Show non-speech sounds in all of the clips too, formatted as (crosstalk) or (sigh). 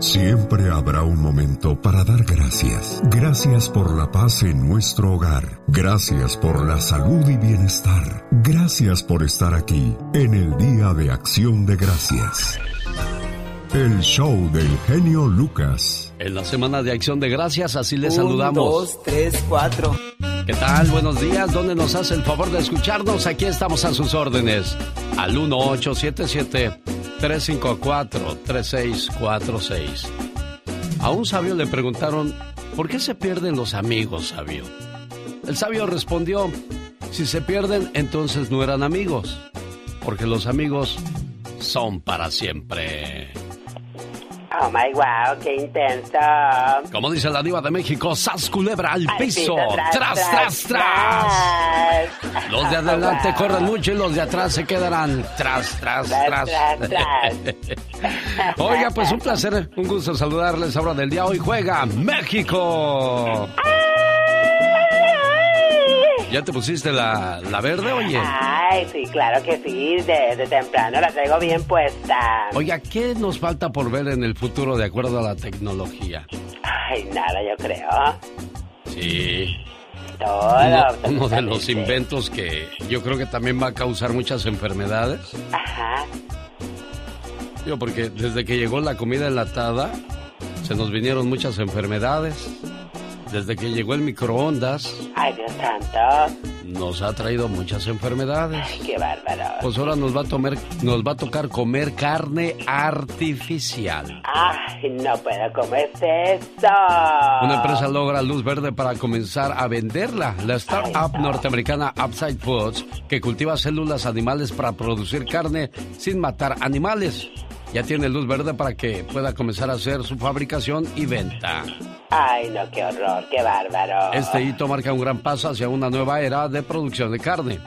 Siempre habrá un momento para dar gracias. Gracias por la paz en nuestro hogar. Gracias por la salud y bienestar. Gracias por estar aquí en el Día de Acción de Gracias. El show del genio Lucas. En la semana de Acción de Gracias, así les saludamos. Dos, tres, cuatro. ¿Qué tal? Buenos días. ¿Dónde nos hace el favor de escucharnos? Aquí estamos a sus órdenes. Al 1877 354-3646. A un sabio le preguntaron, ¿por qué se pierden los amigos, sabio? El sabio respondió, si se pierden, entonces no eran amigos, porque los amigos son para siempre. Oh my wow, qué intenso. Como dice la diva de México, sas culebra al, piso, tras, tras, tras, Los de adelante corren mucho y los de atrás se quedarán tras, tras, tras. (laughs) Oiga, pues un placer, un gusto saludarles ahora del día. Hoy juega México. ¿Ya te pusiste la, la, verde, oye? Ay, sí, claro que sí. De, temprano la traigo bien puesta. Oiga, ¿qué nos falta por ver en el futuro de acuerdo a la tecnología? Ay, nada, yo creo. Sí. Todo. Uno, de los inventos que yo creo que también va a causar muchas enfermedades. Ajá. Yo, porque desde que llegó la comida enlatada, se nos vinieron muchas enfermedades desde que llegó el microondas. Ay, Dios santo. Nos ha traído muchas enfermedades. Ay, qué bárbaro. Pues ahora nos va a tomar, nos va a tocar comer carne artificial. Ay, no puedo comer eso. Una empresa logra luz verde para comenzar a venderla. La startup norteamericana Upside Foods, que cultiva células animales para producir carne sin matar animales ya tiene luz verde para que pueda comenzar a hacer su fabricación y venta. Ay, no, qué horror, qué bárbaro. Este hito marca un gran paso hacia una nueva era de producción de carne.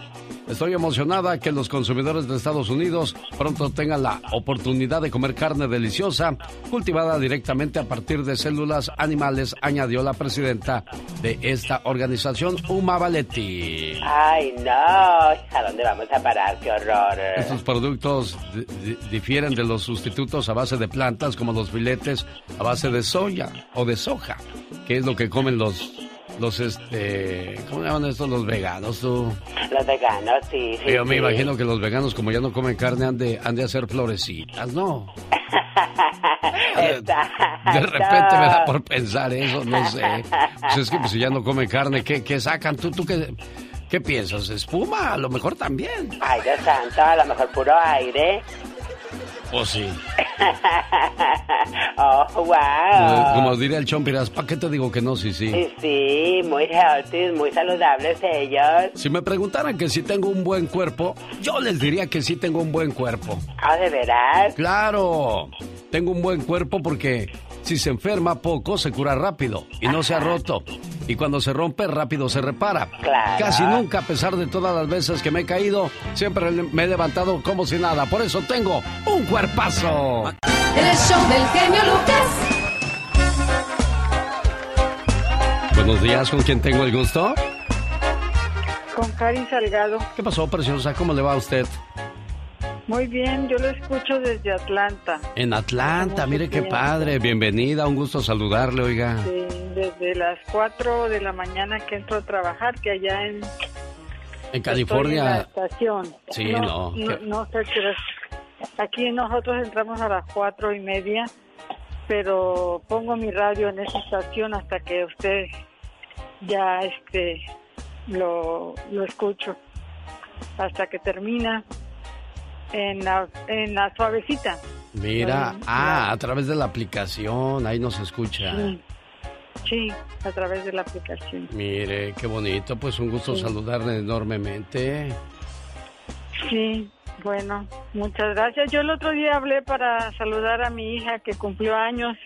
Estoy emocionada que los consumidores de Estados Unidos pronto tengan la oportunidad de comer carne deliciosa cultivada directamente a partir de células animales, añadió la presidenta de esta organización, Uma Valetti. Ay, no, ¿a dónde vamos a parar? ¡Qué horror! Estos productos difieren de los sustitutos a base de plantas como los filetes a base de soya o de soja, que es lo que comen los los este ¿cómo llaman estos los veganos tú? Los veganos, sí, sí Yo me imagino que los veganos como ya no comen carne han de, han de hacer florecitas, ¿no? (laughs) de repente me da por pensar eso, no sé. Pues es que pues, si ya no comen carne, ¿qué, qué sacan? ¿Tú, tú qué, qué piensas? ¿Espuma? A lo mejor también. Ay, Dios santo, a lo mejor puro aire. Oh, sí. (laughs) oh, wow. Como, diría el Chompiras, ¿para qué te digo que no? Sí, sí. Sí, sí, muy healthy, muy saludables ellos. Si me preguntaran que si tengo un buen cuerpo, yo les diría que sí tengo un buen cuerpo. ¿Ah, de veras? Claro. Tengo un buen cuerpo porque si se enferma poco, se cura rápido y no se ha roto. Y cuando se rompe, rápido se repara. Casi nunca, a pesar de todas las veces que me he caído, siempre me he levantado como si nada. Por eso tengo un cuerpazo. El show del genio Lucas. Buenos días, ¿con quién tengo el gusto? Con Karin Salgado. ¿Qué pasó, preciosa? ¿Cómo le va a usted? Muy bien, yo lo escucho desde Atlanta. En Atlanta, mire qué padre. Bienvenida, un gusto saludarle, oiga. Sí, desde las 4 de la mañana que entro a trabajar, que allá en... En California. En la estación. Sí, no. No, no, sé Aquí nosotros entramos a las cuatro y media, pero pongo mi radio en esa estación hasta que usted ya este lo, lo escucho. Hasta que termina en la, en la suavecita. Mira, ah, a través de la aplicación, ahí nos escucha. Sí. a través de la aplicación. Mire, qué bonito, pues un gusto saludarle enormemente. Sí, bueno, muchas gracias. Yo el otro día hablé para saludar a mi hija que cumplió años.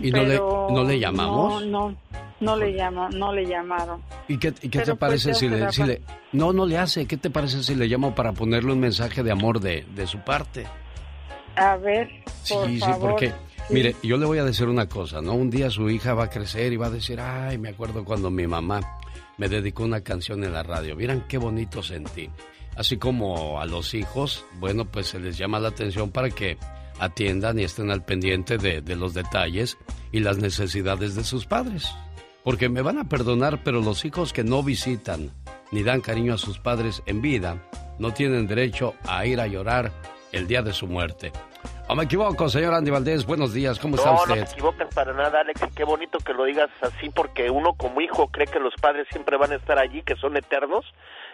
¿Y no, le, no le llamamos? No, no, no le llama, no le llamaron. ¿Y qué, y qué te pues parece si le, si le, No, no le hace. ¿Qué te parece si le llamo para ponerle un mensaje de amor de, de su parte? A ver, por sí, favor. sí, porque... Mire, yo le voy a decir una cosa, ¿no? Un día su hija va a crecer y va a decir, ay, me acuerdo cuando mi mamá me dedicó una canción en la radio. Miran qué bonito sentí. Así como a los hijos, bueno, pues se les llama la atención para que atiendan y estén al pendiente de, de los detalles y las necesidades de sus padres. Porque me van a perdonar, pero los hijos que no visitan ni dan cariño a sus padres en vida no tienen derecho a ir a llorar el día de su muerte. ¿O me equivoco, señor Andy Valdés? Buenos días, ¿cómo está usted? No, no te equivocas para nada, Alex, qué bonito que lo digas así, porque uno como hijo cree que los padres siempre van a estar allí, que son eternos,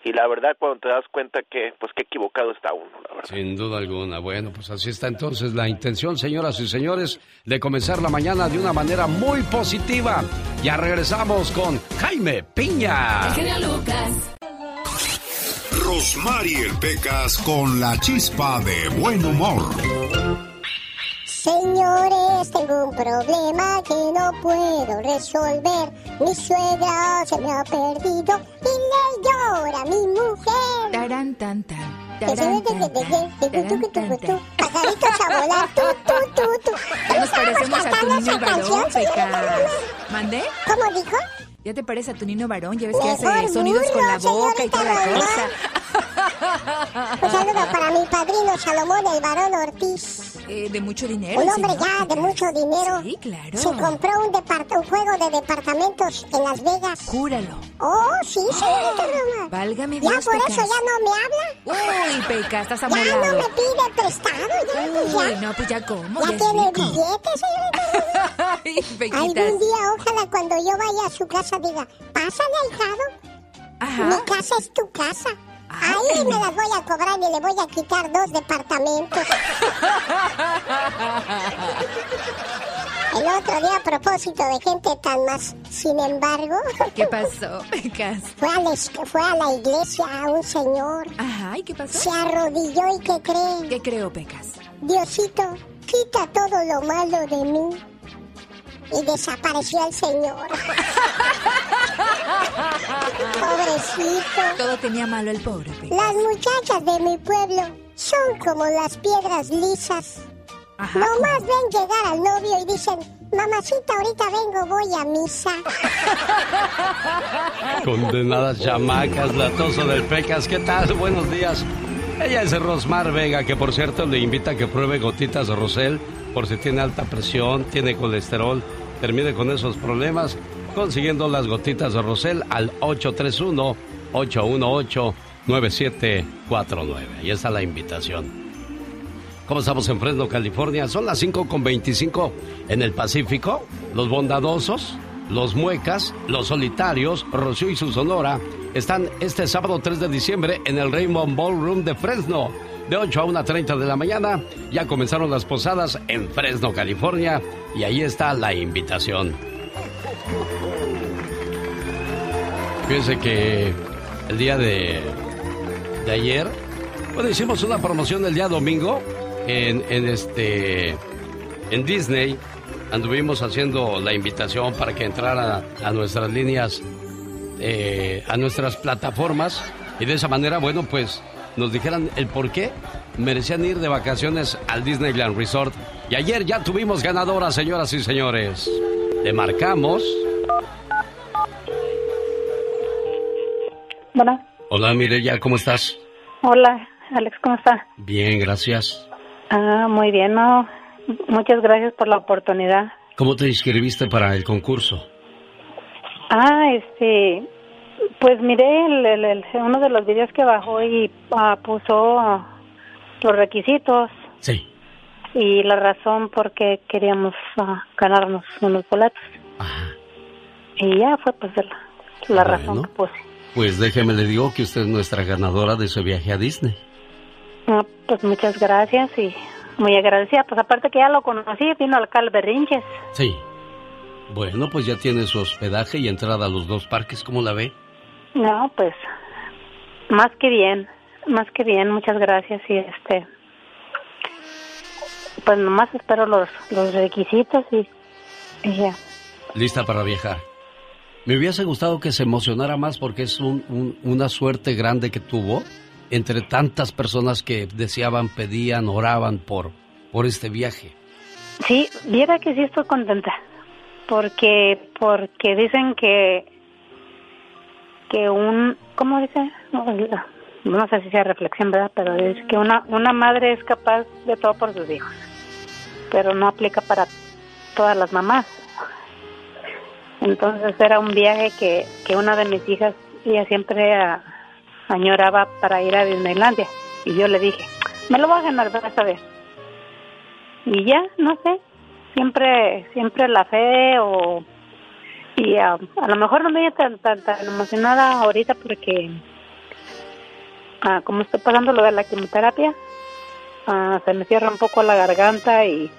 y la verdad cuando te das cuenta que, pues qué equivocado está uno, la verdad. Sin duda alguna. Bueno, pues así está entonces la intención, señoras y señores, de comenzar la mañana de una manera muy positiva. Ya regresamos con Jaime Piña. Lucas. Rosmarie Pecas con la chispa de buen humor. Señores, tengo un problema que no puedo resolver. Mi suegra se me ha perdido y le llora a mi mujer. Tarán, tan, tan. Pajaritos a volar, tú, tú, tú, tú. Nos parecemos a tu niño varón, Pecas. ¿Mandé? ¿Cómo dijo? ¿Ya te parece a tu niño varón? Ya ves que hace sonidos con la boca y toda la cosa. (laughs) Un saludo para mi padrino Salomón, el varón Ortiz. Eh, de mucho dinero. Un hombre ya de mucho dinero. Sí, claro. Se compró un, un juego de departamentos en Las Vegas. Júralo. Oh, sí, señorita Roma. Válgame Ya Dios, por Pecas. eso ya no me habla. Uy, Peca, estás (laughs) Ya no amolado. me pide prestado, ya, pues Uy, ya. no, pues ya cómo. Ya Ya tiene rico. billetes, señorita. (laughs) Ay, Pequitas. Algún día, ojalá cuando yo vaya a su casa diga, pásale ahijado, Ajá. mi casa es tu casa. Ahí me las voy a cobrar y le voy a quitar dos departamentos. El otro día, a propósito de gente tan más, sin embargo, ¿Qué pasó, (laughs) Pecas? fue a, la, es- fue a la iglesia a un señor, Ajá, ¿y qué pasó? se arrodilló y ¿qué cree? ¿Qué creo, Pecas? Diosito, quita todo lo malo de mí. Y desapareció el señor. (laughs) Pobrecito. Todo tenía malo el pobre. Las muchachas de mi pueblo son como las piedras lisas. Ajá. Nomás ven llegar al novio y dicen, mamacita, ahorita vengo, voy a misa. (laughs) Condenadas chamacas, latoso del Pecas. ¿Qué tal? Buenos días. Ella es Rosmar Vega, que por cierto le invita a que pruebe gotitas de Rosel por si tiene alta presión, tiene colesterol, termine con esos problemas consiguiendo las gotitas de Rosel al 831-818-9749. Ahí está la invitación. ¿Cómo estamos en Fresno, California? Son las 5.25 en el Pacífico. Los bondadosos, los muecas, los solitarios, Rocío y su Sonora están este sábado 3 de diciembre en el Rainbow Ballroom de Fresno. De 8 a 1.30 de la mañana ya comenzaron las posadas en Fresno, California. Y ahí está la invitación. Fíjense que el día de, ayer, bueno, hicimos una promoción el día domingo en, en este en Disney. Anduvimos haciendo la invitación para que entrara a nuestras líneas, eh, a nuestras plataformas y de esa manera, bueno, pues nos dijeran el por qué merecían ir de vacaciones al Disneyland Resort. Y ayer ya tuvimos ganadora, señoras y señores. Le marcamos. Bueno, Hola Mireya, ¿cómo estás? hola, Alex, ¿cómo está? Bien, gracias. Ah, muy bien, no. Muchas gracias por la oportunidad. ¿Cómo te inscribiste para el concurso? Ah, este, pues miré el, el- el- uno de los videos que bajó y ah, puso los requisitos Sí. y la razón por qué queríamos ah, ganarnos unos boletos. Ajá. Y ya fue pues la, la razón que puse. Pues déjeme le digo que usted es nuestra ganadora de ese viaje a Disney. Ah, pues muchas gracias y muy agradecida. Pues aparte que ya lo conocí, vino al Berrinches. Sí. Bueno, pues ya tiene su hospedaje y entrada a los dos parques, ¿cómo la ve? No, pues más que bien, más que bien, muchas gracias y este, pues nomás espero los, los requisitos y, y ya. Lista para viajar. Me hubiese gustado que se emocionara más porque es un- un- una suerte grande que tuvo entre tantas personas que deseaban, pedían, oraban por, por este viaje. Sí, viera que sí estoy contenta, porque porque dicen que que un, ¿cómo dice? No, sé si sea reflexión, ¿verdad? Pero es que una una madre es capaz de todo por sus hijos. pero no aplica para todas las mamás. Entonces era un viaje que, que una de mis hijas, ella siempre a- añoraba para ir a Disneylandia. Y yo le dije, me lo voy a ganar, vas a. Y ya, no sé, siempre, siempre la fe o... Y ah, a lo mejor no me voy tan, tan, tan emocionada ahorita porque ah, como estoy pasando lo de la quimioterapia, ah, se me cierra un poco la garganta y,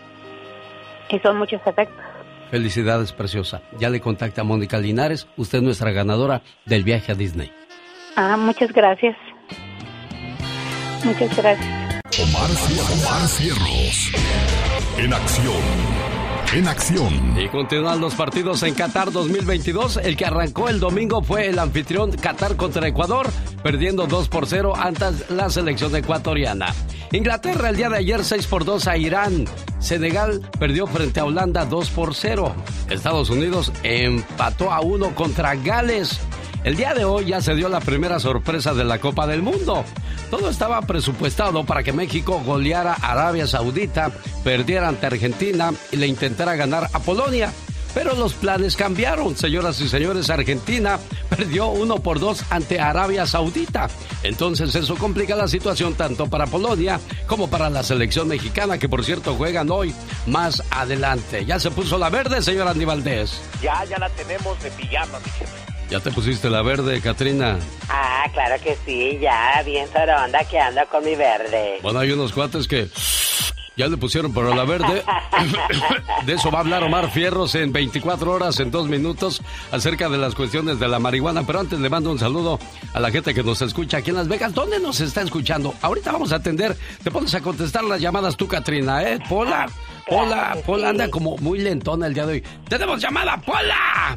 y son muchos efectos. Felicidades, preciosa. Ya le contacta a Mónica Linares, usted es nuestra ganadora del viaje a Disney. Ah, muchas gracias. Muchas gracias. Omar, Omar Cierros. En acción. En acción. Y continúan los partidos en Qatar 2022. El que arrancó el domingo fue el anfitrión Qatar contra Ecuador, perdiendo 2 por 0 ante la selección ecuatoriana. Inglaterra el día de ayer 6 por 2 a Irán. Senegal perdió frente a Holanda 2 por 0. Estados Unidos empató a 1 contra Gales. El día de hoy ya se dio la primera sorpresa de la Copa del Mundo. Todo estaba presupuestado para que México goleara a Arabia Saudita, perdiera ante Argentina y le intentara ganar a Polonia. Pero los planes cambiaron, señoras y señores. Argentina (laughs) perdió 1 por 2 ante Arabia Saudita. Entonces eso complica la situación tanto para Polonia como para la selección mexicana, que por cierto juegan hoy más adelante. Ya se puso la verde, señor Andy Valdés. Ya, ya la tenemos de pijama, mi. Ya te pusiste la verde, Katrina. Ah, claro que sí, ya, bien soronda que ando con mi verde. Bueno, hay unos cuates que ya le pusieron por la verde. (laughs) De eso va a hablar Omar Fierros en 24 horas, en dos minutos, acerca de las cuestiones de la marihuana. Pero antes le mando un saludo a la gente que nos escucha aquí en Las Vegas. ¿Dónde nos está escuchando? Ahorita vamos a atender. Te pones a contestar las llamadas tú, Katrina, ¿eh? Pola, Pola, Pola anda como muy lentona el día de hoy. ¡Tenemos llamada, Pola!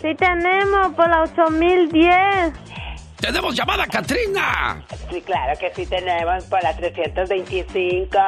Sí tenemos por la 8010. ¡Tenemos llamada, Katrina! Sí, claro que sí tenemos por la 325.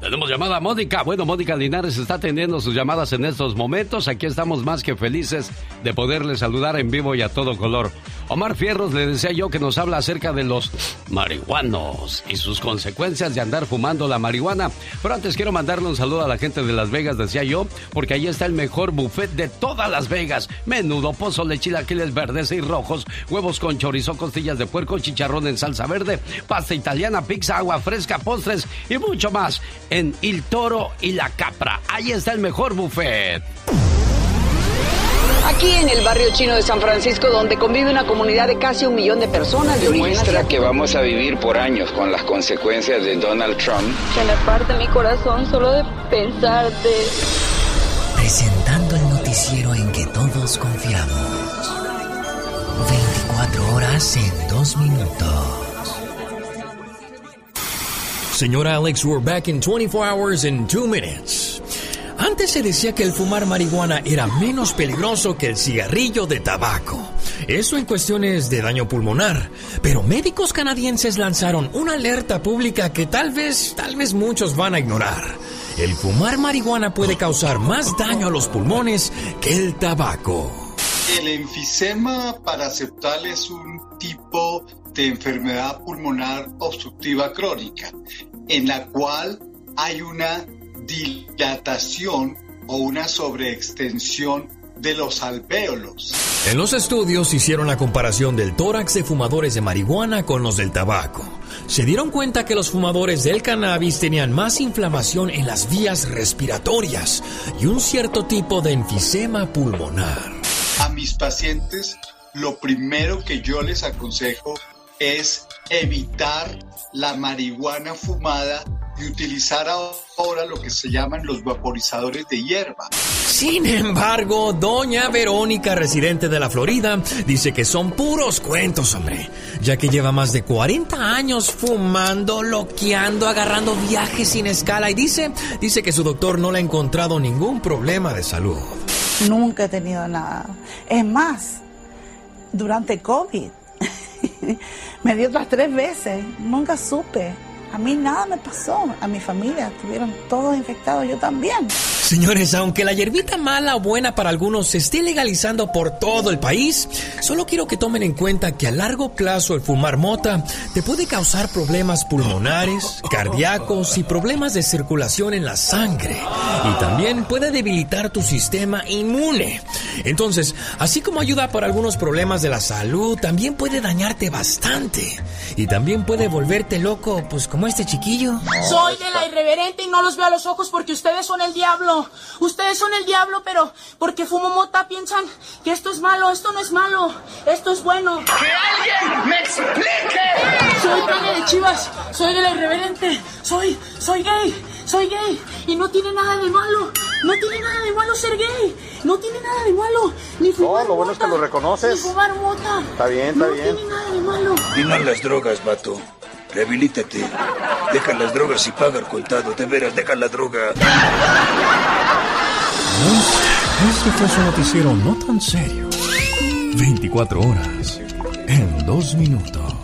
Tenemos llamada a Mónica. Bueno, Mónica Linares está atendiendo sus llamadas en estos momentos. Aquí estamos más que felices de poderle saludar en vivo y a todo color. Omar Fierros le decía yo que nos habla acerca de los marihuanos y sus consecuencias de andar fumando la marihuana. Pero antes quiero mandarle un saludo a la gente de Las Vegas, decía yo, porque ahí está el mejor buffet de todas Las Vegas. Menudo, pozole, chilaquiles verdes y rojos, huevos con chorizo, costillas de puerco, chicharrón en salsa verde, pasta italiana, pizza, agua fresca, postres y mucho más en Il Toro y la Capra. Ahí está el mejor buffet. Aquí en el barrio chino de San Francisco, donde convive una comunidad de casi un millón de personas de origen Demuestra asiático. que vamos a vivir por años con las consecuencias de Donald Trump. Se me parte mi corazón solo de pensar de... Presentando el noticiero en que todos confiamos. 24 horas en 2 minutos. Señora Alex, we're back in 24 hours and 2 minutes. Antes se decía que el fumar marihuana era menos peligroso que el cigarrillo de tabaco. Eso en cuestiones de daño pulmonar. Pero médicos canadienses lanzaron una alerta pública que tal vez, tal vez muchos van a ignorar. El fumar marihuana puede causar más daño a los pulmones que el tabaco. El enfisema paraceptal es un tipo de enfermedad pulmonar obstructiva crónica, en la cual hay una dilatación o una sobreextensión de los alvéolos. En los estudios hicieron la comparación del tórax de fumadores de marihuana con los del tabaco. Se dieron cuenta que los fumadores del cannabis tenían más inflamación en las vías respiratorias y un cierto tipo de enfisema pulmonar. A mis pacientes, lo primero que yo les aconsejo es evitar la marihuana fumada y utilizar ahora lo que se llaman los vaporizadores de hierba. Sin embargo, doña Verónica, residente de la Florida, dice que son puros cuentos, hombre, ya que lleva más de 40 años fumando, loqueando, agarrando viajes sin escala y dice, dice que su doctor no le ha encontrado ningún problema de salud. Nunca he tenido nada. Es más, durante COVID (laughs) me dio otras tres veces. Nunca supe. A mí nada me pasó. A mi familia estuvieron todos infectados, yo también. Señores, aunque la hierbita mala o buena para algunos se esté legalizando por todo el país, solo quiero que tomen en cuenta que a largo plazo el fumar mota te puede causar problemas pulmonares, cardíacos y problemas de circulación en la sangre. Y también puede debilitar tu sistema inmune. Entonces, así como ayuda para algunos problemas de la salud, también puede dañarte bastante. Y también puede volverte loco, pues como este chiquillo. Soy de la irreverente y no los veo a los ojos porque ustedes son el diablo. Ustedes son el diablo, pero porque fumo mota piensan que esto es malo. Esto no es malo. Esto es bueno. ¡Que alguien me explique! Soy padre de chivas. Soy de la irreverente. Soy, soy gay. Soy gay. Y no tiene nada de malo. No tiene nada de malo ser gay. No tiene nada de malo. Ni fumar No, lo bueno es que lo reconoces. Ni fumar mota. Está bien, está no bien. tiene nada de malo. Y no las drogas, vato. Rehabilítate. Deja las drogas y paga el contado. De veras, deja la droga. Este fue su noticiero no tan serio. 24 horas en dos minutos.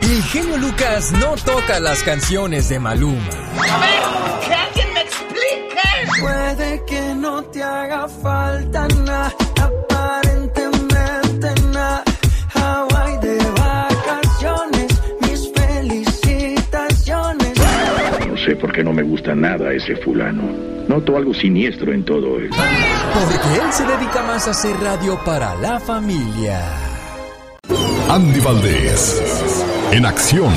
El genio Lucas no toca las canciones de Maluma. A ver, que alguien me explique. Puede que no te haga falta nada, sé por qué no me gusta nada ese fulano. Noto algo siniestro en todo él. Porque él se dedica más a hacer radio para la familia. Andy Valdés, en acción.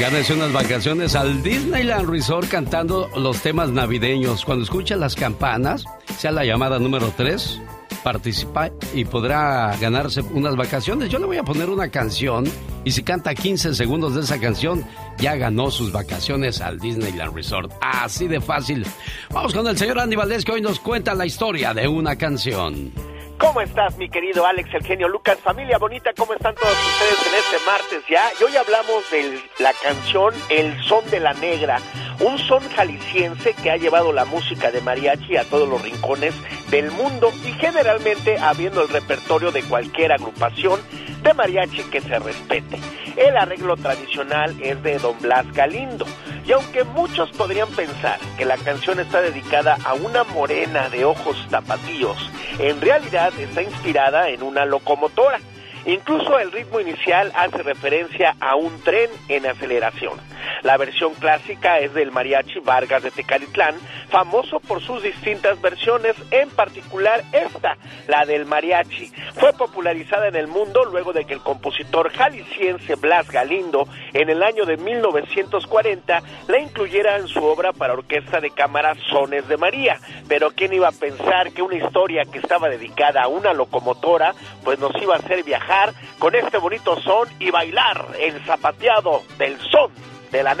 Gánese, unas vacaciones al Disneyland Resort cantando los temas navideños. Cuando escuche las campanas, sea la llamada número 3, participa y podrá ganarse unas vacaciones. Yo le voy a poner una canción y si canta 15 segundos de esa canción, ya ganó sus vacaciones al Disneyland Resort. Así de fácil. Vamos con el señor Andy Valdés que hoy nos cuenta la historia de una canción. ¿Cómo estás, mi querido Alex, el genio Lucas? Familia bonita, ¿cómo están todos ustedes en este martes ya? Y hoy hablamos de la canción El Son de la Negra, un son jalisciense que ha llevado la música de mariachi a todos los rincones del mundo y generalmente habiendo el repertorio de cualquier agrupación de mariachi que se respete. El arreglo tradicional es de Don Blas Galindo. Y aunque muchos podrían pensar que la canción está dedicada a una morena de ojos tapatíos, en realidad está inspirada en una locomotora. Incluso el ritmo inicial hace referencia a un tren en aceleración. La versión clásica es del mariachi Vargas de Tecalitlán, famoso por sus distintas versiones, en particular esta, la del mariachi. Fue popularizada en el mundo luego de que el compositor jalisciense Blas Galindo, en el año de 1940, la incluyera en su obra para orquesta de cámara Sones de María. Pero ¿quién iba a pensar que una historia que estaba dedicada a una locomotora, pues nos iba a hacer viajar con este bonito son y bailar el zapateado del son de la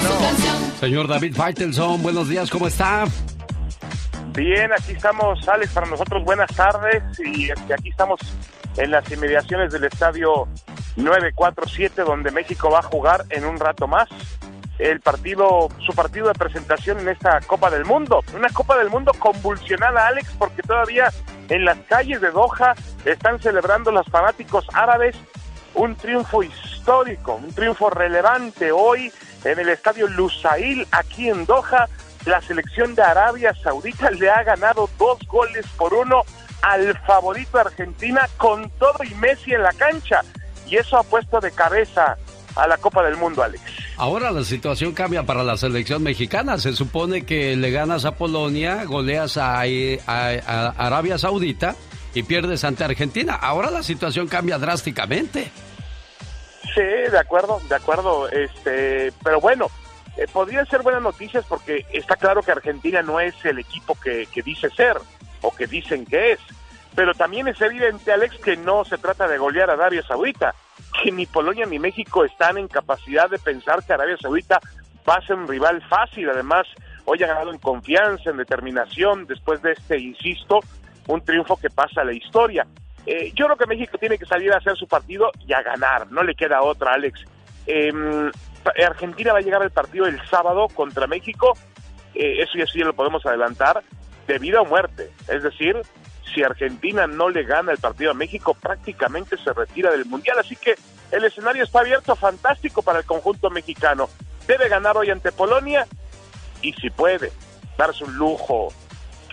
su canción. Señor David Faitelson, buenos días, ¿cómo está? Bien, aquí estamos, Alex, para nosotros buenas tardes y este, aquí estamos en las inmediaciones del estadio 947 donde México va a jugar en un rato más el partido, su partido de presentación en esta Copa del Mundo. Una Copa del Mundo convulsionada, Alex, porque todavía en las calles de Doha están celebrando los fanáticos árabes un triunfo histórico, un triunfo relevante hoy en el estadio Lusail, aquí en Doha. La selección de Arabia Saudita le ha ganado dos goles por uno al favorito Argentina con todo y Messi en la cancha. Y eso ha puesto de cabeza a la Copa del Mundo, Alex. Ahora la situación cambia para la selección mexicana. Se supone que le ganas a Polonia, goleas a, a- a Arabia Saudita y pierdes ante Argentina. Ahora la situación cambia drásticamente. Sí, de acuerdo, de acuerdo. Este, pero bueno, eh, podrían ser buenas noticias porque está claro que Argentina no es el equipo que, que dice ser o que dicen que es. Pero también es evidente, Alex, que no se trata de golear a Arabia Saudita, que ni Polonia ni México están en capacidad de pensar que Arabia Saudita va a ser un rival fácil. Además, hoy ha ganado en confianza, en determinación, después de este, insisto, un triunfo que pasa a la historia. Eh, yo creo que México tiene que salir a hacer su partido y a ganar, no le queda otra, Alex. Em, Argentina va a llegar al partido el sábado contra México, eh, eso ya sí lo podemos adelantar, de vida o muerte. Es decir, si Argentina no le gana el partido a México, prácticamente se retira del Mundial. Así que el escenario está abierto, fantástico para el conjunto mexicano. Debe ganar hoy ante Polonia y si puede darse un lujo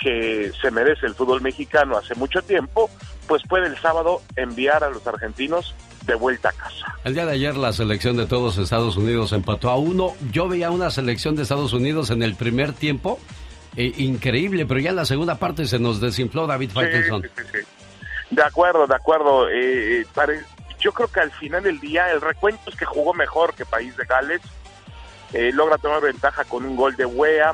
que se merece el fútbol mexicano hace mucho tiempo, pues puede el sábado enviar a los argentinos de vuelta a casa. El día de ayer la selección de todos Estados Unidos empató a uno. Yo veía una selección de Estados Unidos en el primer tiempo eh, increíble, pero ya en la segunda parte se nos desinfló David Faitelson. de acuerdo, de acuerdo. Eh, eh yo creo que al final del día el recuento es que jugó mejor que País de Gales. Eh, logra tomar ventaja con un gol de Wea.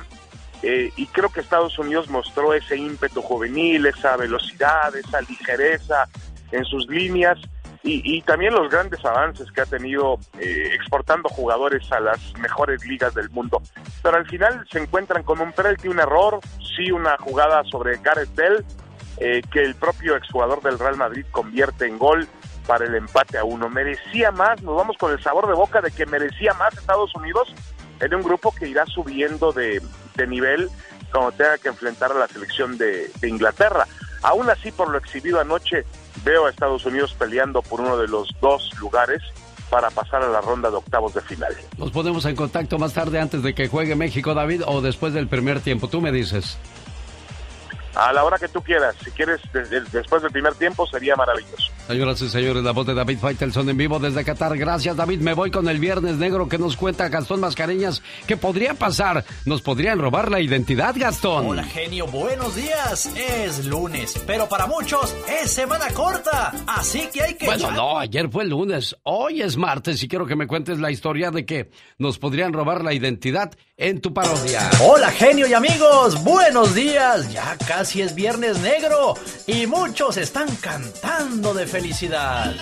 y creo que Estados Unidos mostró ese ímpetu juvenil, esa velocidad, esa ligereza en sus líneas y, también los grandes avances que ha tenido eh, exportando jugadores a las mejores ligas del mundo. Pero al final se encuentran con un penalti, un error, sí una jugada sobre Gareth Bell, eh, que el propio exjugador del Real Madrid convierte en gol para el empate a uno. Merecía más, nos vamos con el sabor de boca de que merecía más Estados Unidos en un grupo que irá subiendo de, nivel cuando tenga que enfrentar a la selección de, de Inglaterra. Aún así, por lo exhibido anoche, veo a Estados Unidos peleando por uno de los dos lugares para pasar a la ronda de octavos de final. Nos ponemos en contacto más tarde antes de que juegue México, David, o después del primer tiempo. Tú me dices. A la hora que tú quieras. Si quieres, después del primer tiempo sería maravilloso. Señoras y señores, la voz de David Faitelson en vivo desde Qatar. Gracias, David. Me voy con el Viernes Negro que nos cuenta Gastón Mascareñas. ¿Qué podría pasar? ¿Nos podrían robar la identidad, Gastón? Hola, genio. Buenos días. Es lunes, pero para muchos es semana corta. Así que hay que... Bueno, no, ayer fue lunes. Hoy es martes y quiero que me cuentes la historia de que nos podrían robar la identidad en tu parodia. Hola genio y amigos, buenos días. Ya casi es viernes negro y muchos están cantando de felicidad.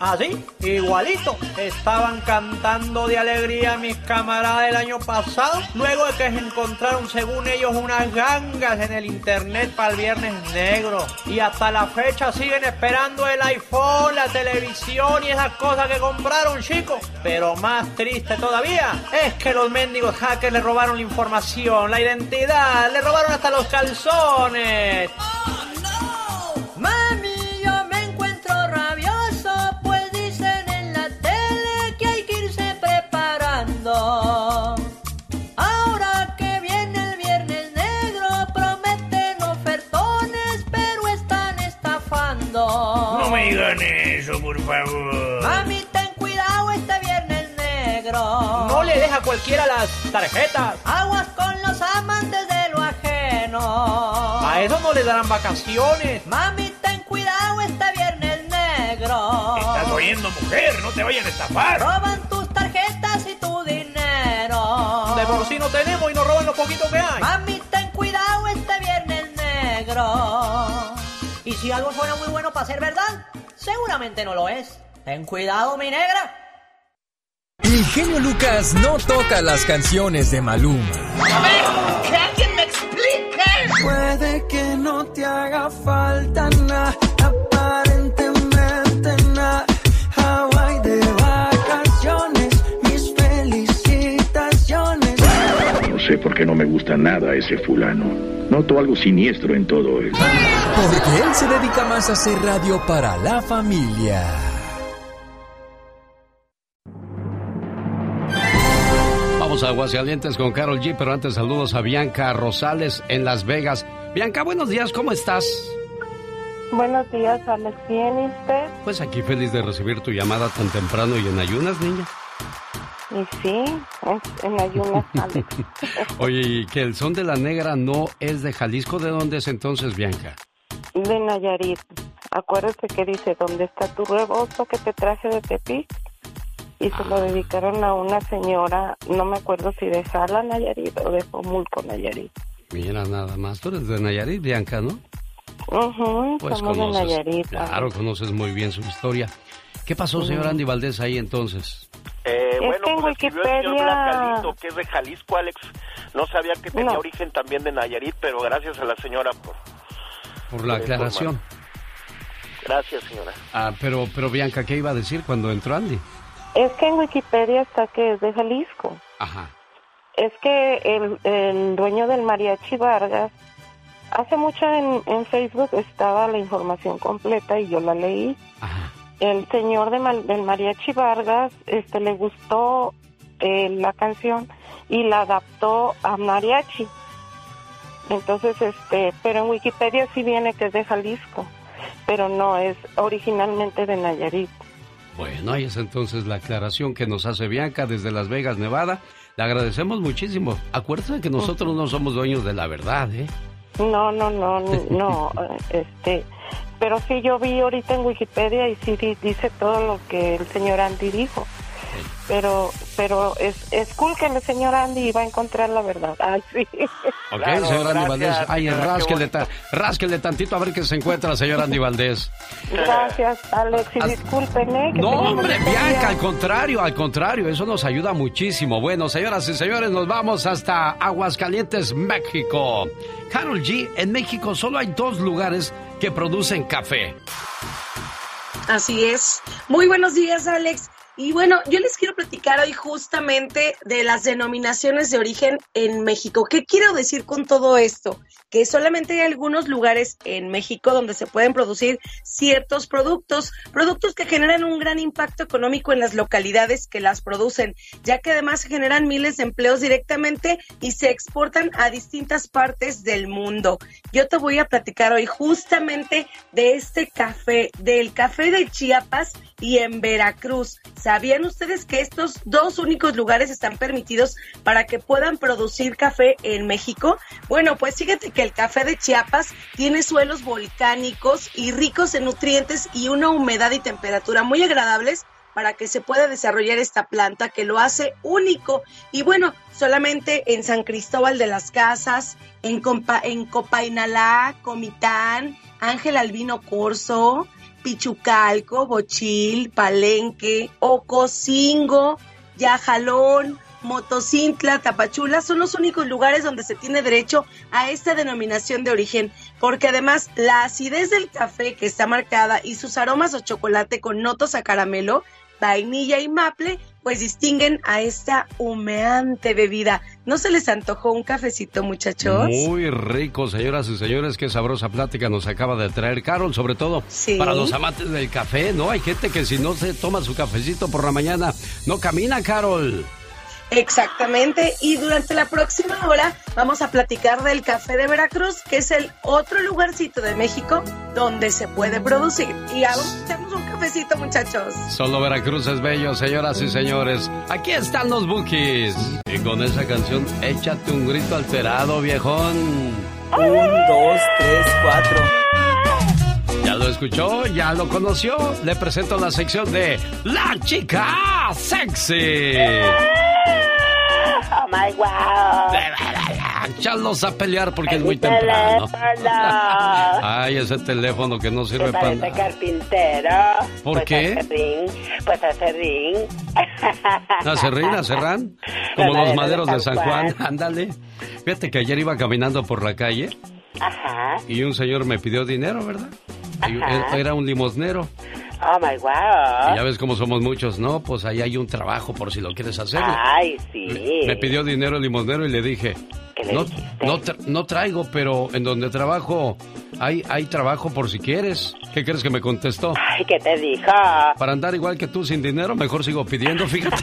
Así, igualito. Estaban cantando de alegría mis camaradas el año pasado, luego de que se encontraron, según ellos, unas gangas en el internet para el Viernes Negro. Y hasta la fecha siguen esperando el iPhone, la televisión y esas cosas que compraron, chicos. Pero más triste todavía es que los mendigos hackers le robaron la información, la identidad, le robaron hasta los calzones. eso, por favor. Mami, ten cuidado este viernes negro. No le deja cualquiera las tarjetas. Aguas con los amantes de lo ajeno. A eso no le darán vacaciones. Mami, ten cuidado este viernes negro. Estás oyendo, mujer, no te vayan a estafar. Roban tus tarjetas y tu dinero. De por sí no tenemos y nos roban lo poquito que hay. Mami, ten cuidado este viernes negro. Y si algo suena muy bueno para ser verdad, seguramente no lo es. Ten cuidado, mi negra. El genio Lucas no toca las canciones de Maluma. A ver, que alguien me explique. Puede que no te haga falta nada, sé por qué no me gusta nada ese fulano. Noto algo siniestro en todo esto. Porque él se dedica más a hacer radio para la familia. Vamos a Aguascalientes con Carol G, pero antes saludos a Bianca Rosales en Las Vegas. Bianca, buenos días, ¿cómo estás? Buenos días, Alex. ¿Bien y usted? Pues aquí feliz de recibir tu llamada tan temprano y en ayunas, niña. Y sí, en ayunas, (laughs) Oye, ¿y que el son de la negra no es de Jalisco? ¿De dónde es entonces, Bianca? De Nayarit. Acuérdate que dice, ¿dónde está tu rebozo que te traje de Tepic? Y se lo dedicaron a una señora, no me acuerdo si de Jala, Nayarit, o de Pomulco, Nayarit. Mira, nada más. Tú eres de Nayarit, Bianca, ¿no? Uh pues somos de Nayarit. Claro, conoces muy bien su historia. ¿Qué pasó, señor Andy Valdés, ahí entonces? Eh, bueno, que en pues Wikipedia... que es de Jalisco, Alex. No sabía que tenía origen también de Nayarit, pero gracias a la señora por... Por la aclaración. Gracias, señora. Ah, pero, pero Bianca, ¿qué iba a decir cuando entró Andy? Es que en Wikipedia está que es de Jalisco. Ajá. Es que el, el dueño del mariachi Vargas Hace mucho en, en Facebook estaba la información completa y yo la leí. El señor de Mal- del Mariachi Vargas este, le gustó eh, la canción y la adaptó a mariachi. Entonces, este, pero en Wikipedia sí viene que es de Jalisco, pero no es originalmente de Nayarit. Bueno, ahí es entonces la aclaración que nos hace Bianca desde Las Vegas, Nevada. Le agradecemos muchísimo. Acuérdate que nosotros no somos dueños de la verdad, ¿eh? No, no, no, no, (laughs) este, pero sí yo vi ahorita en Wikipedia y sí di- dice todo lo que el señor Andy dijo. Pero, pero es, es cool que el señor Andy va a encontrar la verdad. Ay, sí. Ok, señor Andy Valdés. Ay, rásquele, ta- rásquele tantito a ver qué se encuentra, señor Andy Valdés. Gracias, Alex, y disculpen, ¿eh? que No, hombre, Bianca, al contrario, al contrario, eso nos ayuda muchísimo. Bueno, señoras y señores, nos vamos hasta Aguascalientes, México. Carol G, en México solo hay dos lugares que producen café. Así es. Muy buenos días, Alex. Y bueno, yo les quiero platicar hoy justamente de las denominaciones de origen en México. ¿Qué quiero decir con todo esto? Que solamente hay algunos lugares en México donde se pueden producir ciertos productos, productos que generan un gran impacto económico en las localidades que las producen, ya que además generan miles de empleos directamente y se exportan a distintas partes del mundo. Yo te voy a platicar hoy justamente de este café, del café de Chiapas y en Veracruz. ¿Sabían ustedes que estos dos únicos lugares están permitidos para que puedan producir café en México? Bueno, pues fíjate que el café de Chiapas tiene suelos volcánicos y ricos en nutrientes y una humedad y temperatura muy agradables para que se pueda desarrollar esta planta que lo hace único. Y bueno, solamente en San Cristóbal de las Casas, en, Compa- en Copainalá, Comitán, Ángel Albino Corso, Pichucalco, Bochil, Palenque, Ocosingo, Yajalón, Motocintla, Tapachula son los únicos lugares donde se tiene derecho a esta denominación de origen, porque además la acidez del café que está marcada y sus aromas o chocolate con notas a caramelo, vainilla y maple, pues distinguen a esta humeante bebida. ¿No se les antojó un cafecito, muchachos? Muy rico, señoras y señores, qué sabrosa plática nos acaba de traer Carol, sobre todo Sí. para los amantes del café, ¿no? Hay gente que si no se toma su cafecito por la mañana, no camina, Carol. Exactamente, y durante la próxima hora vamos a platicar del café de Veracruz, que es el otro lugarcito de México donde se puede producir. Y hacemos un cafecito, muchachos. Solo Veracruz es bello, señoras y señores. Aquí están los bookies. Y con esa canción, échate un grito alterado, viejón. Un, dos, tres, cuatro. ¿Ya lo escuchó? ¿Ya lo conoció? Le presento la sección de La Chica Sexy. Oh my wow. Echarlos a pelear porque es Es muy temprano. teléfono. (laughs) Ay, ese teléfono que no sirve para nada. carpintero. ¿Por Pues qué? Hace ring. Pues hace ring. ¿Acerrín, acerrán? (laughs) Como Los maderos de San. Juan. Ándale. Fíjate que ayer iba caminando por la calle Ajá. y un señor me pidió dinero, ¿verdad? Ajá. era un limosnero. Oh my wow. Y ya ves cómo somos muchos, ¿no? Pues ahí hay un trabajo por si lo quieres hacer. Ay, sí. Me, me pidió dinero el limosnero y le dije, le no, no, tra- no traigo, pero en donde trabajo hay, hay trabajo por si quieres. ¿Qué crees que me contestó? Ay, ¿qué te dijo? Para andar igual que tú sin dinero, mejor sigo pidiendo, fíjate. (laughs)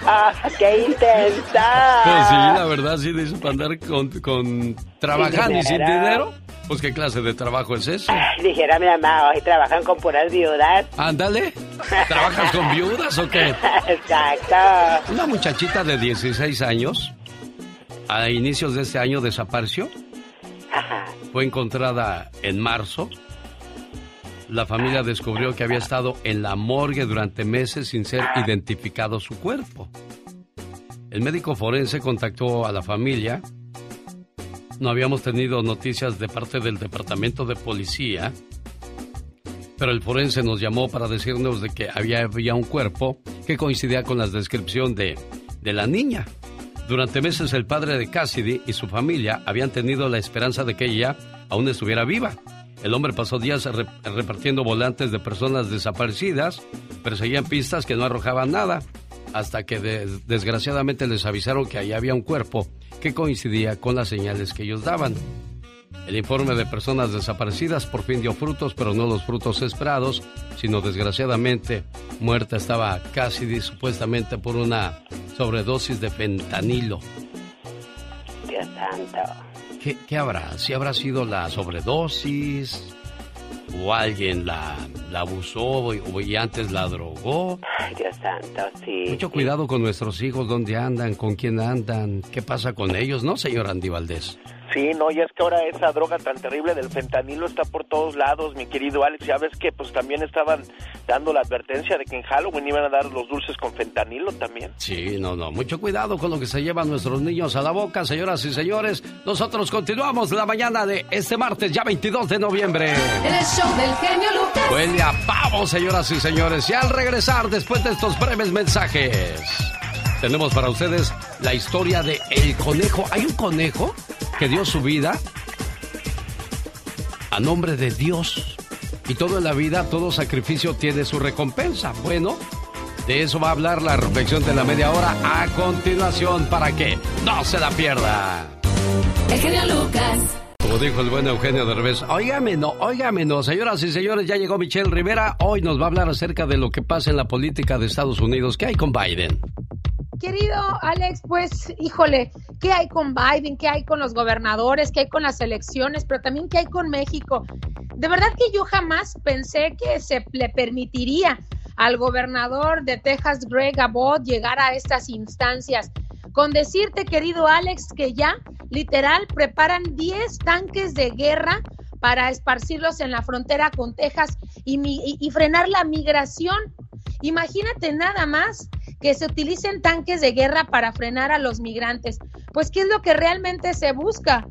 (laughs) Ah, ¡Qué intensa! Pues sí, la verdad, sí, dice, para andar con, con trabajando y sin dinero. Pues qué clase de trabajo es ese. (laughs) Dijera mi mamá, hoy trabajan con puras viudas. Ándale. ¿Trabajas con viudas o qué? (laughs) Exacto. Una muchachita de 16 años, a inicios de este año desapareció. Fue encontrada en marzo. La familia descubrió que había estado en la morgue durante meses sin ser identificado su cuerpo. El médico forense contactó a la familia. No habíamos tenido noticias de parte del departamento de policía, pero el forense nos llamó para decirnos de que había, un cuerpo que coincidía con la descripción de, de la niña. Durante meses el padre de Cassidy y su familia habían tenido la esperanza de que ella aún estuviera viva. El hombre pasó días re- repartiendo volantes de personas desaparecidas, pero seguían pistas que no arrojaban nada. hasta que desgraciadamente les avisaron que ahí había un cuerpo que coincidía con las señales que ellos daban. El informe de personas desaparecidas por fin dio frutos, pero no los frutos esperados, sino desgraciadamente muerta estaba casi supuestamente por una sobredosis de fentanilo. Dios santo. ¿Qué, qué habrá? ¿Si habrá sido la sobredosis? ¿O alguien la, la abusó y, antes la drogó? Dios santo, sí. Mucho cuidado con nuestros hijos, dónde andan, con quién andan, qué pasa con ellos, ¿no, señor Andy Valdés? Sí, no, y es que ahora esa droga tan terrible del fentanilo está por todos lados, mi querido Alex. Ya ves que pues también estaban dando la advertencia de que en Halloween iban a dar los dulces con fentanilo también. Sí, no, no, mucho cuidado con lo que se llevan nuestros niños a la boca, señoras y señores. Nosotros continuamos la mañana de este martes, ya 22 de noviembre. El show del genio Lucas. Huele a pavo, señoras y señores. Y al regresar, después de estos breves mensajes, tenemos para ustedes la historia de El Conejo. ¿Hay un conejo? que dio su vida a nombre de Dios. Y todo en la vida, todo sacrificio tiene su recompensa. Bueno, de eso va a hablar la reflexión de la media hora a continuación para que no se la pierda. Eugenio Lucas. Como dijo el buen Eugenio Derbez, óigame no, óigame no, señoras y señores, ya llegó Michelle Rivera, hoy nos va a hablar acerca de lo que pasa en la política de Estados Unidos. ¿Qué hay con Biden? Querido Alex, pues híjole, ¿qué hay con Biden? ¿Qué hay con los gobernadores? ¿Qué hay con las elecciones? Pero también ¿qué hay con México? De verdad que yo jamás pensé que se le permitiría al gobernador de Texas, Greg Abbott, llegar a estas instancias. Con decirte, querido Alex, que ya literal preparan 10 tanques de guerra para esparcirlos en la frontera con Texas y, frenar la migración. Imagínate nada más que se utilicen tanques de guerra para frenar a los migrantes. Pues, ¿qué es lo que realmente se busca?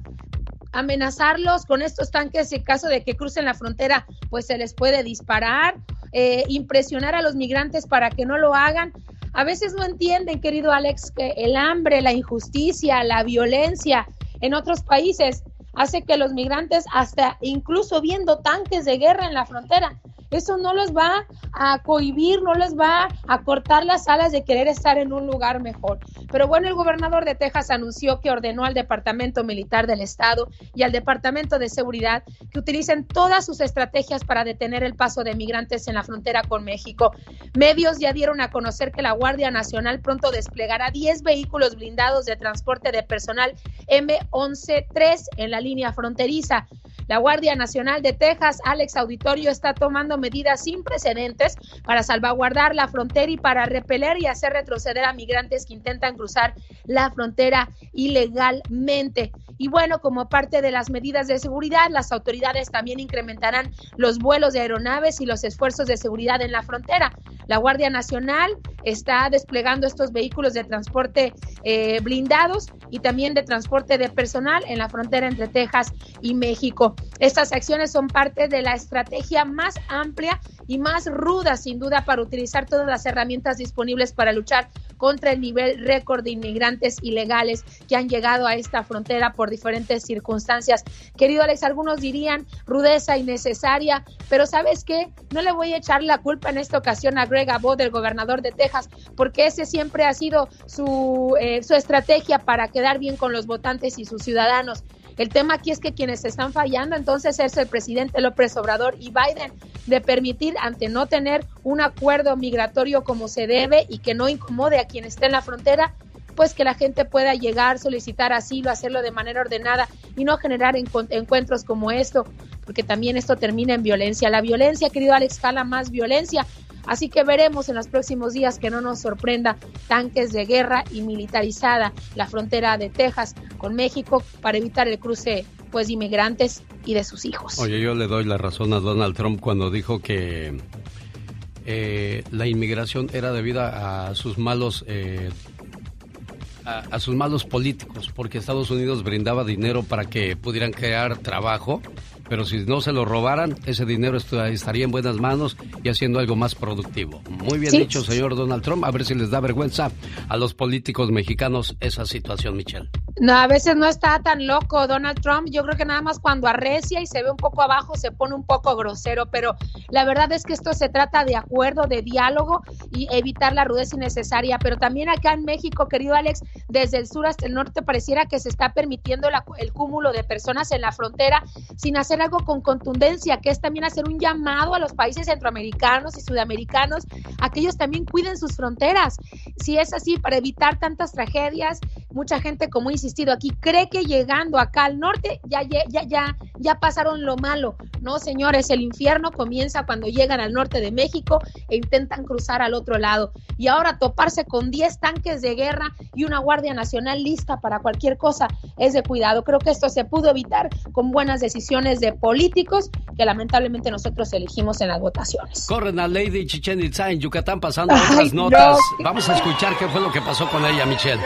amenazarlos con estos tanques en caso de que crucen la frontera, pues se les puede disparar, eh, impresionar a los migrantes para que no lo hagan. A veces no entienden, querido Alex, que el hambre, la injusticia, la violencia en otros países hace que los migrantes, hasta incluso viendo tanques de guerra en la frontera, eso no los va a cohibir, no les va a cortar las alas de querer estar en un lugar mejor. Pero bueno, el gobernador de Texas anunció que ordenó al Departamento Militar del Estado y al Departamento de Seguridad que utilicen todas sus estrategias para detener el paso de migrantes en la frontera con México. Medios ya dieron a conocer que la Guardia Nacional pronto desplegará 10 vehículos blindados de transporte de personal M113 en la línea fronteriza. La Guardia Nacional de Texas, Alex Auditorio, está tomando medidas sin precedentes para salvaguardar la frontera y para repeler y hacer retroceder a migrantes que intentan cruzar la frontera ilegalmente. Y bueno, como parte de las medidas de seguridad, las autoridades también incrementarán los vuelos de aeronaves y los esfuerzos de seguridad en la frontera. La Guardia Nacional está desplegando estos vehículos de transporte eh, blindados y también de transporte de personal en la frontera entre Texas y México. Estas acciones son parte de la estrategia más amplia y más ruda, sin duda, para utilizar todas las herramientas disponibles para luchar contra el nivel récord de inmigrantes ilegales que han llegado a esta frontera por diferentes circunstancias. Querido Alex, algunos dirían rudeza innecesaria, pero ¿sabes qué? No le voy a echar la culpa en esta ocasión a Greg Abbott, el gobernador de Texas, porque ese siempre ha sido su, eh, su estrategia para quedar bien con los votantes y sus ciudadanos. El tema aquí es que quienes están fallando entonces es el presidente López Obrador y Biden de permitir ante no tener un acuerdo migratorio como se debe y que no incomode a quien esté en la frontera, pues que la gente pueda llegar, solicitar asilo, hacerlo de manera ordenada y no generar encuentros como esto, porque también esto termina en violencia. La violencia, querido Alex, cala más violencia. Así que veremos en los próximos días que no nos sorprenda tanques de guerra y militarizada la frontera de Texas con México para evitar el cruce pues de inmigrantes y de sus hijos. Oye, yo le doy la razón a Donald Trump cuando dijo que eh, la inmigración era debida a sus malos eh, a, sus malos políticos, porque Estados Unidos brindaba dinero para que pudieran crear trabajo pero si no se lo robaran, ese dinero estaría en buenas manos y haciendo algo más productivo. Muy bien dicho, señor Donald Trump. A ver si les da vergüenza a los políticos mexicanos esa situación, Michelle. No, a veces no está tan loco Donald Trump. Yo creo que nada más cuando arrecia y se ve un poco abajo se pone un poco grosero, pero la verdad es que esto se trata de acuerdo, de diálogo y evitar la rudeza innecesaria. Pero también acá en México, querido Alex, desde el sur hasta el norte pareciera que se está permitiendo el cúmulo de personas en la frontera sin hacer algo con contundencia, que es también hacer un llamado a los países centroamericanos y sudamericanos a que ellos también cuiden sus fronteras. Si es así, para evitar tantas tragedias, mucha gente, como he insistido aquí, cree que llegando acá al norte ya, ya, ya, ya pasaron lo malo. No, señores, el infierno comienza cuando llegan al norte de México e intentan cruzar al otro lado. Y ahora toparse con 10 tanques de guerra y una Guardia Nacional lista para cualquier cosa es de cuidado. Creo que esto se pudo evitar con buenas decisiones de políticos que lamentablemente nosotros elegimos en las votaciones. Corren a Lady Chichen Itza en Yucatán pasando otras notas. Vamos a escuchar qué fue lo que pasó con ella, Michelle.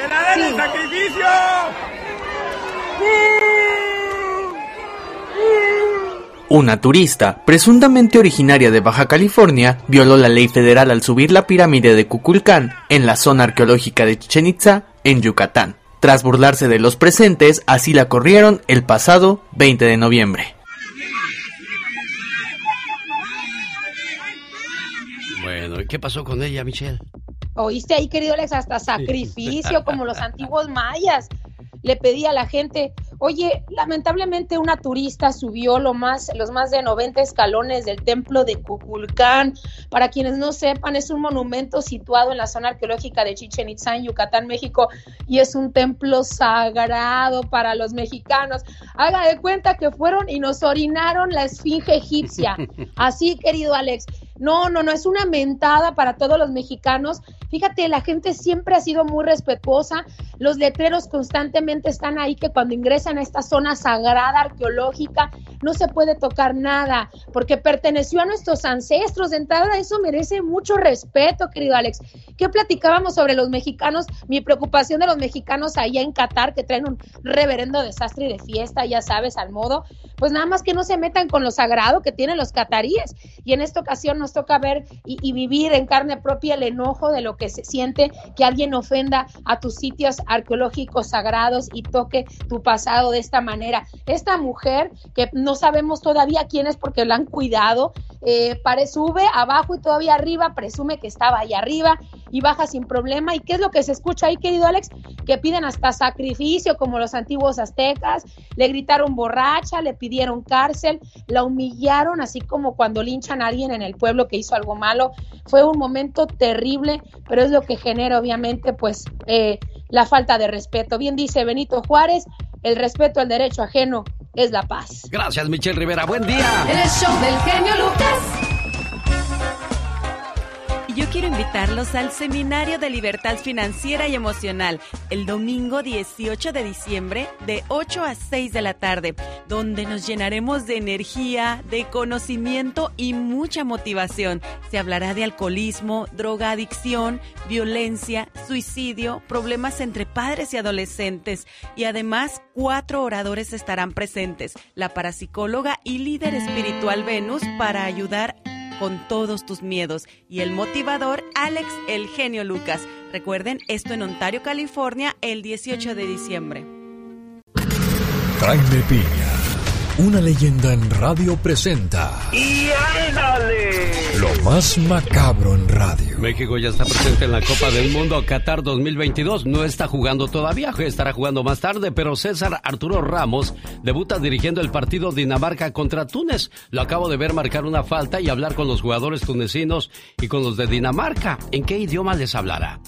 Una turista, presuntamente originaria de Baja California, violó la ley federal al subir la pirámide de Kukulcán en la zona arqueológica de Chichen Itza, en Yucatán. Tras burlarse de los presentes, así la corrieron el pasado 20 de noviembre. Bueno, ¿y qué pasó con ella, Michelle? Oíste ahí, querido Alex, hasta sacrificio, como los antiguos mayas. Le pedí a la gente, oye, lamentablemente una turista subió lo más, los más de 90 escalones del templo de Cuculcán. Para quienes no sepan, es un monumento situado en la zona arqueológica de Chichen Itza, en Yucatán, México, y es un templo sagrado para los mexicanos. Haga de cuenta que fueron y nos orinaron la esfinge egipcia. (laughs) Así, querido Alex. No, no, no, es una mentada para todos los mexicanos. Fíjate, la gente siempre ha sido muy respetuosa. Los letreros constantemente están ahí que cuando ingresan a esta zona sagrada arqueológica no se puede tocar nada porque perteneció a nuestros ancestros. De entrada, eso merece mucho respeto, querido Alex. ¿Qué platicábamos sobre los mexicanos? Mi preocupación de los mexicanos allá en Qatar que traen un reverendo desastre de fiesta, ya sabes, al modo. Pues nada más que no se metan con lo sagrado que tienen los cataríes. Y en esta ocasión nos toca ver y, vivir en carne propia el enojo de lo que se siente que alguien ofenda a tus sitios arqueológicos sagrados y toque tu pasado de esta manera. Esta mujer, que no sabemos todavía quién es porque la han cuidado, eh, sube abajo y todavía arriba, presume que estaba ahí arriba y baja sin problema. ¿Y qué es lo que se escucha ahí, querido Alex? Que piden hasta sacrificio, como los antiguos aztecas, le gritaron borracha, le pidieron cárcel, la humillaron, así como cuando linchan a alguien en el pueblo que hizo algo malo. Fue un momento terrible, pero es lo que genera, obviamente, pues eh, la falta de respeto. Bien dice Benito Juárez, el respeto al derecho ajeno es la paz. Gracias, Michelle Rivera. Buen día. El show del genio Lucas yo quiero invitarlos al Seminario de Libertad Financiera y Emocional el domingo 18 de diciembre de 8 a 6 de la tarde, donde nos llenaremos de energía, de conocimiento y mucha motivación. Se hablará de alcoholismo, drogadicción, violencia, suicidio, problemas entre padres y adolescentes y además cuatro oradores estarán presentes, la parapsicóloga y líder espiritual Venus para ayudar a con todos tus miedos y el motivador Alex El Genio Lucas. Recuerden esto en Ontario, California, el 18 de diciembre. Piña una leyenda en radio presenta. ¡Y ándale! Lo más macabro en radio. México ya está presente en la Copa del Mundo Qatar 2022. No está jugando todavía, estará jugando más tarde, pero César Arturo Ramos debuta dirigiendo el partido Dinamarca contra Túnez. Lo acabo de ver marcar una falta y hablar con los jugadores tunecinos y con los de Dinamarca. ¿En qué idioma les hablará?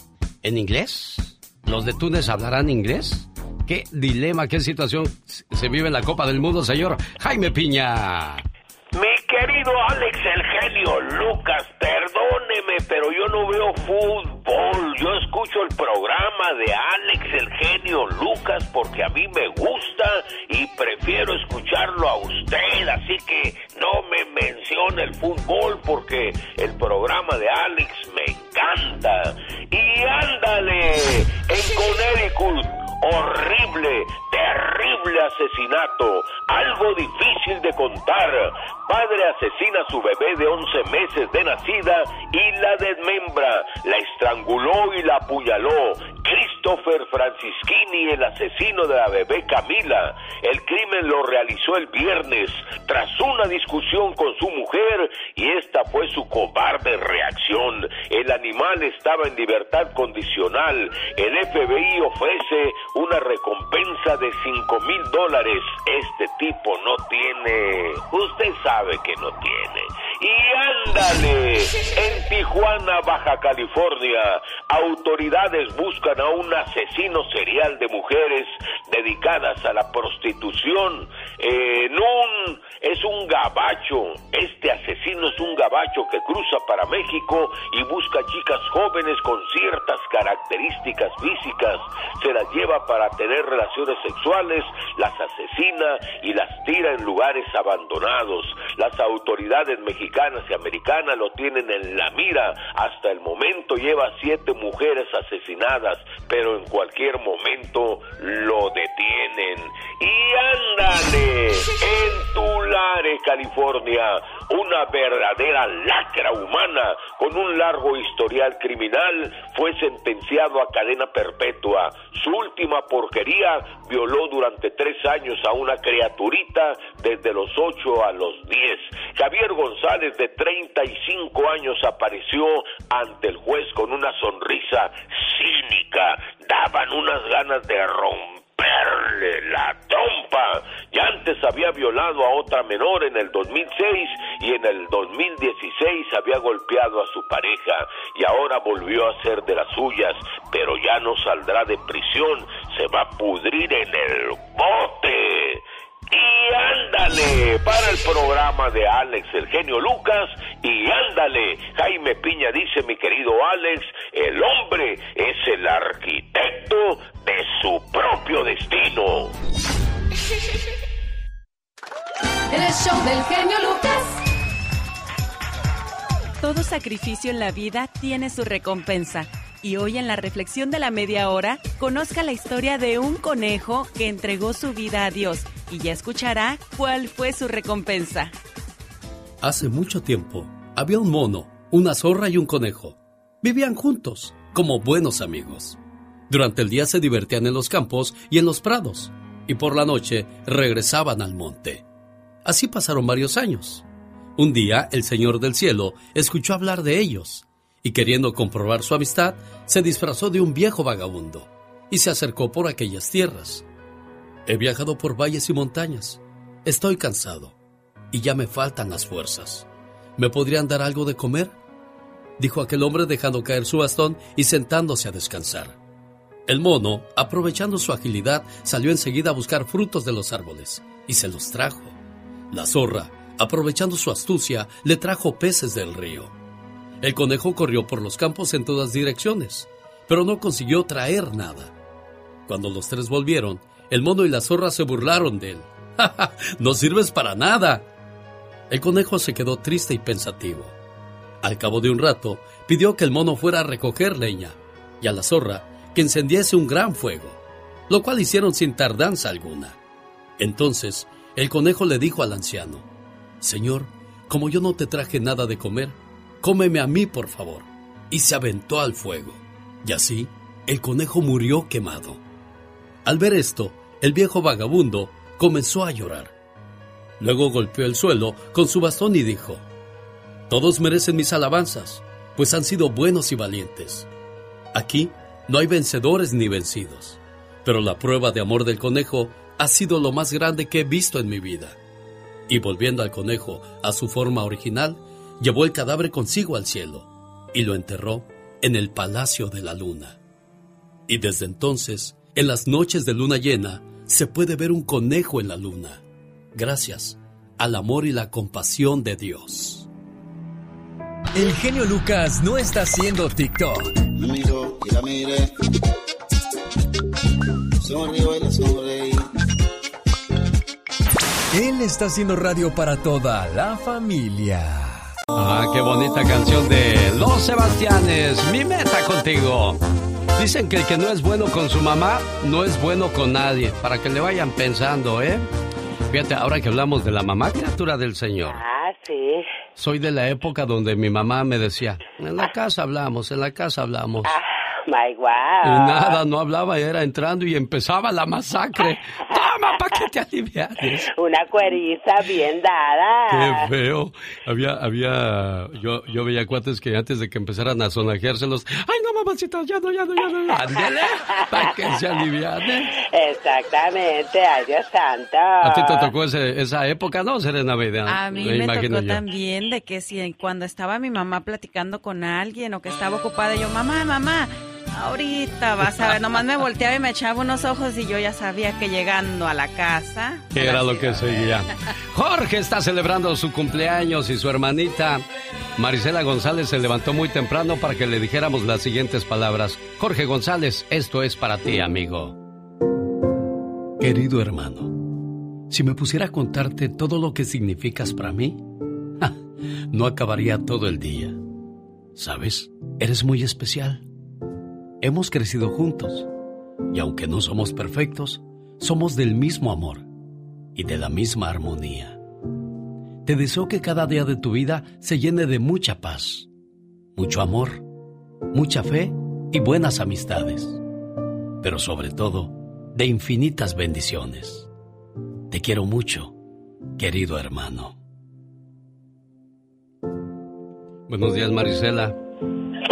¿En inglés? ¿Los de Túnez hablarán inglés? Qué dilema, qué situación se vive en la Copa del Mundo, señor Jaime Piña. Mi querido Alex el genio Lucas, perdóneme, pero yo no veo fútbol. Yo escucho el programa de Alex el genio Lucas porque a mí me gusta y prefiero escucharlo a usted. Así que no me mencione el fútbol porque el programa de Alex me encanta. Y ándale, en Connecticut horrible, terrible asesinato. algo difícil de contar. Padre asesina a su bebé de 11 meses de nacida y la desmembra, la estranguló y la apuñaló. Christopher Francischini, el asesino de la bebé Camila. El crimen lo realizó el viernes tras una discusión con su mujer y esta fue su cobarde reacción. El animal estaba en libertad condicional. El FBI ofrece una recompensa de 5 mil dólares. Este tipo no tiene... Usted sabe que no tiene. Y ándale, en Tijuana, Baja California, autoridades buscan a un asesino serial de mujeres dedicadas a la prostitución. En un es un gabacho. Este asesino es un gabacho que cruza para México y busca chicas jóvenes con ciertas características físicas. Se las lleva para tener relaciones sexuales, las asesina y las tira en lugares abandonados. Las autoridades mexicanas y americanas lo tienen en la mira. Hasta el momento lleva siete mujeres asesinadas, pero en cualquier momento lo detienen. Y ándale, en Tulare, California, una verdadera lacra humana con un largo historial criminal fue sentenciado a cadena perpetua. Su última porquería violó durante tres años a una criaturita desde los ocho a los diez. Javier González, de 35 años, apareció ante el juez con una sonrisa cínica. Daban unas ganas de romper la trompa. Ya antes había violado a otra menor en el 2006 y en el 2016 había golpeado a su pareja y ahora volvió a ser de las suyas, pero ya no saldrá de prisión, se va a pudrir en el bote. Y ándale para el programa de Alex, el genio Lucas. Y ándale, Jaime Piña dice, mi querido Alex, el hombre es el arquitecto de su propio destino. (laughs) El show del genio Lucas. Todo sacrificio en la vida tiene su recompensa. Y hoy en la reflexión de la media hora, conozca la historia de un conejo que entregó su vida a Dios y ya escuchará cuál fue su recompensa. Hace mucho tiempo, había un mono, una zorra y un conejo. Vivían juntos, como buenos amigos. Durante el día se divertían en los campos y en los prados, y por la noche regresaban al monte. Así pasaron varios años. Un día el Señor del Cielo escuchó hablar de ellos, y queriendo comprobar su amistad, se disfrazó de un viejo vagabundo, y se acercó por aquellas tierras. He viajado por valles y montañas. Estoy cansado, y ya me faltan las fuerzas. ¿Me podrían dar algo de comer? dijo aquel hombre dejando caer su bastón y sentándose a descansar. El mono, aprovechando su agilidad, salió enseguida a buscar frutos de los árboles y se los trajo. La zorra, aprovechando su astucia, le trajo peces del río. El conejo corrió por los campos en todas direcciones, pero no consiguió traer nada. Cuando los tres volvieron, el mono y la zorra se burlaron de él. ¡Ja, (laughs) ja! No sirves para nada. El conejo se quedó triste y pensativo. Al cabo de un rato, pidió que el mono fuera a recoger leña y a la zorra que encendiese un gran fuego, lo cual hicieron sin tardanza alguna. Entonces, el conejo le dijo al anciano, Señor, como yo no te traje nada de comer, cómeme a mí, por favor. Y se aventó al fuego. Y así, el conejo murió quemado. Al ver esto, el viejo vagabundo comenzó a llorar. Luego golpeó el suelo con su bastón y dijo, Todos merecen mis alabanzas, pues han sido buenos y valientes. Aquí no hay vencedores ni vencidos, pero la prueba de amor del conejo ha sido lo más grande que he visto en mi vida. Y volviendo al conejo a su forma original, llevó el cadáver consigo al cielo y lo enterró en el Palacio de la Luna. Y desde entonces, en las noches de luna llena, se puede ver un conejo en la luna, gracias al amor y la compasión de Dios. El genio Lucas no está haciendo TikTok. Él está haciendo radio para toda la familia. Ah, qué bonita canción de Los Sebastianes. Mi meta contigo. Dicen que el que no es bueno con su mamá, no es bueno con nadie. Para que le vayan pensando, ¿eh? Fíjate, ahora que hablamos de la mamá criatura del Señor. Ah, sí. Soy de la época donde mi mamá me decía, en la casa hablamos, en la casa hablamos. Ah, my wow. Y nada, no hablaba, era entrando y empezaba la masacre. (laughs) Toma, para que te alivianes. Una cueriza bien dada. Qué feo. Había, había, yo, yo veía cuates que antes de que empezaran a sonajeárselos, ay no mamacita, ya no, ya no, ya no. Ándele, para que se alivianen. Exactamente, ay Dios santo. A ti te tocó ese- esa época, ¿no, Serena Medina? A mí me, imagino tocó yo. también de que si cuando estaba mi mamá platicando con alguien o que estaba ocupada, yo, mamá, mamá, ahorita vas a ver, nomás me volteaba y me echaba unos ojos y yo ya sabía que llegando a la casa... ¿Qué era lo que seguía? Jorge está celebrando su cumpleaños y su hermanita Marisela González se levantó muy temprano para que le dijéramos las siguientes palabras. Jorge González, esto es para ti, amigo. Querido hermano, si me pusiera a contarte todo lo que significas para mí, ja, no acabaría todo el día. ¿Sabes? Eres muy especial. Hemos crecido juntos y aunque no somos perfectos, somos del mismo amor y de la misma armonía. Te deseo que cada día de tu vida se llene de mucha paz, mucho amor, mucha fe y buenas amistades, pero sobre todo de infinitas bendiciones. Te quiero mucho, querido hermano. Buenos días, Marisela.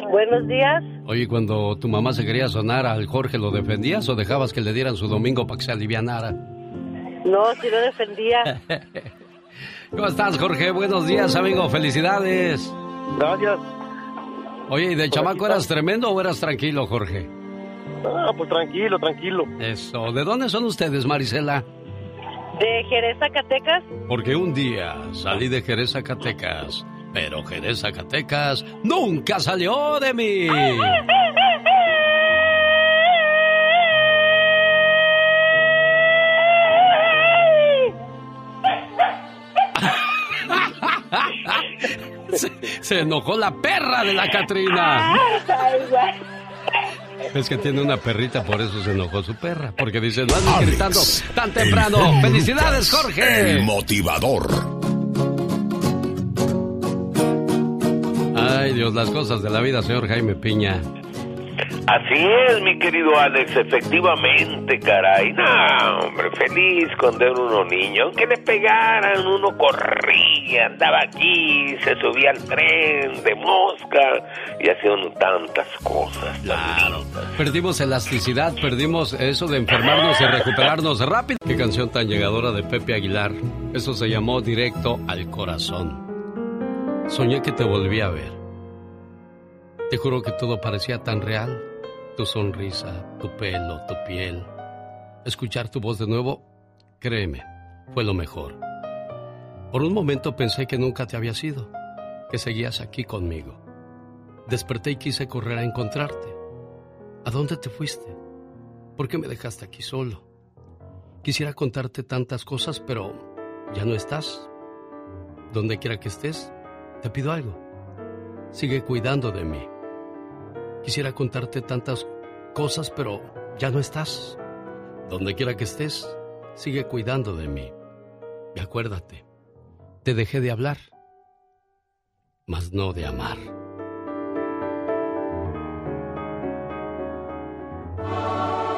Buenos días. Oye, cuando tu mamá se quería sonar al Jorge, ¿lo defendías o dejabas que le dieran su domingo para que se alivianara? No, sí lo defendía. (laughs) ¿Cómo estás, Jorge? Buenos días, amigo. Felicidades. Gracias. Oye, ¿y de chamaco eras tremendo o eras tranquilo, Jorge? Ah, pues tranquilo, tranquilo. Eso. ¿De dónde son ustedes, Marisela? ¿De Jerez, Zacatecas? Porque un día salí de Jerez, Zacatecas, pero Jerez, Zacatecas nunca salió de mí. (laughs) Se, se enojó la perra de la Catrina. Es que tiene una perrita, por eso se enojó su perra. Porque dice, no andes gritando tan temprano. el ¡Felicidades, Jorge! El motivador. Ay, Dios, las cosas de la vida, señor Jaime Piña. Así es, mi querido Alex, efectivamente, caray. No, hombre, feliz cuando era uno niño. Aunque le pegaran, uno corría, andaba aquí, se subía al tren de mosca y hacía uno tantas cosas. Claro. Perdimos elasticidad, perdimos eso de enfermarnos y recuperarnos rápido. Qué canción tan llegadora de Pepe Aguilar. Eso se llamó Directo al Corazón. Soñé que te volví a ver. Te juro que todo parecía tan real. Tu sonrisa, tu pelo, tu piel. Escuchar tu voz de nuevo, créeme, fue lo mejor. Por un momento pensé que nunca te había sido, que seguías aquí conmigo. Desperté y quise correr a encontrarte. ¿A dónde te fuiste? ¿Por qué me dejaste aquí solo? Quisiera contarte tantas cosas, pero ya no estás. Donde quiera que estés, te pido algo. Sigue cuidando de mí. Quisiera contarte tantas cosas, pero ya no estás. Donde quiera que estés, sigue cuidando de mí. Y acuérdate, te dejé de hablar, mas no de amar.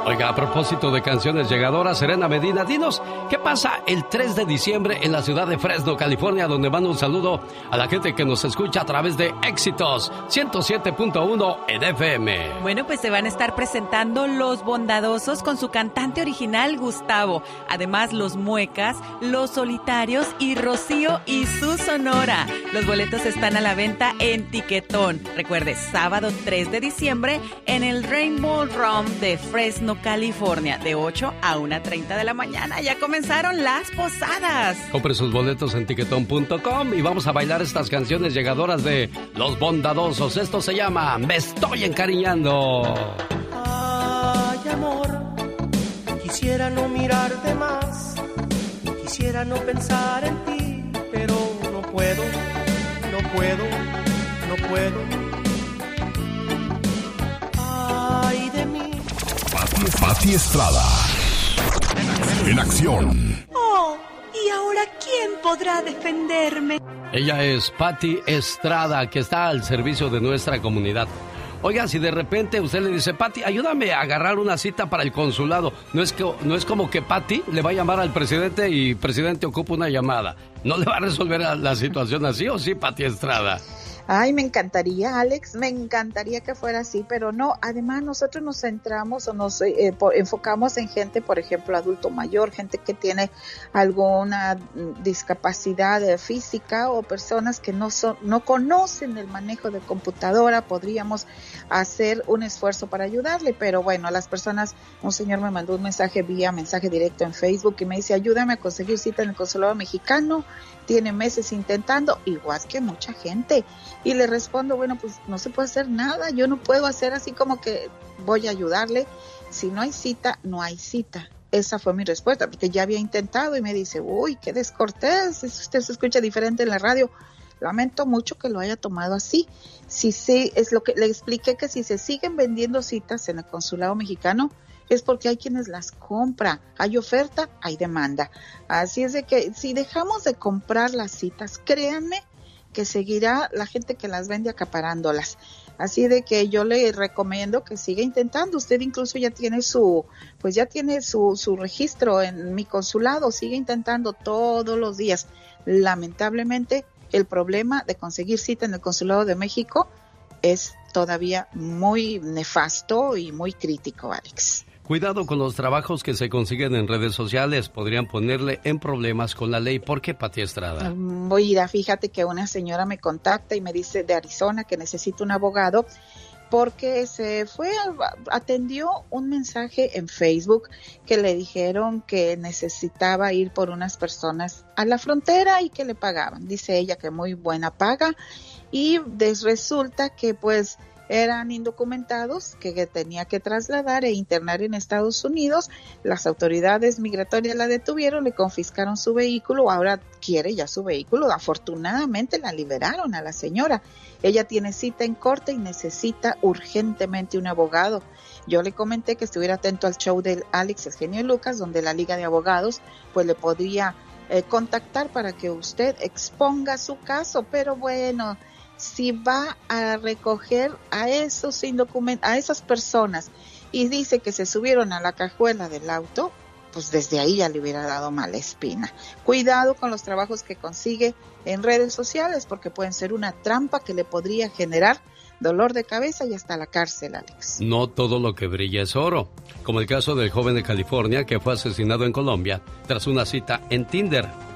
Oiga, a propósito de canciones llegadoras, Serena Medina, dinos, ¿qué pasa el 3 de diciembre en la ciudad de Fresno, California, donde mando un saludo a la gente que nos escucha a través de Éxitos 107.1 en FM? Bueno, pues se van a estar presentando Los Bondadosos con su cantante original Gustavo. Además, Los Muecas, Los Solitarios y Rocío y su Sonora. Los boletos están a la venta en Tiquetón. Recuerde, sábado 3 de diciembre en el Rainbow Room de Fresno, California, de 8 a 1.30 de la mañana. Ya comenzaron las posadas. Compre sus boletos en tiquetón.com y vamos a bailar estas canciones llegadoras de Los Bondadosos. Esto se llama Me Estoy Encariñando. Ay, amor, quisiera no mirarte más, quisiera no pensar en ti, pero no puedo, no puedo, no puedo. Pati, Pati Estrada. En acción. Oh, Ahora, ¿quién podrá defenderme? Ella es Patti Estrada, que está al servicio de nuestra comunidad. Oiga, si de repente usted le dice, Patti, ayúdame a agarrar una cita para el consulado, no es, que, no es como que Patti le va a llamar al presidente y presidente ocupa una llamada. ¿No le va a resolver la situación así o sí, Patti Estrada? Ay, me encantaría, Alex, me encantaría que fuera así, pero no. Además, nosotros nos centramos o nos eh, enfocamos en gente, por ejemplo, adulto mayor, gente que tiene alguna discapacidad eh, física o personas que no son, no conocen el manejo de computadora. Podríamos hacer un esfuerzo para ayudarle, pero bueno, a las personas, un señor me mandó un mensaje vía mensaje directo en Facebook y me dice, ayúdame a conseguir cita en el consulado mexicano tiene meses intentando, igual que mucha gente. Y le respondo, bueno, pues no se puede hacer nada, yo no puedo hacer así como que voy a ayudarle. Si no hay cita, no hay cita. Esa fue mi respuesta, porque ya había intentado y me dice, uy, qué descortés, usted se escucha diferente en la radio. Lamento mucho que lo haya tomado así. Si sí, es lo que le expliqué que si se siguen vendiendo citas en el consulado mexicano, es porque hay quienes las compra. Hay oferta, hay demanda. Así es de que si dejamos de comprar las citas, créanme que seguirá la gente que las vende acaparándolas. Así de que yo le recomiendo que siga intentando. Usted incluso ya tiene su, pues ya tiene su, su registro en mi consulado. Sigue intentando todos los días. Lamentablemente, el problema de conseguir cita en el consulado de México es todavía muy nefasto y muy crítico, Alex. Cuidado con los trabajos que se consiguen en redes sociales, podrían ponerle en problemas con la ley. ¿Por qué, Pati Estrada? Mira, fíjate que una señora me contacta y me dice de Arizona que necesita un abogado porque se fue, atendió un mensaje en Facebook que le dijeron que necesitaba ir por unas personas a la frontera y que le pagaban. Dice ella que muy buena paga y resulta que pues eran indocumentados que tenía que trasladar e internar en Estados Unidos. Las autoridades migratorias la detuvieron, le confiscaron su vehículo, ahora quiere ya su vehículo. Afortunadamente la liberaron a la señora. Ella tiene cita en corte y necesita urgentemente un abogado. Yo le comenté que estuviera atento al show del Alex Eugenio Lucas, donde la Liga de Abogados pues le podría eh, contactar para que usted exponga su caso, pero bueno, si va a recoger a esos a esas personas y dice que se subieron a la cajuela del auto, pues desde ahí ya le hubiera dado mala espina. Cuidado con los trabajos que consigue en redes sociales porque pueden ser una trampa que le podría generar dolor de cabeza y hasta la cárcel, Alex. No todo lo que brilla es oro, como el caso del joven de California que fue asesinado en Colombia tras una cita en Tinder.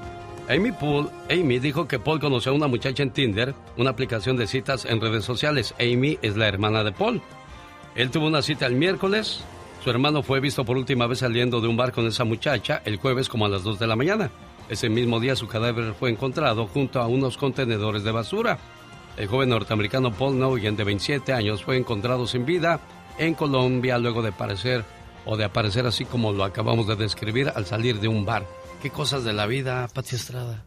Amy Poole, Amy dijo que Paul conoció a una muchacha en Tinder, una aplicación de citas en redes sociales. Amy es la hermana de Paul. Él tuvo una cita el miércoles. Su hermano fue visto por última vez saliendo de un bar con esa muchacha el jueves como a las 2 de la mañana. Ese mismo día su cadáver fue encontrado junto a unos contenedores de basura. El joven norteamericano Paul Nogan, de 27 años, fue encontrado sin vida en Colombia luego de aparecer o de aparecer así como lo acabamos de describir al salir de un bar. Qué cosas de la vida, Pati Estrada.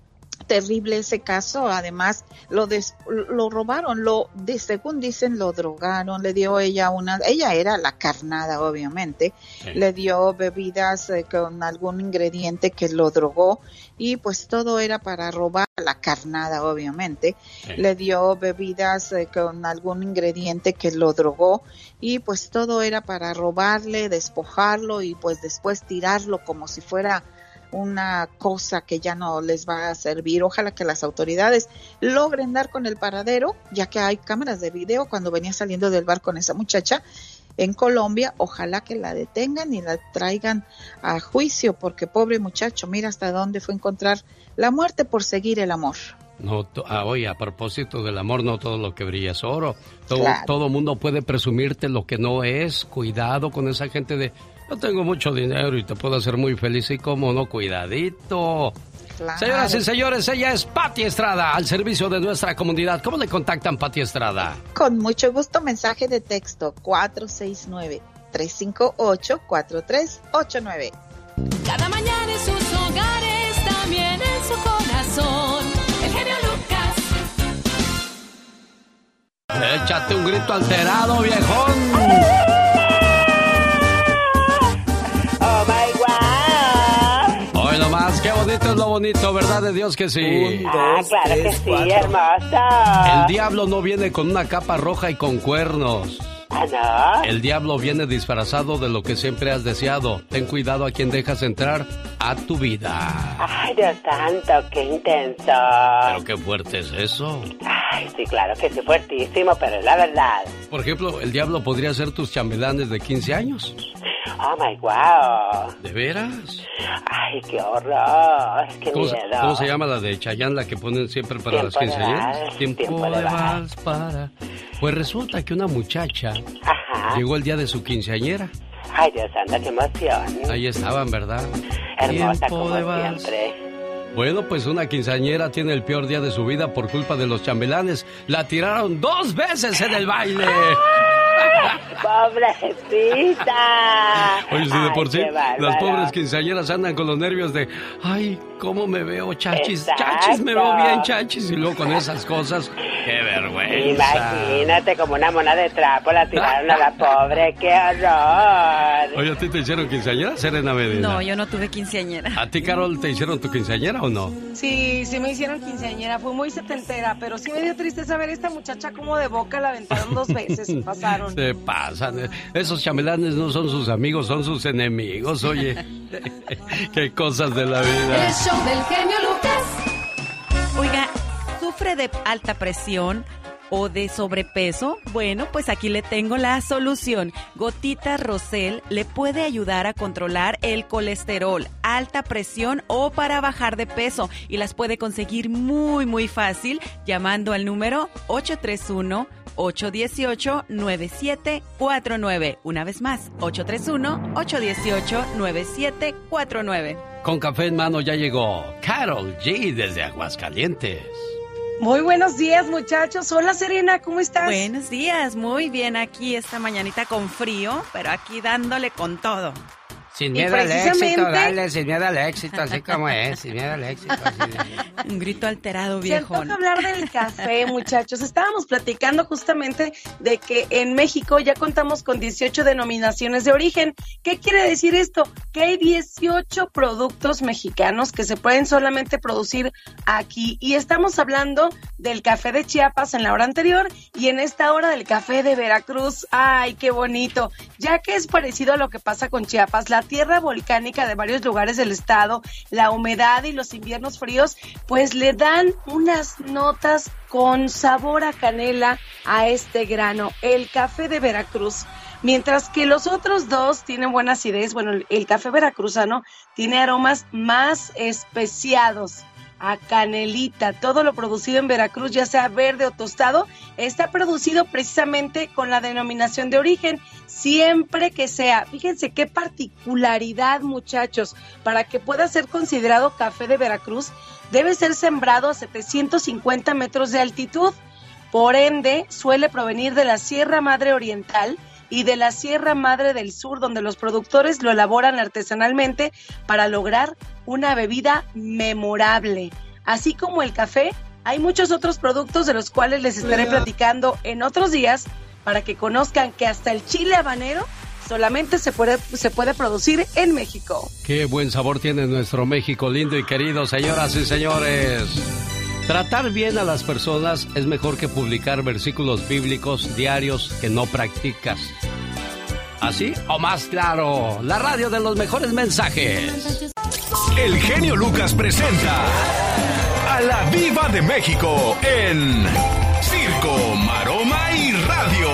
Terrible ese caso, además lo lo robaron, lo de, según dicen lo drogaron, le dio ella una, ella era la carnada obviamente, le dio bebidas eh, con algún ingrediente que lo drogó y pues todo era para robar la carnada obviamente, le dio bebidas eh, con algún ingrediente que lo drogó y pues todo era para robarle, despojarlo y pues después tirarlo como si fuera una cosa que ya no les va a servir. Ojalá que las autoridades logren dar con el paradero, ya que hay cámaras de video cuando venía saliendo del bar con esa muchacha en Colombia. Ojalá que la detengan y la traigan a juicio, porque pobre muchacho, mira hasta dónde fue encontrar la muerte por seguir el amor. No, ah, oye, a propósito del amor, no todo lo que brilla es oro. Todo, todo mundo puede presumirte lo que no es. Cuidado con esa gente de, yo tengo mucho dinero y te puedo hacer muy feliz y como no, cuidadito. Señoras y señores, ella es Patti Estrada, al servicio de nuestra comunidad. ¿Cómo le contactan, Patti Estrada? Con mucho gusto, mensaje de texto 469-358-4389. Cada mañana en sus hogares, también en su corazón. El genio Lucas. Échate un grito alterado, viejón. Bonito es lo bonito, ¿verdad de Dios que sí? Un, dos, Ah, claro que tres, sí, cuatro. hermosa. El diablo no viene con una capa roja y con cuernos. El diablo viene disfrazado de lo que siempre has deseado. Ten cuidado a quien dejas entrar a tu vida. Ay, Dios santo, qué intenso. Pero qué fuerte es eso. Ay, sí, claro que sí, fuertísimo, pero es la verdad. Por ejemplo, el diablo podría ser tus chambelanes de 15 años. Oh my wow. ¿De veras? Ay, qué horror. Qué ¿Cómo, se, miedo. cómo se llama la de Chayanne, la que ponen siempre para las Tiempo de quinceañeras? vals, Tiempo, de vals para... Pues resulta que una muchacha Ajá. llegó el día de su quinceañera. Ay, Dios qué emoción. Ahí estaban, ¿verdad? Hermosa como siempre. Bueno, pues una quinceañera tiene el peor día de su vida por culpa de los chambelanes. La tiraron dos veces en el baile. (laughs) Pobrecita. Oye, si de por sí, las pobres quinceañeras andan con los nervios de, ay, ¿cómo me veo, chachis? Exacto. Chachis, me veo bien, chachis. Y luego con esas cosas, qué vergüenza. Imagínate como una mona de trapo la tiraron a la pobre, qué horror. Oye, ¿a ti te hicieron quinceañera, Serena Medina? No, yo no tuve quinceañera. ¿A ti, Carol, te hicieron tu quinceañera o no? Sí, sí me hicieron quinceañera, fue muy setentera, pero sí me dio tristeza ver a esta muchacha como de boca la aventaron dos veces, se pasaron. Se pasan. Esos chambelanes no son sus amigos, son sus enemigos, oye. (laughs) qué cosas de la vida. El show del genio Lucas. Oiga, ¿sufre de alta presión? ¿O de sobrepeso? Bueno, pues aquí le tengo la solución. Gotita Rosel le puede ayudar a controlar el colesterol, alta presión o para bajar de peso. Y las puede conseguir muy, muy fácil llamando al número 831 818-9749. Una vez más, 831-818-9749. Con café en mano ya llegó Carol G desde Aguascalientes. Muy buenos días, muchachos. Hola, Serena, ¿cómo estás? Buenos días, muy bien aquí esta mañanita con frío, pero aquí dándole con todo. Sin Y miedo al éxito, dale, sin miedo al éxito, así como es, (laughs) sin miedo al éxito. Un grito alterado, Se antoja viejón. hablar del café, (laughs) muchachos. Estábamos platicando justamente de que en México ya contamos con 18 denominaciones de origen. ¿Qué quiere decir esto? Que hay 18 productos mexicanos que se pueden solamente producir aquí. Y estamos hablando del café de Chiapas en la hora anterior y en esta hora del café de Veracruz. ¡Ay, qué bonito! Ya que es parecido a lo que pasa con Chiapas, la tierra volcánica de varios lugares del estado, la humedad y los inviernos fríos, pues le dan unas notas con sabor a canela a este grano, el café de Veracruz. Mientras que los otros dos tienen buena acidez, bueno, el- café veracruzano tiene aromas más especiados a canelita. Todo lo producido en Veracruz, ya sea verde o tostado, está producido precisamente con la denominación de origen, siempre que sea. Fíjense qué particularidad, muchachos, para que pueda ser considerado café de Veracruz, debe ser sembrado a 750 metros de altitud. Por ende, suele provenir de la Sierra Madre Oriental y de la Sierra Madre del Sur, donde los productores lo elaboran artesanalmente para lograr una bebida memorable. Así como el café, hay muchos otros productos de los cuales les estaré platicando en otros días para que conozcan que hasta el chile habanero solamente se puede, se puede producir en México. Qué buen sabor tiene nuestro México lindo y querido, señoras y señores. Tratar bien a las personas es mejor que publicar versículos bíblicos diarios que no practicas. ¿Así o más claro? La radio de los mejores mensajes. El genio Lucas presenta a la Viva de México en Circo, Maroma y Radio.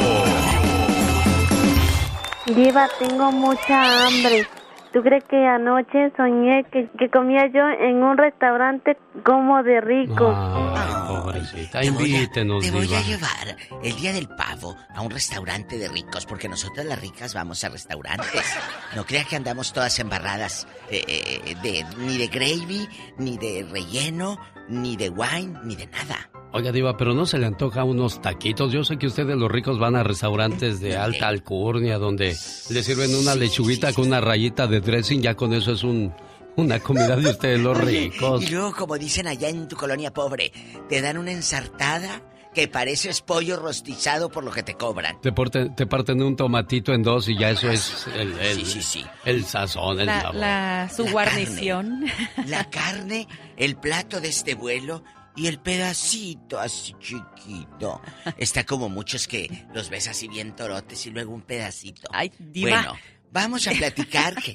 Diva, tengo mucha hambre. ¿Tú crees que anoche soñé que, que comía yo en un restaurante como de rico? Ay, pobrecita, invítenos, Te voy diva. a llevar el día del pavo a un restaurante de ricos, porque nosotras las ricas vamos a restaurantes. No creas que andamos todas embarradas eh, eh, de, ni de gravy, ni de relleno, ni de wine, ni de nada. Oiga, Diva, pero no se le antoja unos taquitos. Yo sé que ustedes los ricos van a restaurantes de alta alcurnia donde le sirven una lechuguita con una rayita de dressing. Ya con eso es un, una comida de ustedes los ricos. Y luego, como dicen allá en tu colonia pobre, te dan una ensartada que pareces pollo rostizado por lo que te cobran. Te, porte- te parten un tomatito en dos y ya eso es el, el, Sí, sí, sí. el sazón, el La, sabor. la- su La guarnición. La carne, el plato de este vuelo y el pedacito así chiquito. Está como muchos que los ves así bien torotes y luego un pedacito. Ay, diva. Bueno, vamos a platicar, que-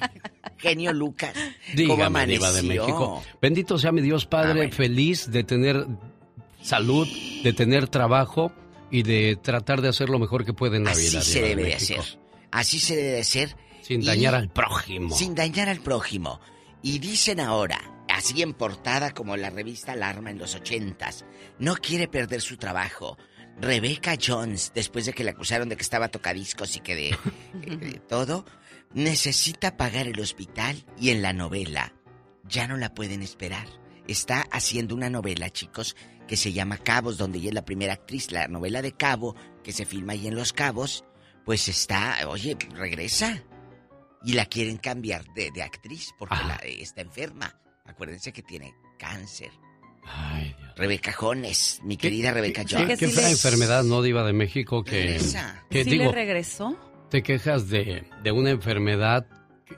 genio Lucas. ¿Cómo Dígame, amaneció? Diva de México. Bendito sea mi Dios Padre, feliz de tener salud, de tener trabajo y de tratar de hacer lo mejor que puede en la Así vida. se Diva de debe de hacer. Así se debe de hacer. Sin Y- dañar al prójimo. Sin dañar al prójimo. Y dicen ahora, así en portada como la revista Alarma en los ochentas, no quiere perder su trabajo. Rebecca Jones, después de que le acusaron de que estaba tocadiscos y que de, (laughs) eh, de todo, necesita pagar el hospital y en la novela ya no la pueden esperar. Está haciendo una novela, chicos, que se llama Cabos, donde ella es la primera actriz. La novela de Cabo, que se filma ahí en Los Cabos, pues está, oye, regresa. Y la quieren cambiar de, de actriz porque la- está enferma. Acuérdense que tiene cáncer. Rebeca Jones, mi querida Rebeca ¿Qué, Jones. qué fea enfermedad, no, Diva de México? Que, que ¿Sí digo, le regresó? te quejas de, de una enfermedad que,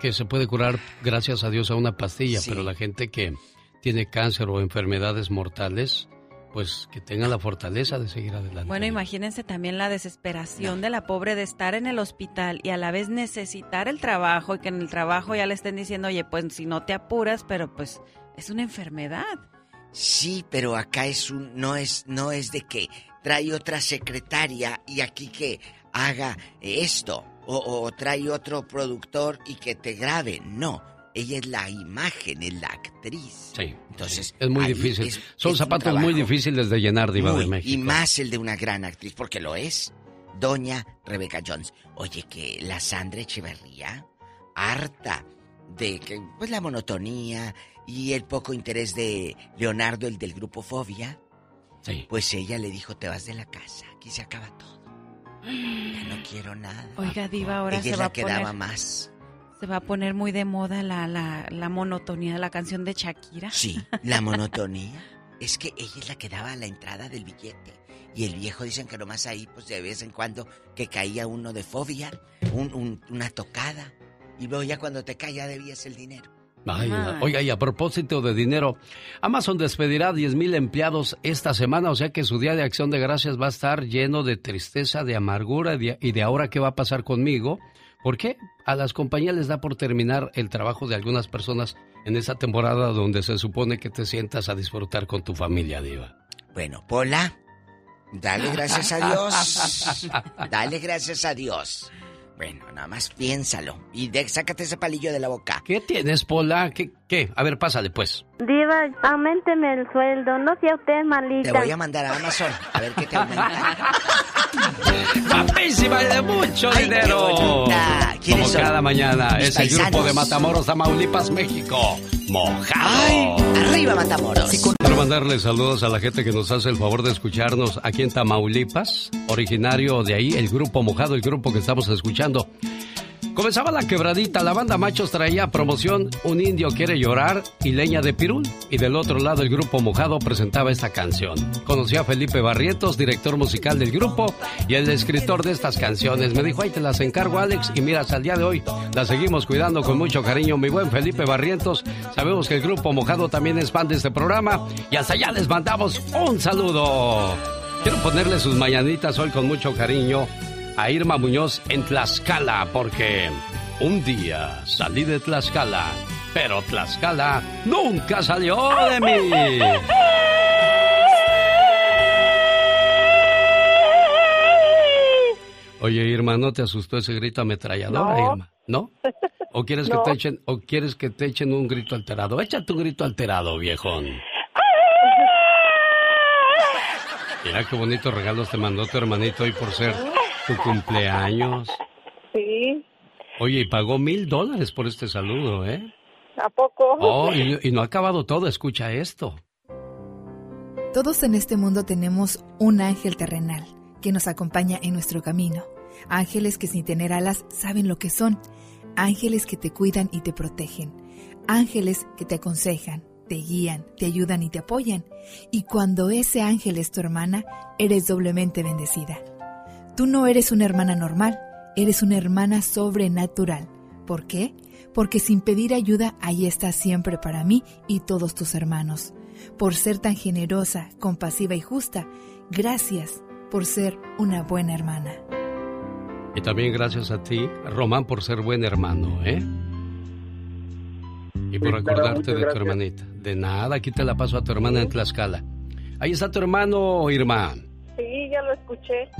que se puede curar gracias a Dios a una pastilla, Sí. pero la gente que tiene cáncer o enfermedades mortales, pues que tenga la fortaleza de seguir adelante. Bueno, imagínense también la desesperación de la pobre de estar en el hospital y a la vez necesitar el trabajo y que en el trabajo ya le estén diciendo, oye, pues si no te apuras, pero pues es una enfermedad. Sí, pero acá es un no es no es de que trae otra secretaria y aquí que haga esto o, o trae otro productor y que te grabe. No, ella es la imagen, es la actriz. Sí. Entonces Es muy difícil. es- Son es zapatos muy difíciles de llenar, Diva muy, de México. Y más el de una gran actriz, porque lo es. Doña Rebeca Jones. Oye, que la Sandra Echeverría, harta de que, pues la monotonía y el poco interés de Leonardo, el del grupo Fobia, Sí. pues ella le dijo, te vas de la casa, aquí se acaba todo. Ya no quiero nada. Oiga, Diva, ahora ella se es va la a que poner... daba más. Se va a poner muy de moda la, la, la monotonía de la canción de Shakira. Sí, la monotonía. Es que ella es la que daba la entrada del billete. Y el viejo dicen que nomás ahí, pues de vez en cuando, que caía uno de fobia, un- un- una tocada. Y luego ya cuando te cae ya debías el dinero. Ay, Ay. Oiga, y a propósito de dinero, Amazon despedirá a 10 mil empleados esta semana, o sea que su día de acción de gracias va a estar lleno de tristeza, de amargura de- y de ahora qué va a pasar conmigo. ¿Por qué? A las compañías les da por terminar el trabajo de algunas personas en esa temporada donde se supone que te sientas a disfrutar con tu familia, Diva. Bueno, Pola, dale (laughs) gracias a Dios. Dale gracias a Dios. Bueno, nada más piénsalo. Y de- sácate ese palillo de la boca. ¿Qué tienes, Pola? ¿Qué? qué? A ver, pásale, pues. Diva, aumenteme el sueldo, no sea usted malita. Te voy a mandar a Amazon a ver qué te aumenta. (laughs) ¡Guapísima y de mucho dinero! bonita! ¿Quiénes Como son? cada mañana, es el grupo de Matamoros, Tamaulipas, México. ¡Mojado! ¡Arriba, Matamoros! Quiero mandarle saludos a la gente que nos hace el favor de escucharnos aquí en Tamaulipas, originario de ahí, el grupo Mojado, el grupo que estamos escuchando. Comenzaba la quebradita, la banda Machos traía promoción Un indio quiere llorar y leña de pirul. Y del otro lado el grupo Mojado presentaba esta canción. Conocí a Felipe Barrientos, director musical del grupo y el escritor de estas canciones. Me dijo, ahí te las encargo Alex y mira, hasta el día de hoy las seguimos cuidando con mucho cariño. Mi buen Felipe Barrientos, sabemos que el grupo Mojado también es fan de este programa y hasta allá les mandamos un saludo. Quiero ponerle sus mañanitas hoy con mucho cariño a Irma Muñoz en Tlaxcala, porque un día salí de Tlaxcala, pero Tlaxcala nunca salió de mí. Oye, Irma, ¿no te asustó ese grito ametralladora, No. Irma? ¿No? ¿O quieres No. que te echen o quieres que te echen un grito alterado? Échate un grito alterado, viejón. Mira qué bonitos regalos te mandó tu hermanito hoy por ser tu cumpleaños. Sí, Oye, y pagó mil dólares por este saludo, ¿eh? ¿a poco? Oh, y, y no ha acabado todo, escucha esto. Todos en este mundo tenemos un ángel terrenal que nos acompaña en nuestro camino. Ángeles que sin tener alas saben lo que son. Ángeles que te cuidan y te protegen. Ángeles que te aconsejan, te guían, te ayudan y te apoyan. Y cuando ese ángel es tu hermana, eres doblemente bendecida. Tú no eres una hermana normal, eres una hermana sobrenatural. ¿Por qué? Porque sin pedir ayuda, ahí estás siempre para mí y todos tus hermanos. Por ser tan generosa, compasiva y justa, gracias por ser una buena hermana. Y también gracias a ti, Román, por ser buen hermano, ¿eh? Y por acordarte de tu hermanita. De nada, aquí te la paso a tu hermana en Tlaxcala. Ahí está tu hermano, Irma. Sí, ya lo escuché.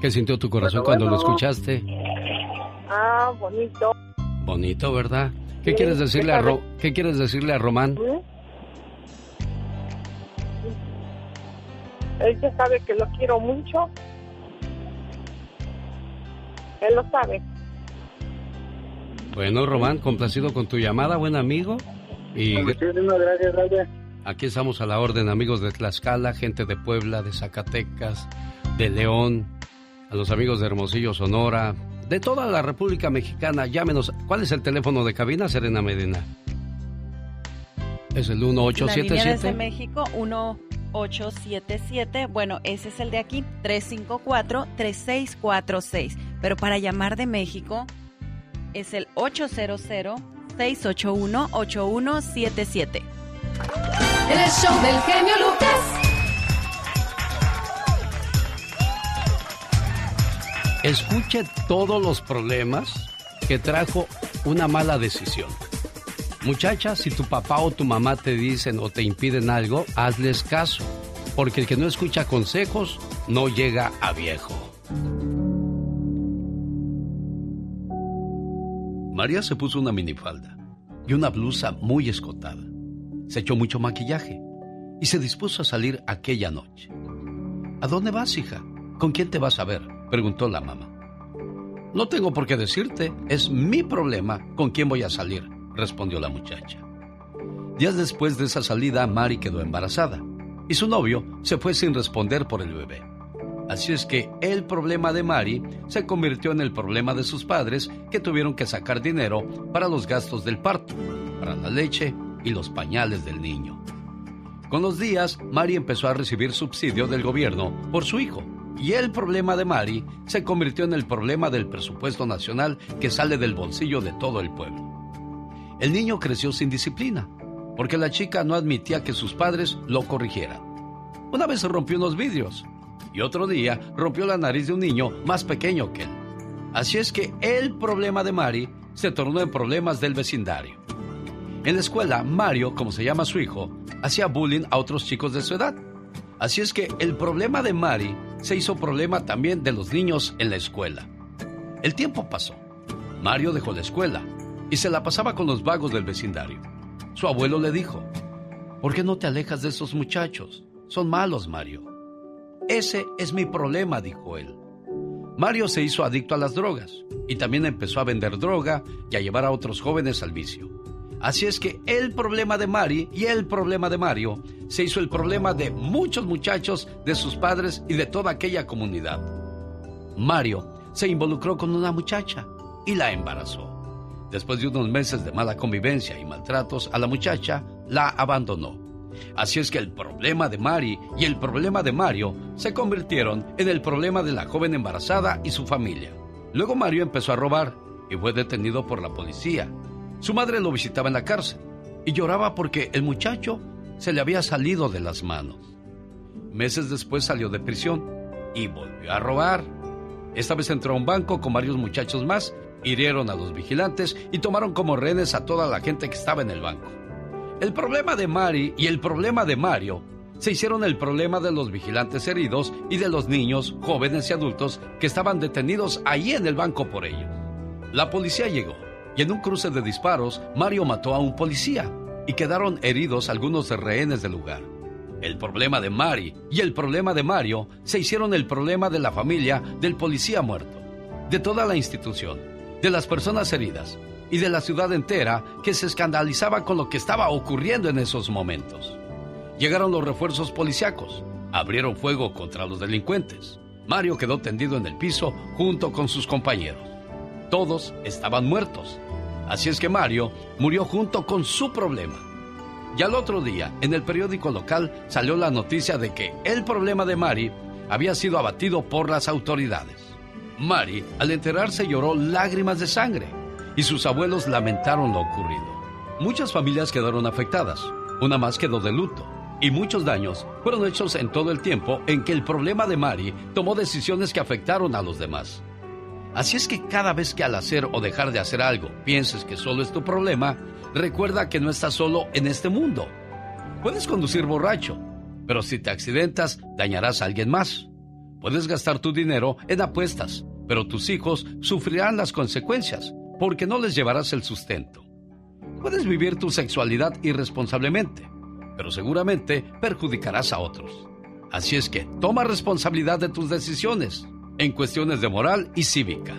¿Qué sintió tu corazón cuando lo escuchaste? Ah, bonito. Bonito, ¿verdad? ¿Qué quieres decirle a Ro ¿Qué quieres decirle a Román? Él ya sabe que lo quiero mucho. Él lo sabe. Bueno, Román, complacido con tu llamada, buen amigo. Y Muchísimas gracias, Albert. aquí estamos a la orden, amigos de Tlaxcala, gente de Puebla, de Zacatecas, de León, a los amigos de Hermosillo, Sonora, de toda la República Mexicana. Llámenos. ¿Cuál es el teléfono de cabina, Serena Medina? Es el La línea desde 1877. México, 1877. Bueno, ese es el de aquí, 354-3646. Pero para llamar de México es el 800-681-8177. En el show del genio Lucas. Escuche todos los problemas que trajo una mala decisión. Muchacha, si tu papá o tu mamá te dicen o te impiden algo, hazles caso, porque el que no escucha consejos no llega a viejo. María se puso una minifalda y una blusa muy escotada. Se echó mucho maquillaje y se dispuso a salir aquella noche. ¿A dónde vas, hija? ¿Con quién te vas a ver? Preguntó la mamá. No tengo por qué decirte, es mi problema con quién voy a salir, respondió la muchacha. Días después de esa salida, Mari quedó embarazada y su novio se fue sin responder por el bebé. Así es que el problema de Mari se convirtió en el problema de sus padres que tuvieron que sacar dinero para los gastos del parto, para la leche y los pañales del niño. Con los días, Mari empezó a recibir subsidio del gobierno por su hijo. Y el problema de Mari se convirtió en el problema del presupuesto nacional que sale del bolsillo de todo el pueblo. El niño creció sin disciplina, porque la chica no admitía que sus padres lo corrigieran. Una vez rompió unos vidrios y otro día rompió la nariz de un niño más pequeño que él. Así es que el problema de Mari se tornó en problemas del vecindario. En la escuela, Mario, como se llama su hijo, hacía bullying a otros chicos de su edad. Así es que el problema de Mari se hizo problema también de los niños en la escuela. El tiempo pasó. Mario dejó la escuela y se la pasaba con los vagos del vecindario. Su abuelo le dijo, ¿por qué no te alejas de esos muchachos? Son malos, Mario. Ese es mi problema, dijo él. Mario se hizo adicto a las drogas y también empezó a vender droga y a llevar a otros jóvenes al vicio. Así es que el problema de Mari y el problema de Mario se hizo el problema de muchos muchachos, de sus padres y de toda aquella comunidad. Mario se involucró con una muchacha y la embarazó. Después de unos meses de mala convivencia y maltratos a la muchacha, la abandonó. Así es que el problema de Mari y el problema de Mario se convirtieron en el problema de la joven embarazada y su familia. Luego Mario empezó a robar y fue detenido por la policía. Su madre lo visitaba en la cárcel y lloraba porque el muchacho se le había salido de las manos. Meses después salió de prisión y volvió a robar. Esta vez entró a un banco con varios muchachos más, hirieron a los vigilantes y tomaron como rehenes a toda la gente que estaba en el banco. El problema de Mari y el problema de Mario se hicieron el problema de los vigilantes heridos y de los niños, jóvenes y adultos que estaban detenidos ahí en el banco por ellos. La policía llegó en un cruce de disparos Mario mató a un policía y quedaron heridos algunos rehenes del lugar. El problema de Mari y el problema de Mario se hicieron el problema de la familia del policía muerto, de toda la institución, de las personas heridas y de la ciudad entera que se escandalizaba con lo que estaba ocurriendo en esos momentos. Llegaron los refuerzos policíacos, abrieron fuego contra los delincuentes. Mario quedó tendido en el piso junto con sus compañeros. Todos estaban muertos. Así es que Mario murió junto con su problema. Y al otro día, en el periódico local salió la noticia de que el problema de Mari había sido abatido por las autoridades. Mari, al enterarse, lloró lágrimas de sangre y sus abuelos lamentaron lo ocurrido. Muchas familias quedaron afectadas, una más quedó de luto y muchos daños fueron hechos en todo el tiempo en que el problema de Mari tomó decisiones que afectaron a los demás. Así es que cada vez que al hacer o dejar de hacer algo pienses que solo es tu problema, recuerda que no estás solo en este mundo. Puedes conducir borracho, pero si te accidentas dañarás a alguien más. Puedes gastar tu dinero en apuestas, pero tus hijos sufrirán las consecuencias porque no les llevarás el sustento. Puedes vivir tu sexualidad irresponsablemente, pero seguramente perjudicarás a otros. Así es que toma responsabilidad de tus decisiones en cuestiones de moral y cívica.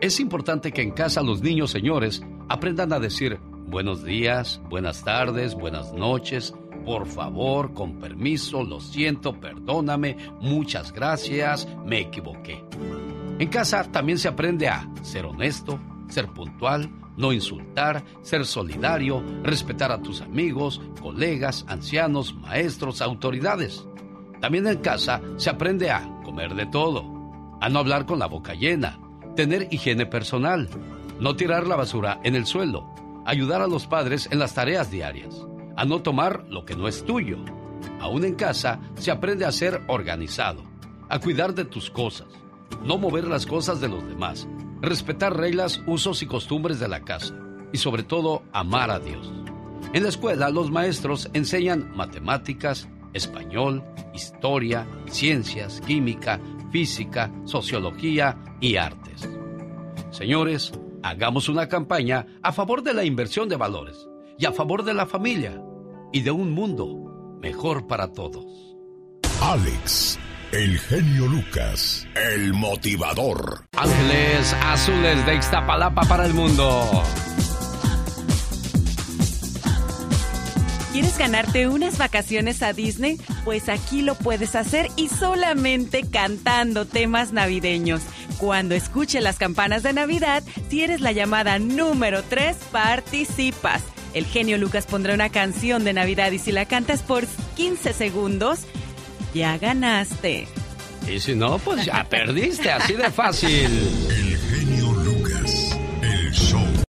Es importante que en casa los niños señores aprendan a decir buenos días, buenas tardes, buenas noches, por favor, con permiso, lo siento, perdóname, muchas gracias, me equivoqué. En casa también se aprende a ser honesto, ser puntual, no insultar, ser solidario, respetar a tus amigos, colegas, ancianos, maestros, autoridades. También en casa se aprende a comer de todo, a no hablar con la boca llena, tener higiene personal, no tirar la basura en el suelo, ayudar a los padres en las tareas diarias, a no tomar lo que no es tuyo. Aún en casa se aprende a ser organizado, a cuidar de tus cosas, no mover las cosas de los demás, respetar reglas, usos y costumbres de la casa y sobre todo amar a Dios. En la escuela los maestros enseñan matemáticas, español, historia, ciencias, química, física, sociología y artes. Señores, hagamos una campaña a favor de la inversión de valores y a favor de la familia y de un mundo mejor para todos. Alex el genio Lucas, el motivador. Ángeles azules de Ixtapalapa para el mundo. ¿Quieres ganarte unas vacaciones a Disney? Pues aquí lo puedes hacer y solamente cantando temas navideños. Cuando escuche las campanas de Navidad, si eres la llamada número 3, participas. El genio Lucas pondrá una canción de Navidad y si la cantas por 15 segundos, ya ganaste. Y si no, pues ya perdiste, así de fácil.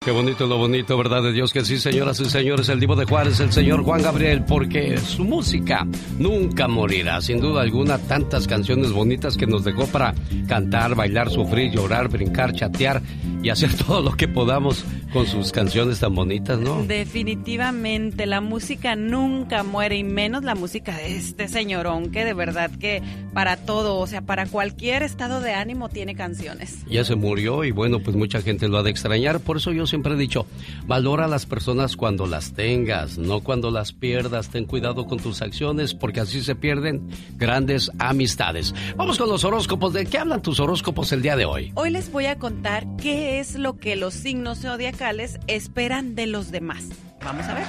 Qué bonito lo bonito, ¿verdad? De Dios que sí, señoras y señores, el Divo de Juárez, el señor Juan Gabriel, porque su música nunca morirá. Sin duda alguna, tantas canciones bonitas que nos dejó para cantar, bailar, sufrir, llorar, brincar, chatear y hacer (laughs) todo lo que podamos con sus canciones tan bonitas, ¿no? Definitivamente, la música nunca muere y menos la música de este señorón que de verdad que para todo, o sea, para cualquier estado de ánimo tiene canciones. Ya se murió y bueno, pues mucha gente lo ha de extrañar, por eso yo siempre he dicho, valora a las personas cuando las tengas, no cuando las pierdas, ten cuidado con tus acciones porque así se pierden grandes amistades. Vamos con los horóscopos, ¿de qué hablan tus horóscopos el día de hoy? Hoy les voy a contar qué es lo que los signos zodiacales esperan de los demás. Vamos a ver.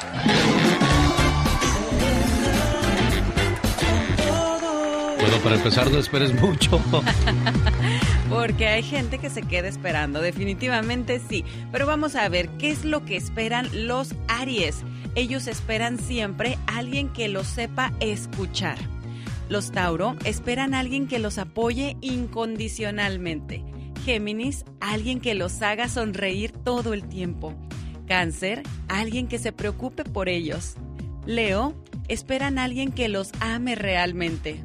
Bueno, para empezar no esperes mucho. (laughs) Porque hay gente que se queda esperando, definitivamente sí. Pero vamos a ver qué es lo que esperan los Aries. Ellos esperan siempre alguien que los sepa escuchar. Los Tauro esperan a alguien que los apoye incondicionalmente. Géminis, alguien que los haga sonreír todo el tiempo. Cáncer, alguien que se preocupe por ellos. Leo, esperan a alguien que los ame realmente.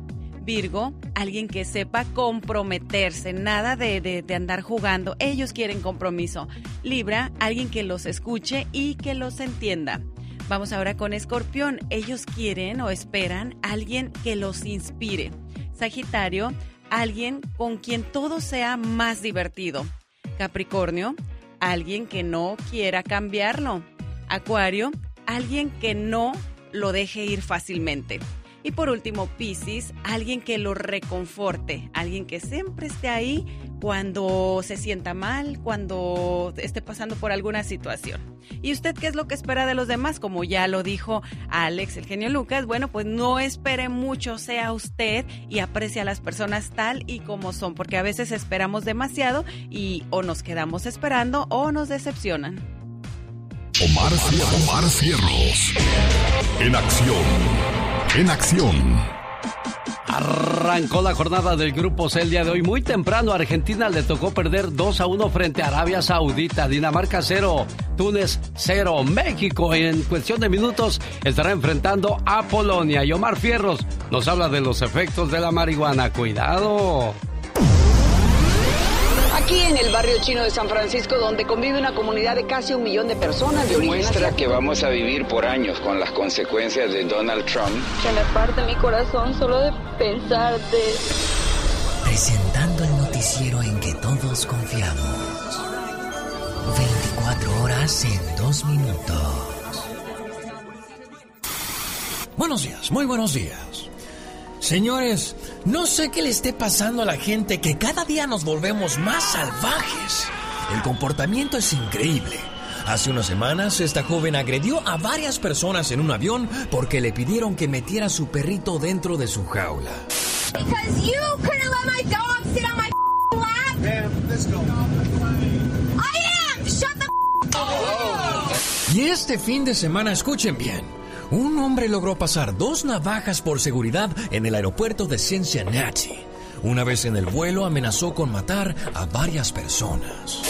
Virgo, alguien que sepa comprometerse, nada de, de, de, andar jugando, ellos quieren compromiso. Libra, alguien que los escuche y que los entienda. Vamos ahora con Escorpión, ellos quieren o esperan alguien que los inspire. Sagitario, alguien con quien todo sea más divertido. Capricornio, alguien que no quiera cambiarlo. Acuario, alguien que no lo deje ir fácilmente. Y por último, Piscis, alguien que lo reconforte, alguien que siempre esté ahí cuando se sienta mal, cuando esté pasando por alguna situación. ¿Y usted qué es lo que espera de los demás? Como ya lo dijo Alex, el genio Lucas, bueno, pues no espere mucho, sea usted y aprecie a las personas tal y como son, porque a veces esperamos demasiado y o nos quedamos esperando o nos decepcionan. Omar, Omar Cierros. En acción. En acción. Arrancó la jornada del Grupo C el día de hoy. Muy temprano Argentina le tocó perder 2 a 1 frente a Arabia Saudita. Dinamarca 0, Túnez 0. México en cuestión de minutos estará enfrentando a Polonia. Y Omar Fierros nos habla de los efectos de la marihuana. Cuidado. Aquí en el barrio chino de San Francisco, donde convive una comunidad de casi un millón de personas de origen Muestra que vamos a vivir por años con las consecuencias de Donald Trump. Se me parte mi corazón solo de pensarte. Presentando el noticiero en que todos confiamos. 24 horas en 2 minutos. Buenos días, muy buenos días. Señores, no sé qué le esté pasando a la gente que cada día nos volvemos más salvajes. El comportamiento es increíble. Hace unas semanas esta joven agredió a varias personas en un avión porque le pidieron que metiera su perrito dentro de su jaula. Because you couldn't let my dog sit on my (laughs) lap. Man, let's go. I am. Shut the (laughs) Y este fin de semana, escuchen bien, un hombre logró pasar dos navajas por seguridad en el aeropuerto de Cincinnati. Una vez en el vuelo amenazó con matar a varias personas.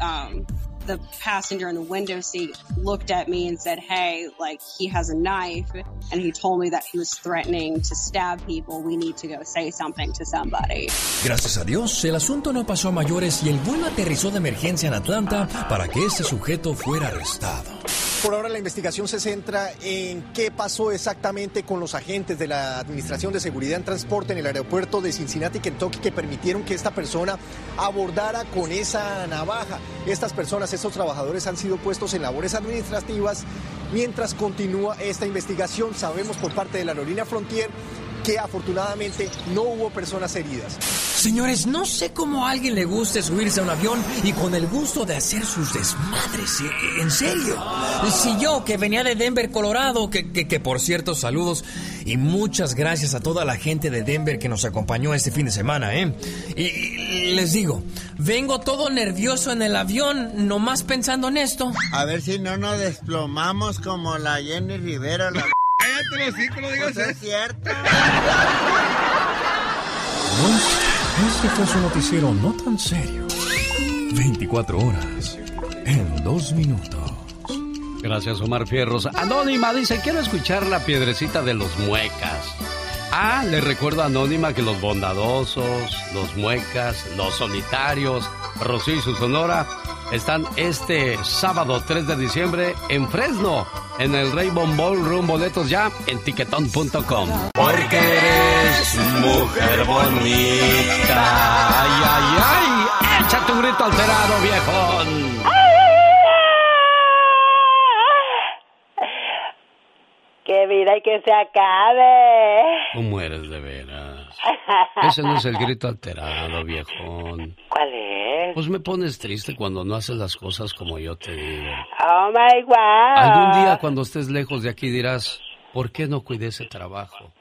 um, the passenger in the window seat looked at me and said, Hey, like he has a knife. And he told me that he was threatening to stab people. We need to go say something to somebody. Gracias a Dios, el asunto no pasó a mayores y el vuelo aterrizó de emergencia en Atlanta para que ese sujeto fuera arrestado. Por ahora la investigación se centra en qué pasó exactamente con los agentes de la Administración de Seguridad en Transporte en el aeropuerto de Cincinnati, Kentucky, que permitieron que esta persona abordara con esa navaja. Estas personas, estos trabajadores han sido puestos en labores administrativas mientras continúa esta investigación. Sabemos por parte de la aerolínea Frontier que afortunadamente no hubo personas heridas. Señores, no sé cómo a alguien le guste subirse a un avión y con el gusto de hacer sus desmadres. eh, En serio. Si yo, que venía de Denver, Colorado, que, que, que por cierto, saludos y muchas gracias a toda la gente de Denver que nos acompañó este fin de semana, ¿eh? Y, y les digo, vengo todo nervioso en el avión, nomás pensando en esto. A ver si no nos desplomamos como la Jenny Rivera. La... Cállate los hijos, no digas Pues es cierto. Bueno, este fue su noticiero no tan serio. 24 horas en 2 minutos. Gracias, Omar Fierros. Anónima dice, quiero escuchar la piedrecita de los muecas. Ah, le recuerdo a Anónima que los bondadosos, los muecas, los solitarios, Rocío y su sonora están este sábado 3 de diciembre en Fresno, en el Rainbow Ballroom. Boletos ya en tiquetón.com. Porque eres mujer bonita. Ay, ay, ay. Échate un grito alterado, viejón. Que vida y que se acabe. ¿Cómo eres de veras? Ese no es el grito alterado, viejón. ¿Cuál es? Pues me pones triste cuando no haces las cosas como yo te digo. Oh my God. Algún día cuando estés lejos de aquí dirás, ¿por qué no cuidé ese trabajo?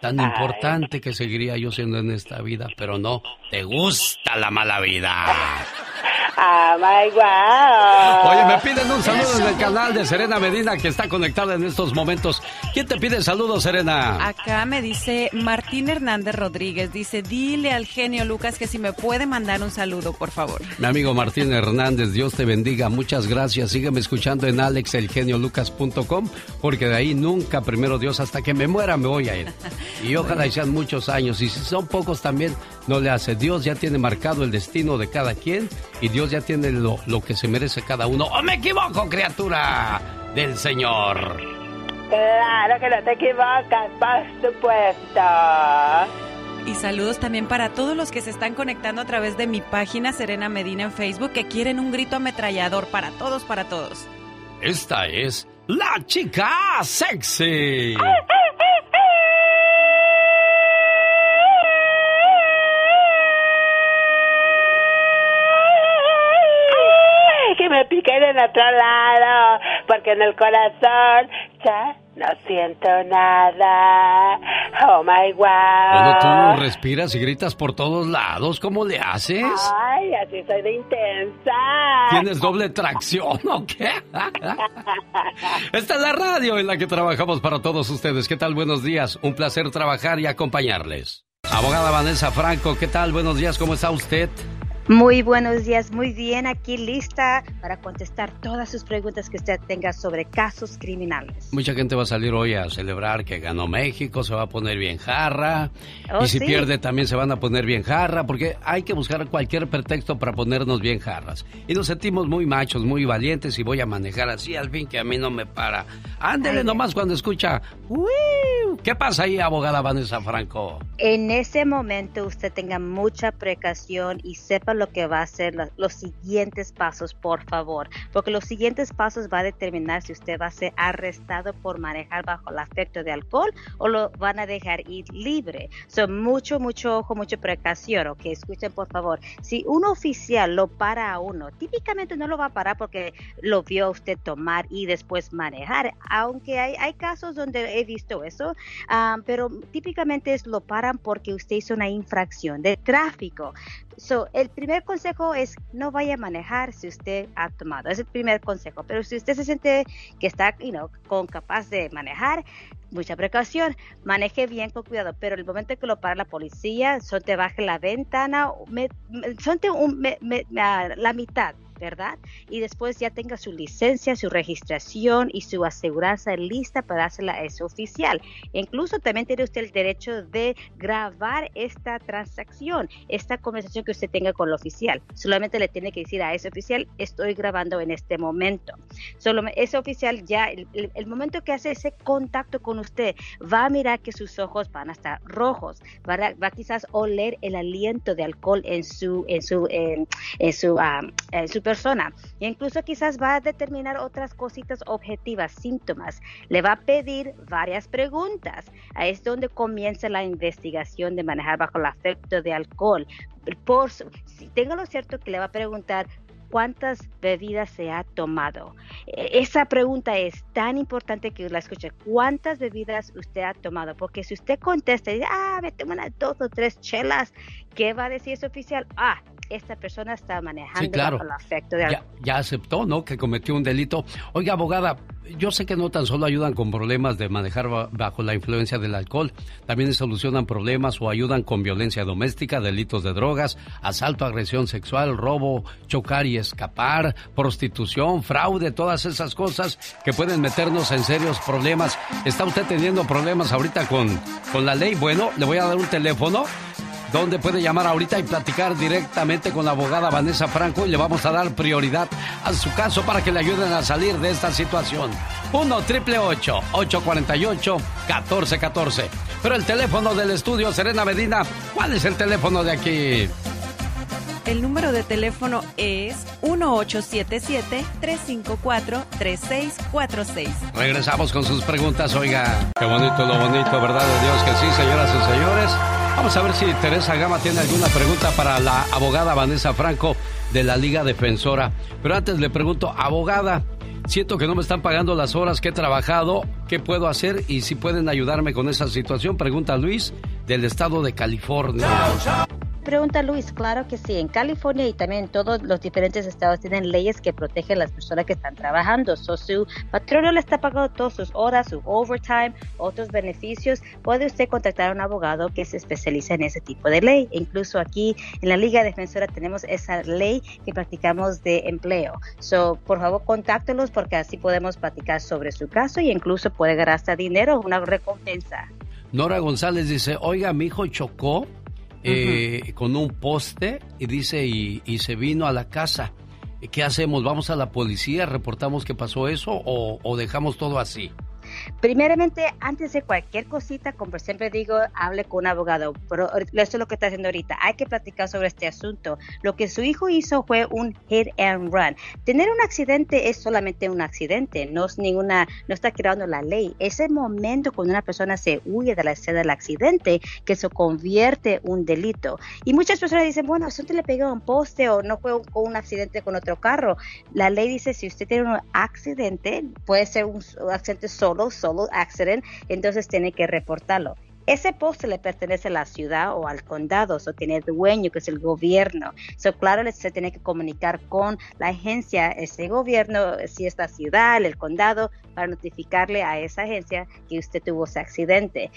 Tan importante que seguiría yo siendo en esta vida, pero no, te gusta la mala vida. (laughs) Oh my God. Oye, me piden un saludo en el canal de Serena Medina que está conectada en estos momentos. ¿Quién te pide saludos, Serena? Acá me dice Martín Hernández Rodríguez, dice, dile al genio Lucas que si me puede mandar un saludo, por favor. Mi amigo Martín Hernández, Dios te bendiga, muchas gracias. Sígueme escuchando en alexelgeniolucas.com porque de ahí nunca, primero Dios, hasta que me muera me voy a ir. Y ojalá y sean muchos años. Y si son pocos también, no le hace. Dios ya tiene marcado el destino de cada quien y Dios ya tiene lo, lo que se merece cada uno. ¡Oh, me equivoco, criatura del Señor! Claro que no te equivocas, por supuesto. Y saludos también para todos los que se están conectando a través de mi página Serena Medina en Facebook que quieren un grito ametrallador para todos, para todos. Esta es la chica sexy. Piquen en otro lado, porque en el corazón ya no siento nada. Oh my Cuando God. tú respiras y gritas por todos lados, ¿cómo le haces? Ay, sí soy de intensa. ¿Tienes doble tracción o qué? (laughs) Esta es la radio en la que trabajamos para todos ustedes. ¿Qué tal? Buenos días. Un placer trabajar y acompañarles. Abogada Vanessa Franco, ¿qué tal? Buenos días. ¿Cómo está usted? Muy buenos días, muy bien, aquí lista para contestar todas sus preguntas que usted tenga sobre casos criminales. Mucha gente va a salir hoy a celebrar que ganó México, se va a poner bien jarra. Oh, y si sí. pierde también se van a poner bien jarra, porque hay que buscar cualquier pretexto para ponernos bien jarras. Y nos sentimos muy machos, muy valientes y voy a manejar así al fin que a mí no me para. Ándele nomás cuando escucha. ¿Qué pasa ahí, abogada Vanessa Franco? En ese momento usted tenga mucha precaución y sepa lo que va a hacer la- los siguientes pasos, por favor, porque los siguientes pasos va a determinar si usted va a ser arrestado por manejar bajo el afecto de alcohol o lo van a dejar ir libre. Son mucho, mucho ojo, mucha precaución, ok, escuchen por favor. Si un oficial lo para a uno, típicamente no lo va a parar porque lo vio usted tomar y después manejar, aunque hay, hay casos donde he visto eso, Ah, pero típicamente es lo paran porque usted hizo una infracción de tráfico. So, el primer consejo es no vaya a manejar si usted ha tomado. Es el primer consejo. Pero si usted se siente que está you know, con capaz de manejar, mucha precaución, maneje bien con cuidado. Pero el momento que lo para la policía, son te baje la ventana, me, son te un- me- la mitad. ¿Verdad? Y después ya tenga su licencia, su registración y su aseguranza lista para dársela a ese oficial. Incluso también tiene usted el derecho de grabar esta transacción, esta conversación que usted tenga con el oficial. Solamente le tiene que decir a ese oficial, estoy grabando en este momento. Solo ese oficial ya, el, momento que hace ese contacto con usted, va a mirar que sus ojos van a estar rojos, va a, quizás oler el aliento de alcohol en su, en su, en, en su, ah, persona. E incluso quizás va a determinar otras cositas objetivas, síntomas. Le va a pedir varias preguntas. Ahí es donde comienza la investigación de manejar bajo el afecto de alcohol. Por, si tenga lo cierto que le va a preguntar cuántas bebidas se ha tomado. E- Esa pregunta es tan importante que la escuche. ¿Cuántas bebidas usted ha tomado? Porque si usted contesta y dice, ah, me tomo dos o tres chelas, ¿qué va a decir ese oficial? Ah, esta persona está manejando Sí, claro. bajo el afecto de Ya, alcohol. ya aceptó, ¿no? Que cometió un delito. Oiga, abogada, yo sé que no tan solo ayudan con problemas de manejar ba- bajo la influencia del alcohol, también solucionan problemas o ayudan con violencia doméstica, delitos de drogas, asalto, agresión sexual, robo, chocar y escapar, prostitución, fraude, todas esas cosas que pueden meternos en serios problemas. ¿Está usted teniendo problemas ahorita con, con la ley? Bueno, le voy a dar un teléfono donde puede llamar ahorita y platicar directamente con la abogada Vanessa Franco y le vamos a dar prioridad a su caso para que le ayuden a salir de esta situación. 1 triple 848 1414 Pero el teléfono del estudio Serena Medina, ¿cuál es el teléfono de aquí? El número de teléfono es 1877-354-3646. Regresamos con sus preguntas, oiga. Qué bonito lo bonito, ¿verdad de Dios que sí, señoras y señores? Vamos a ver si Teresa Gama tiene alguna pregunta para la abogada Vanessa Franco de la Liga Defensora. Pero antes le pregunto, abogada, siento que no me están pagando las horas que he trabajado, ¿qué puedo hacer? Y si pueden ayudarme con esa situación, pregunta Luis del estado de California. Pregunta Luis, claro que sí. En California y también en todos los diferentes estados tienen leyes que protegen a las personas que están trabajando. So, su patrón no le está pagando todas sus horas, su overtime, otros beneficios. Puede usted contactar a un abogado que se especializa en ese tipo de ley. Incluso aquí en la Liga Defensora tenemos esa ley que practicamos de empleo. So, por favor, contáctelos porque así podemos platicar sobre su caso y incluso puede ganar hasta dinero, una recompensa. Nora González dice, oiga, mi hijo chocó eh, con un poste y dice, y, se vino a la casa. ¿Qué hacemos? ¿Vamos a la policía? ¿Reportamos que pasó eso o dejamos todo así? Primeramente, antes de cualquier cosita, como siempre digo, hable con un abogado. Pero eso es lo que está haciendo ahorita. Hay que platicar sobre este asunto. Lo que su hijo hizo fue un hit and run. Tener un accidente es solamente un accidente, no es ninguna, no está creando la ley. Es el momento cuando una persona se huye de la escena del accidente que se convierte un delito. Y muchas personas dicen, bueno, eso le pegó a un poste o no fue un, un accidente con otro carro. La ley dice si usted tiene un accidente, puede ser un accidente solo, solo accident, entonces tiene que reportarlo. ese poste le pertenece a la ciudad o al condado, o tiene dueño que es el gobierno. So, claro, se tiene que comunicar con la agencia, ese gobierno, si es la ciudad, el condado, para notificarle a esa agencia que usted tuvo ese accidente.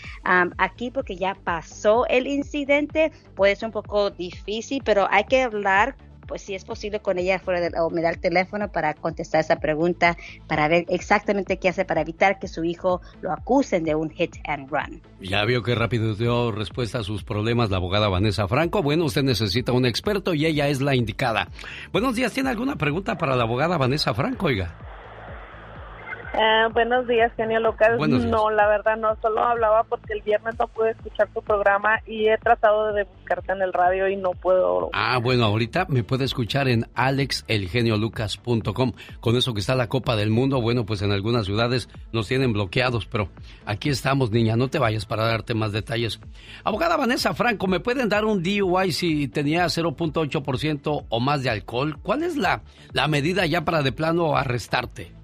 Aquí, porque ya pasó el incidente, puede ser un poco difícil, pero hay que hablar pues si es posible con ella fuera del, o me da el teléfono para contestar esa pregunta, para ver exactamente qué hace para evitar que su hijo lo acusen de un hit and run. Ya vio que rápido dio respuesta a sus problemas la abogada Vanessa Franco. Bueno, usted necesita un experto y ella es la indicada. Buenos días, ¿tiene alguna pregunta para la abogada Vanessa Franco, oiga? Eh, buenos días, genio días. No, la verdad no, solo hablaba porque el viernes no pude escuchar tu programa y he tratado de buscarte en el radio y no puedo. Ah, bueno, ahorita me puede escuchar en alexelgeniolucas.com. Con eso que está la Copa del Mundo, bueno, pues en algunas ciudades nos tienen bloqueados, pero aquí estamos, niña, no te vayas para darte más detalles. Abogada Vanessa Franco, ¿me pueden dar un DUI si tenía 0.8% o más de alcohol? ¿Cuál es la, la medida ya para de plano arrestarte?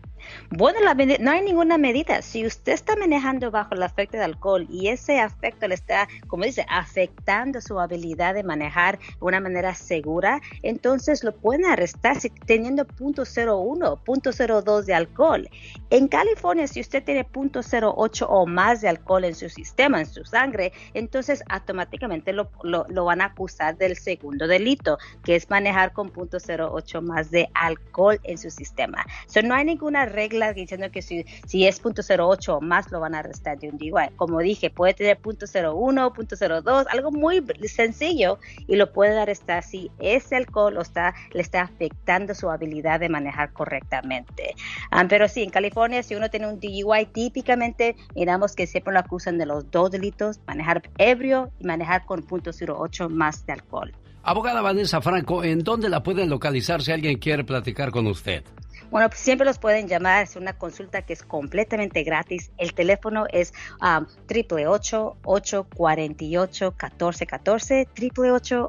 Bueno, no hay ninguna medida. Si usted está manejando bajo el efecto de alcohol y ese afecto le está, como dice, afectando su habilidad de manejar de una manera segura, entonces lo pueden arrestar si- teniendo .01, .02 de alcohol. En California, si usted tiene .08 o más de alcohol en su sistema, en su sangre, entonces automáticamente lo, lo- van a acusar del segundo delito, que es manejar con .08 más de alcohol en su sistema. So, no hay ninguna regla diciendo que si, si es .08 o más lo van a arrestar de un DUI. Como dije, puede tener .01, .02, algo muy sencillo y lo puede arrestar si ese alcohol lo está, le está afectando su habilidad de manejar correctamente. Ah, pero sí, en California, si uno tiene un DUI, típicamente miramos que siempre lo acusan de los dos delitos, manejar ebrio y manejar con .08 más de alcohol. Abogada Vanessa Franco, ¿en dónde la pueden localizar si alguien quiere platicar con usted? Bueno, pues siempre los pueden llamar, es una consulta que es completamente gratis. El teléfono es um, 888-848-1414,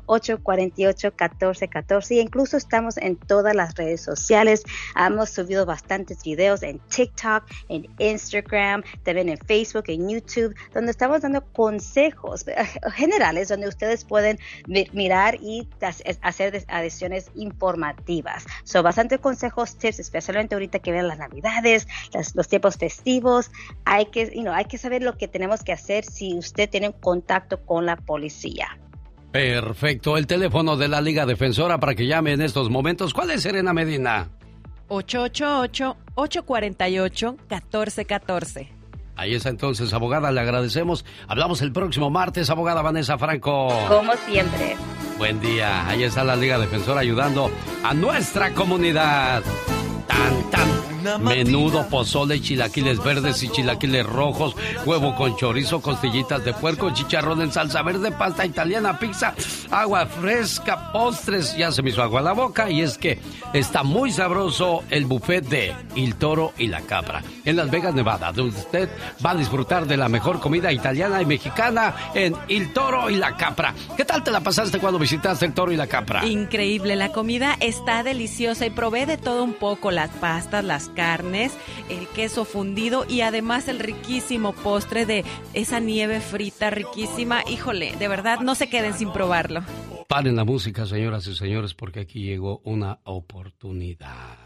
888-848-1414 y incluso estamos en todas las redes sociales. Hemos subido bastantes videos en TikTok, en Instagram, también en Facebook, en YouTube, donde estamos dando consejos (laughs) generales donde ustedes pueden mi- mirar y hacer adiciones informativas. Son bastante consejos, tips, especialmente ahorita que ven las navidades, las- los tiempos festivos. Hay que, you know, hay que saber lo que tenemos que hacer si usted tiene un contacto con la policía. Perfecto, el teléfono de la Liga Defensora para que llame en estos momentos. ¿Cuál es Serena Medina? 888-848-1414. Ahí está entonces, abogada, le agradecemos. Hablamos el próximo martes, abogada Vanessa Franco. Como siempre. Buen día, ahí está la Liga Defensora ayudando a nuestra comunidad. Tan, tan. Menudo, pozole, chilaquiles verdes y chilaquiles rojos, huevo con chorizo, costillitas de puerco, chicharrón en salsa verde, pasta italiana, pizza, agua fresca, postres. Ya se me hizo agua a la boca y es que está muy sabroso el buffet de Il Toro y la Capra en Las Vegas, Nevada, donde usted va a disfrutar de la mejor comida italiana y mexicana en Il Toro y la Capra. ¿Qué tal te la pasaste cuando visitaste el Toro y la Capra? Increíble, la comida está deliciosa y probé de todo un poco, las pastas, las carnes, el queso fundido y además el riquísimo postre de esa nieve frita riquísima. Híjole, de verdad no se queden sin probarlo. Paren la música, señoras y señores, porque aquí llegó una oportunidad.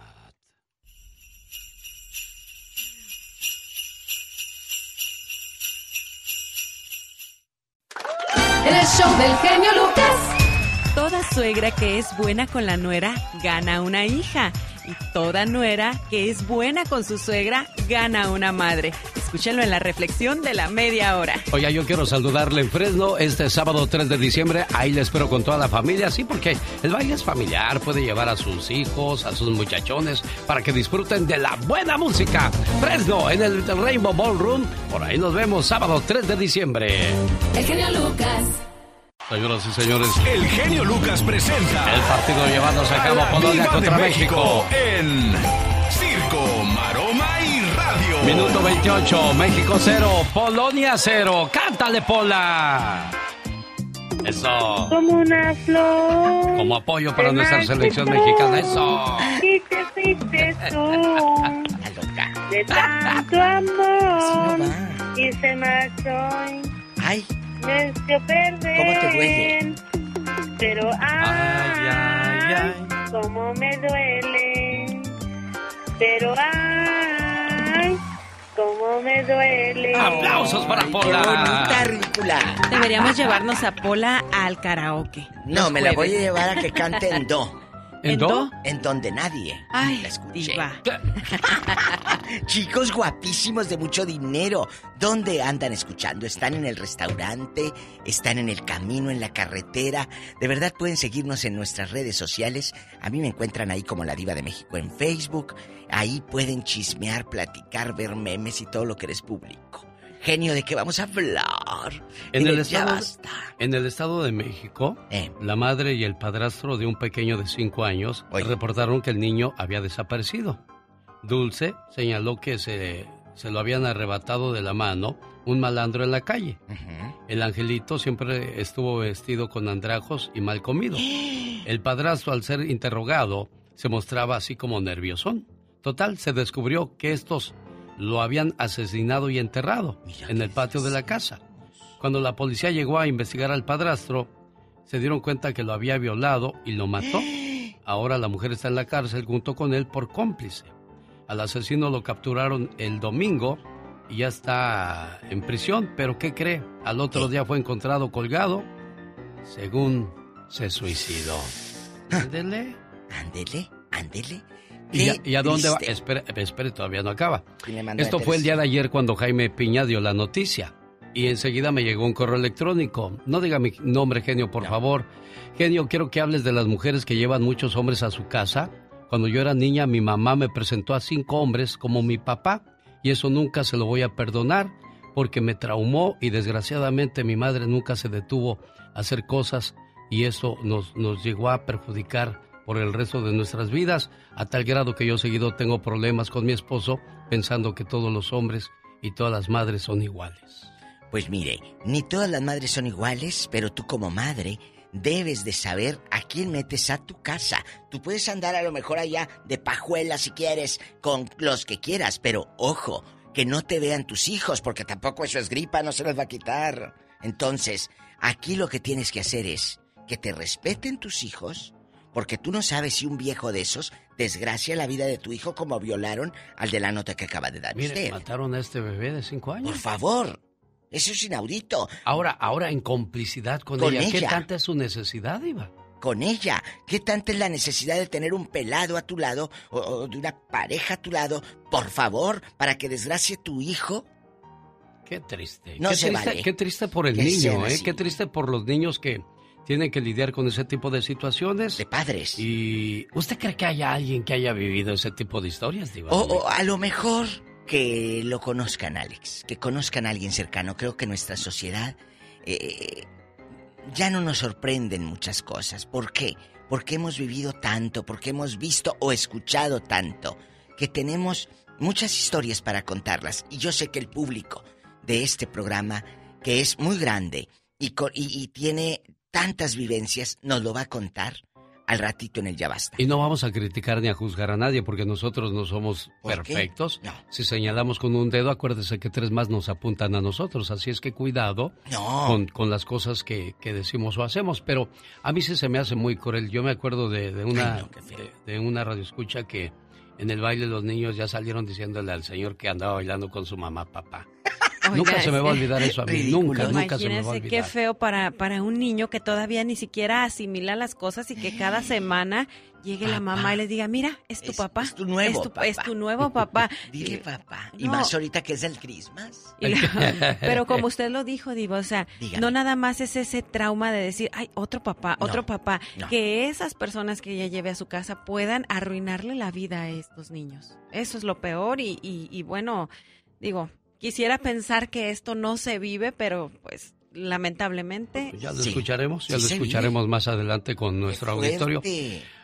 El show del genio Lucas. Toda suegra que es buena con la nuera gana una hija. Y toda nuera que es buena con su suegra gana una madre. Escúchenlo en la reflexión de la media hora. Oiga, yo quiero saludarle en Fresno este sábado 3 de diciembre. Ahí le espero con toda la familia, sí, porque el baile es familiar. Puede llevar a sus hijos, a sus muchachones, para que disfruten de la buena música. Fresno, en el Rainbow Ballroom. Por ahí nos vemos sábado 3 de diciembre. El genio Lucas. Señoras y señores, El genio Lucas presenta el partido llevándose a cabo Polonia contra México. en Circo, Maroma y Radio. Minuto 28, México 0, Polonia 0. ¡Cántale, Pola! Eso. Como una flor. Como apoyo para nuestra selección mexicana. Eso. Y te (laughs) fuiste tú. De tanto amor. Y se marchó. Ay. Me dio perder. ¿Cómo te duele? Pero ay, ay, ay. cómo me duele. Pero ay, cómo me duele. ¡Aplausos para Qué Pola! bonita ridícula. Deberíamos llevarnos a Pola al karaoke. No, me la voy a llevar a que cante en do. ¿En do? En donde nadie. Ay, la escuche. diva. (laughs) Chicos guapísimos de mucho dinero. ¿Dónde andan escuchando? ¿Están en el restaurante? ¿Están en el camino, en la carretera? De verdad pueden seguirnos en nuestras redes sociales. A mí me encuentran ahí como la Diva de México en Facebook. Ahí pueden chismear, platicar, ver memes y todo lo que eres público. Genio, ¿de qué vamos a hablar? En el, Ya estado, basta. en el estado de México, la madre y el padrastro de un pequeño de 5 años reportaron que el niño había desaparecido. Dulce señaló que se, se lo habían arrebatado de la mano un malandro en la calle. El angelito siempre estuvo vestido con andrajos y mal comido. (gasps) El padrastro, al ser interrogado, se mostraba así como nerviosón. Total, se descubrió que estos lo habían asesinado y enterrado en el patio de la casa. Cuando la policía llegó a investigar al padrastro, se dieron cuenta que lo había violado y lo mató. (gasps) Ahora la mujer está en la cárcel junto con él por cómplice. Al asesino lo capturaron el domingo y ya está en prisión, pero ¿qué cree? Al otro día fue encontrado colgado, según se suicidó. (gasps) Ándele. Ándele, ándele. ¿Y, a- Qué y a dónde va? Espere, espere, todavía no acaba. Esto fue el día de ayer cuando Jaime Piña dio la noticia. Y enseguida me llegó un correo electrónico. No diga mi nombre, genio, por favor. Genio, quiero que hables de las mujeres que llevan muchos hombres a su casa. Cuando yo era niña, mi mamá me presentó a cinco hombres como mi papá. Y eso nunca se lo voy a perdonar porque me traumó y desgraciadamente mi madre nunca se detuvo a hacer cosas y eso nos, nos llegó a perjudicar por el resto de nuestras vidas, a tal grado que yo seguido tengo problemas con mi esposo pensando que todos los hombres y todas las madres son iguales. Pues mire, ni todas las madres son iguales, pero tú como madre debes de saber a quién metes a tu casa. Tú puedes andar a lo mejor allá de pajuela si quieres, con los que quieras, pero ojo, que no te vean tus hijos, porque tampoco eso es gripa, no se les va a quitar. Entonces, aquí lo que tienes que hacer es que te respeten tus hijos, porque tú no sabes si un viejo de esos desgracia la vida de tu hijo como violaron al de la nota que acaba de dar Mire, usted. mataron a este bebé de cinco años. Por favor, eso es inaudito. Ahora, ahora en complicidad con, Con ella. ¿Qué tanta es su necesidad, Iba? con ella. ¿Qué tanta es la necesidad de tener un pelado a tu lado o, o de una pareja a tu lado? Por favor, para que desgracie tu hijo. Qué triste. No qué se triste, vale. Qué triste por el Que niño, ¿eh? Qué triste por los niños que tienen que lidiar con ese tipo de situaciones. De padres. Y ¿usted cree que haya alguien que haya vivido ese tipo de historias, Diva? O, o a lo mejor que lo conozcan, Alex. Que conozcan a alguien cercano. Creo que nuestra sociedad eh, ya no nos sorprenden muchas cosas. ¿Por qué? Porque hemos vivido tanto, porque hemos visto o escuchado tanto, que tenemos muchas historias para contarlas. Y yo sé que el público de este programa, que es muy grande y, co- y- y tiene tantas vivencias, nos lo va a contar al ratito en el Ya Basta. Y no vamos a criticar ni a juzgar a nadie porque nosotros no somos perfectos. Si señalamos con un dedo, acuérdese que tres más nos apuntan a nosotros. Así es que cuidado No. con, con las cosas que, que decimos o hacemos. Pero a mí sí se me hace muy cruel. Yo me acuerdo de, de una, de, de una radioescucha que en el baile los niños ya salieron diciéndole al señor que andaba bailando con su mamá, papá. Nunca se me va a olvidar eso a mí. Nunca, nunca se me va a olvidar. qué feo para, para un niño que todavía ni siquiera asimila las cosas y que cada semana llegue la mamá y le diga, mira, es tu papá. Es tu nuevo es tu, papá. es tu nuevo papá. (laughs) Dile papá. Y más ahorita que es el Christmas. (laughs) pero como usted lo dijo, Divo, o sea, Dígame. no nada más es ese trauma de decir, ay, otro papá, otro No, papá, no. que esas personas que ella lleve a su casa puedan arruinarle la vida a estos niños. Eso es lo peor y, y, y bueno, digo, quisiera pensar que esto no se vive, pero pues lamentablemente... Ya lo escucharemos, ya Sí lo escucharemos más adelante con nuestro auditorio.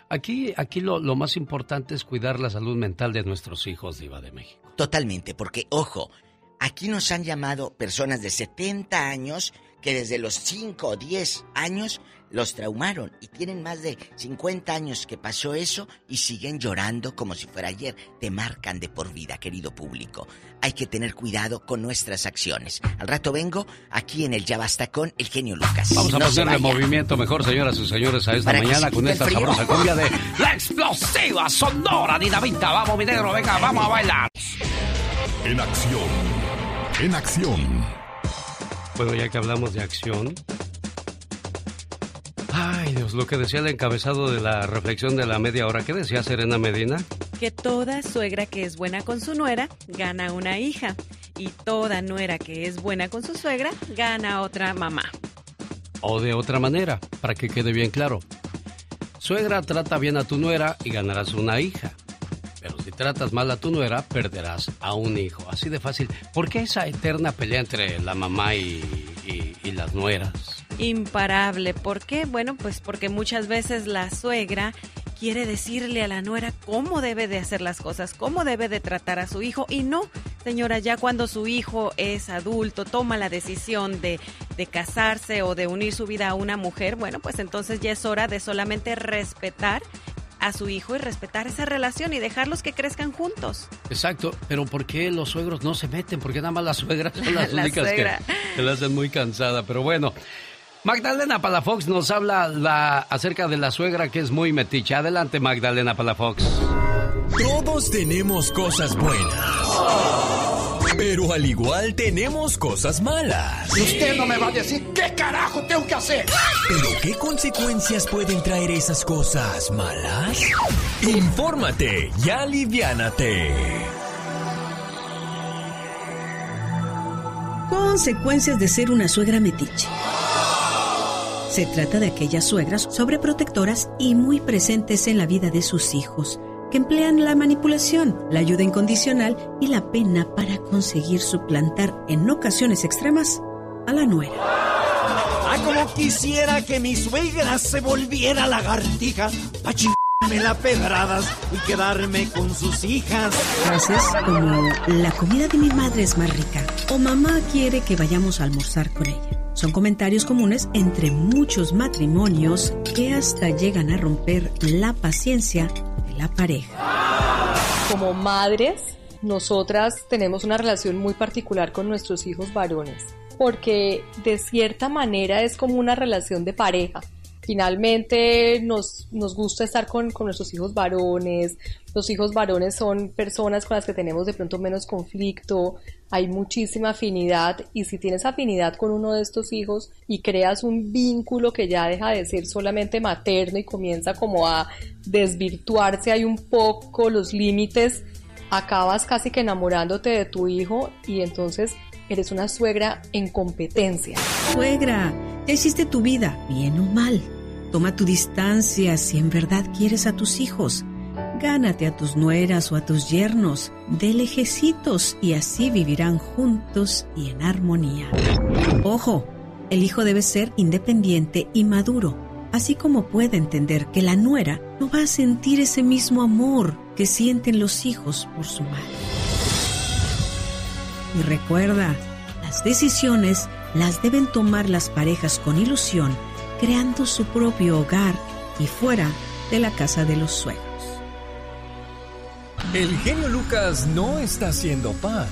Aquí, aquí lo, lo más importante es cuidar la salud mental de nuestros hijos, Diva de México. Totalmente, porque, ojo, aquí nos han llamado personas de 70 años que desde los 5 o 10 años los traumaron y tienen más de 50 años que pasó eso y siguen llorando como si fuera ayer. Te marcan de por vida, querido público. Hay que tener cuidado con nuestras acciones. Al rato vengo aquí en el Ya Basta con el genio Lucas. Vamos a No ponerle movimiento mejor, señoras y señores, a esta mañana con esta sabrosa cumbia de La Explosiva Sonora Dinamita. Vamos, mi negro, venga, vamos a bailar. En acción. En acción. Bueno, ya que hablamos de acción. Ay, Dios, lo que decía el encabezado de la reflexión de la media hora. ¿Qué decía Serena Medina? Que toda suegra que es buena con su nuera gana una hija. Y toda nuera que es buena con su suegra gana otra mamá. O de otra manera, para que quede bien claro. Suegra trata bien a tu nuera y ganarás una hija. Pero si tratas mal a tu nuera, perderás a un hijo. Así de fácil. ¿Por qué esa eterna pelea entre la mamá y, y- y las nueras? Imparable. ¿Por qué? Bueno, pues porque muchas veces la suegra quiere decirle a la nuera cómo debe de hacer las cosas, cómo debe de tratar a su hijo. Y no, señora, ya cuando su hijo es adulto, toma la decisión de, de casarse o de unir su vida a una mujer, bueno, pues entonces ya es hora de solamente respetar a su hijo y respetar esa relación y dejarlos que crezcan juntos. Exacto, pero ¿por qué los suegros no se meten? Porque nada más las suegras son las (laughs) La únicas que, suegra. que la hacen muy cansada. Pero bueno, Magdalena Palafox nos habla la, acerca de la suegra que es muy metiche. Adelante, Magdalena Palafox. Todos tenemos cosas buenas. Pero al igual tenemos cosas malas. Usted no me va a decir qué carajo tengo que hacer. ¿Pero qué consecuencias pueden traer esas cosas malas? Infórmate y aliviánate. Consecuencias de ser una suegra metiche. Se trata de aquellas suegras sobreprotectoras y muy presentes en la vida de sus hijos, que emplean la manipulación, la ayuda incondicional y la pena para conseguir suplantar en ocasiones extremas a la nuera. Ay, como quisiera que mi suegra se volviera lagartija pa' chingarme la pedradas y quedarme con sus hijas. Frases como la comida de mi madre es más rica o mamá quiere que vayamos a almorzar con ella. Son comentarios comunes entre muchos matrimonios que hasta llegan a romper la paciencia la pareja. Como madres, nosotras tenemos una relación muy particular con nuestros hijos varones, porque de cierta manera es como una relación de pareja. Finalmente nos, nos gusta estar con, con nuestros hijos varones, los hijos varones son personas con las que tenemos de pronto menos conflicto, hay muchísima afinidad y si tienes afinidad con uno de estos hijos y creas un vínculo que ya deja de ser solamente materno y comienza como a desvirtuarse hay un poco los límites, acabas casi que enamorándote de tu hijo y entonces eres una suegra en competencia. Suegra, ya hiciste tu vida, bien o mal. Toma tu distancia si en verdad quieres a tus hijos. Gánate a tus nueras o a tus yernos, de lejecitos y así vivirán juntos y en armonía. Ojo, el hijo debe ser independiente y maduro, así como puede entender que la nuera no va a sentir ese mismo amor que sienten los hijos por su madre. Y recuerda, las decisiones las deben tomar las parejas con ilusión, creando su propio hogar y fuera de la casa de los suegros. El genio Lucas no está haciendo pan.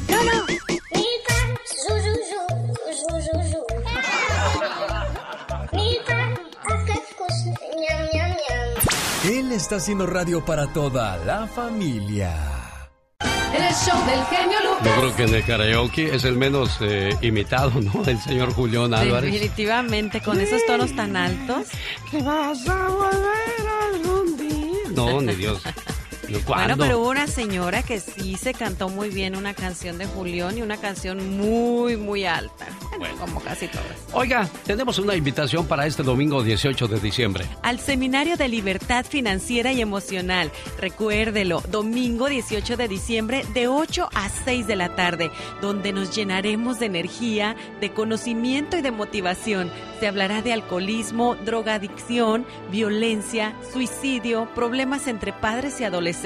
Él está haciendo radio para toda la familia. El show del genio Yo creo que en el karaoke es el menos eh, imitado, ¿no? (laughs) El señor Julián Álvarez. Definitivamente, con esos tonos tan altos. Que vas a volver algún día. No, ni Dios. No, Bueno, pero hubo una señora que sí se cantó muy bien una canción de Julián y una canción muy, muy alta. Bueno, como casi todas. Oiga, tenemos una invitación para este domingo 18 de diciembre. Al Seminario de Libertad Financiera y Emocional. Recuérdelo, domingo 18 de diciembre de 8 a 6 de la tarde, donde nos llenaremos de energía, de conocimiento y de motivación. Se hablará de alcoholismo, drogadicción, violencia, suicidio, problemas entre padres y adolescentes.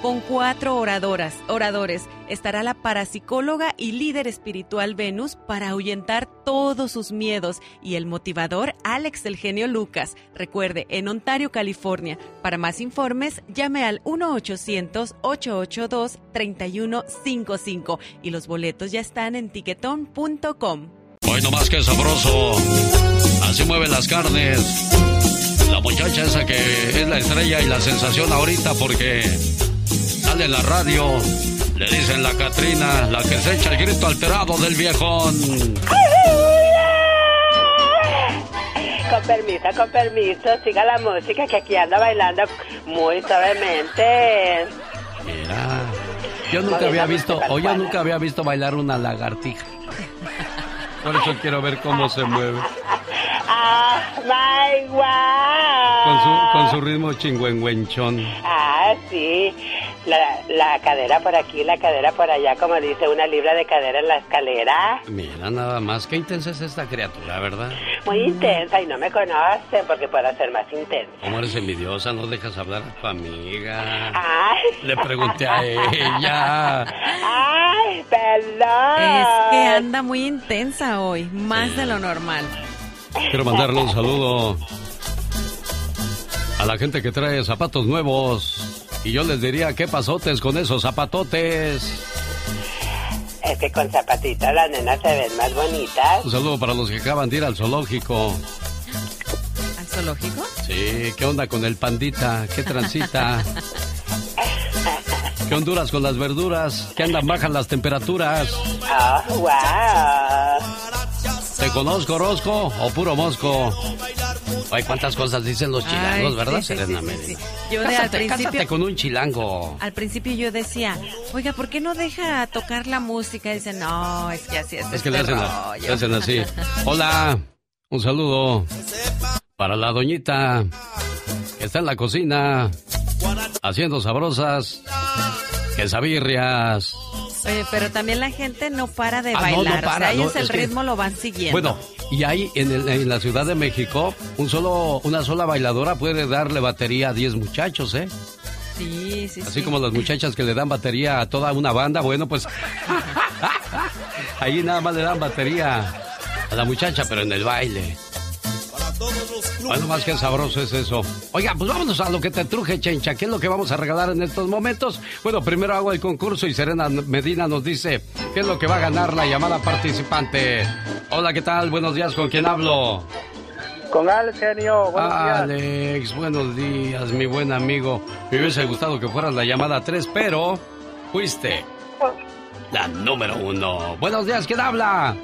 Con cuatro oradoras, oradores. Estará la parapsicóloga y líder espiritual Venus para ahuyentar todos sus miedos y el motivador Alex el genio Lucas. Recuerde, en Ontario, California. Para más informes, llame al 1-800-882-3155 y los boletos ya están en tiquetón.com. Hoy no más que sabroso. Así mueven las carnes. La muchacha esa que es la estrella y la sensación ahorita porque sale en la radio. Le dicen la Catrina, la que se echa el grito alterado del viejón. Con permiso, con permiso, siga la música que aquí anda bailando muy suavemente. Mira, yo nunca había visto, o yo nunca había visto bailar una lagartija. Por eso quiero ver cómo se mueve. Ah, my wow. Con su, con su ritmo chingüengüenchón. Ah, sí. La, la cadera por aquí, la cadera por allá, como dice, una libra de cadera en la escalera. Mira, nada más. Qué intensa es esta criatura, ¿verdad? Muy intensa y no me conocen porque puedo ser más intensa. ¿Cómo eres envidiosa? ¿No dejas hablar a tu amiga? Ay. Le pregunté a ella. Ay, perdón. Es que anda muy intensa hoy, más de lo normal. Quiero mandarle un saludo a la gente que trae zapatos nuevos. Y yo les diría, ¿qué pasotes con esos zapatotes? Es que con zapatitos las nenas se ven más bonitas. Un saludo para los que acaban de ir al zoológico. ¿Al zoológico? Sí, ¿qué onda con el pandita? ¿Qué transita? (laughs) ¿Qué honduras con las verduras? ¿Qué andan bajas las temperaturas? Oh, wow. ¿Te conozco, Orozco o puro mosco? Ay, cuántas cosas dicen los chilangos, Ay, ¿verdad, sí, Serena sí, sí. Yo de al Cásate, principio- cásate con un chilango. Al principio yo decía, oiga, ¿por qué no deja tocar la música? Y dice, no, es que así es. Es que le este hacen, la- rollo". le hacen así. Hola, un saludo para la doñita que está en la cocina haciendo sabrosas quesabirrias. Oye, pero también la gente no para de Ah, no, no bailar. o para, sea, ellos no, el que- ritmo lo van siguiendo. Bueno, y hay en, el- en la Ciudad de México un solo, una sola bailadora puede darle batería a 10 muchachos, ¿eh? sí, sí, Así sí. como las muchachas que le dan batería a toda una banda, bueno, pues (laughs) ahí nada más le dan batería a la muchacha, pero en el baile. Bueno, más que sabroso es eso. Oiga, pues vámonos a lo que te truje, Chencha. ¿Qué es lo que vamos a regalar en estos momentos? Bueno, primero hago el concurso y Serena Medina nos dice qué es lo que va a ganar la llamada participante. Hola, ¿qué tal? Buenos días, ¿con quién hablo? Con Alex, genio. Buenos días. Alex, buenos días, mi buen amigo. Me hubiese gustado que fueras la llamada 3, pero fuiste la número uno. Buenos días, ¿quién habla?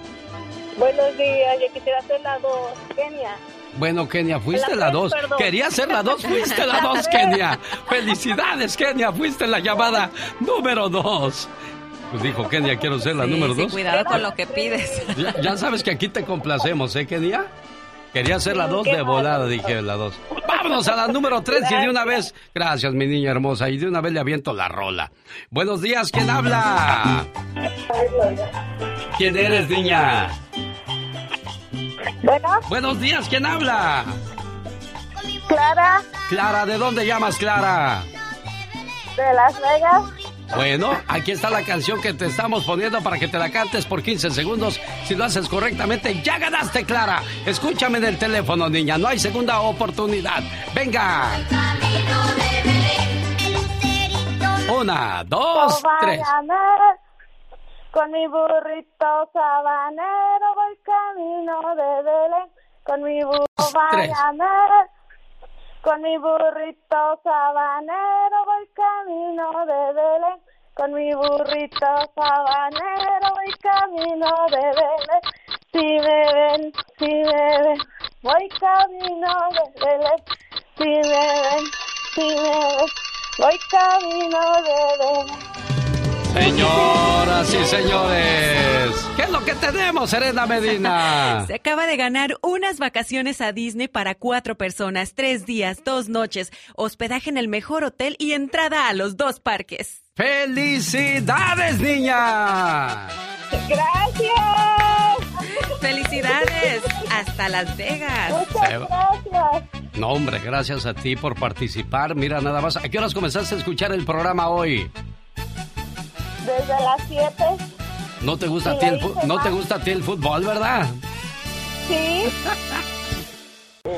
Buenos días, yo quisiera hacer la dos, Kenia. Bueno, Kenia, fuiste La la tres, 2. perdón. Quería ser la 2, fuiste la La 2, tres. Kenia. Felicidades, Kenia, fuiste la llamada número 2. Pues dijo Kenia, quiero ser la Sí, número sí, 2. cuidado con lo que pides. (laughs) Ya, ya sabes que aquí te complacemos, ¿eh, Kenia? Quería ser la 2 Qué de volada, dije la 2. Vámonos a la número 3 y de una vez. Gracias, mi niña hermosa. Y de una vez le aviento la rola. Buenos días, ¿quién habla? ¿Quién eres, niña? Bueno, Buenos días, ¿quién habla? Clara, Clara, ¿de dónde llamas, Clara? de Las Vegas. Bueno, aquí está la canción que te estamos poniendo para que te la cantes por 15 segundos. Si lo haces correctamente, ya ganaste, Clara. Escúchame en el teléfono, niña. No hay segunda oportunidad. Venga. Una, dos, tres. Con mi burrito sabanero voy camino de Belén. Con mi burro (laughs) tres. bayanero, con mi burrito sabanero voy camino de Belén. Con mi burrito sabanero voy camino de Belén. Si me ven, si me ven, voy camino de Belén. Si me ven, si me ven, voy camino de Belén. Señoras y señores, ¿qué es lo que tenemos, Serena Medina? (laughs) Se acaba de ganar unas vacaciones a Disney para cuatro personas, tres días, dos noches, hospedaje en el mejor hotel y entrada a los dos parques. ¡Felicidades, niña! ¡Gracias! ¡Felicidades! ¡Hasta Las Vegas! Muchas gracias. No, hombre, gracias a ti por participar. Mira, nada más, ¿a qué horas comenzaste a escuchar el programa hoy? Desde las 7. No te gusta, a ti, el, no te gusta a ti el fútbol, ¿verdad? Sí.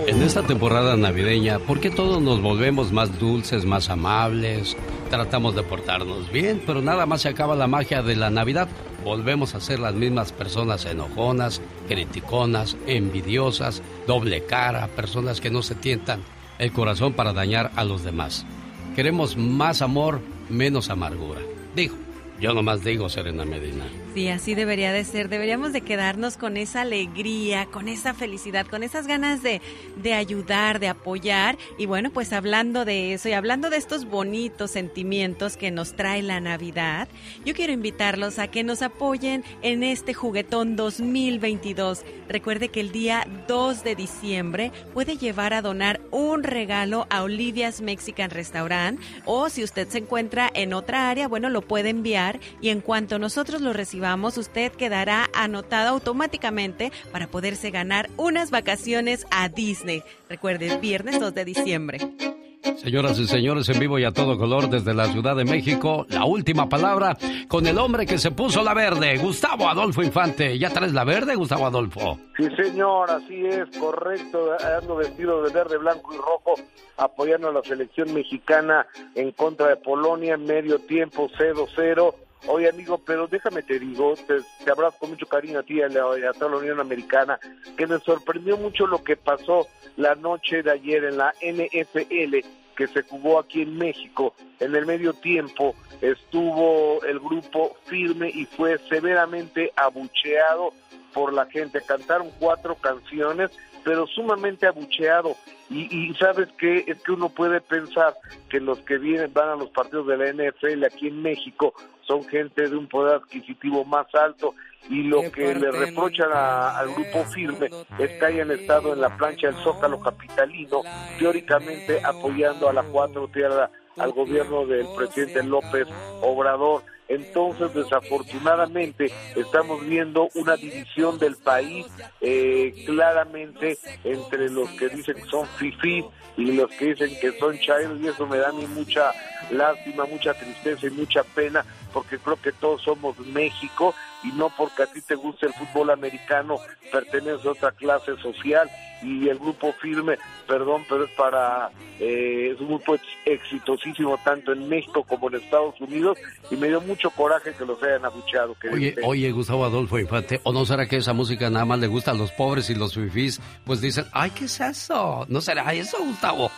En esta temporada navideña, ¿por qué todos nos volvemos más dulces, más amables? Tratamos de portarnos bien, pero nada más se acaba la magia de la Navidad. Volvemos a ser las mismas personas enojonas, criticonas, envidiosas, doble cara, personas que no se tientan el corazón para dañar a los demás. Queremos más amor, menos amargura. Digo, yo nomás digo, Serena Medina. Sí, así debería de ser. Deberíamos de quedarnos con esa alegría, con esa felicidad, con esas ganas de, de ayudar, de apoyar. Y bueno, pues hablando de eso y hablando de estos bonitos sentimientos que nos trae la Navidad, yo quiero invitarlos a que nos apoyen en este juguetón 2022. Recuerde que el día 2 de diciembre puede llevar a donar un regalo a Olivia's Mexican Restaurant o si usted se encuentra en otra área, bueno, lo puede enviar y en cuanto nosotros lo recibamos, usted quedará anotado automáticamente para poderse ganar unas vacaciones a Disney. Recuerde, es viernes 2 de diciembre. Señoras y señores, en vivo y a todo color desde la Ciudad de México, la última palabra con el hombre que se puso la verde, Gustavo Adolfo Infante. ¿Ya traes la verde, Gustavo Adolfo? Sí, señor, así es, correcto. Ando vestido de verde, blanco y rojo, apoyando a la selección mexicana en contra de Polonia en medio tiempo 0-0. Oye, amigo, pero déjame te digo, te, te abrazo con mucho cariño a ti y a, toda la Unión Americana, que me sorprendió mucho lo que pasó la noche de ayer en la NFL que se jugó aquí en México. En el medio tiempo estuvo el grupo firme y fue severamente abucheado por la gente. Cantaron cuatro canciones, pero sumamente abucheado. Y, y sabes qué, es que uno puede pensar que los que vienen van a los partidos de la NFL aquí en México son gente de un poder adquisitivo más alto y lo que le reprochan a- al grupo firme es que hayan estado en la plancha del Zócalo Capitalino, teóricamente apoyando a la cuatro tierra al gobierno del presidente López Obrador. Entonces, desafortunadamente, estamos viendo una división del país eh, claramente entre los que dicen que son fifís y los que dicen que son chairos, y eso me da a mí mucha lástima, mucha tristeza y mucha pena, porque creo que todos somos México y no porque a ti te guste el fútbol americano, pertenece a otra clase social y el grupo firme, perdón, pero es para, eh, es un grupo ex- exitosísimo tanto en México como en Estados Unidos y me dio mucho coraje que los hayan abucheado. querido Oye, Gustavo Adolfo Infante, ¿o no será que esa música nada más le gusta a los pobres y los fifís? Pues dicen, ay, ¿qué es eso? ¿No será eso, Gustavo?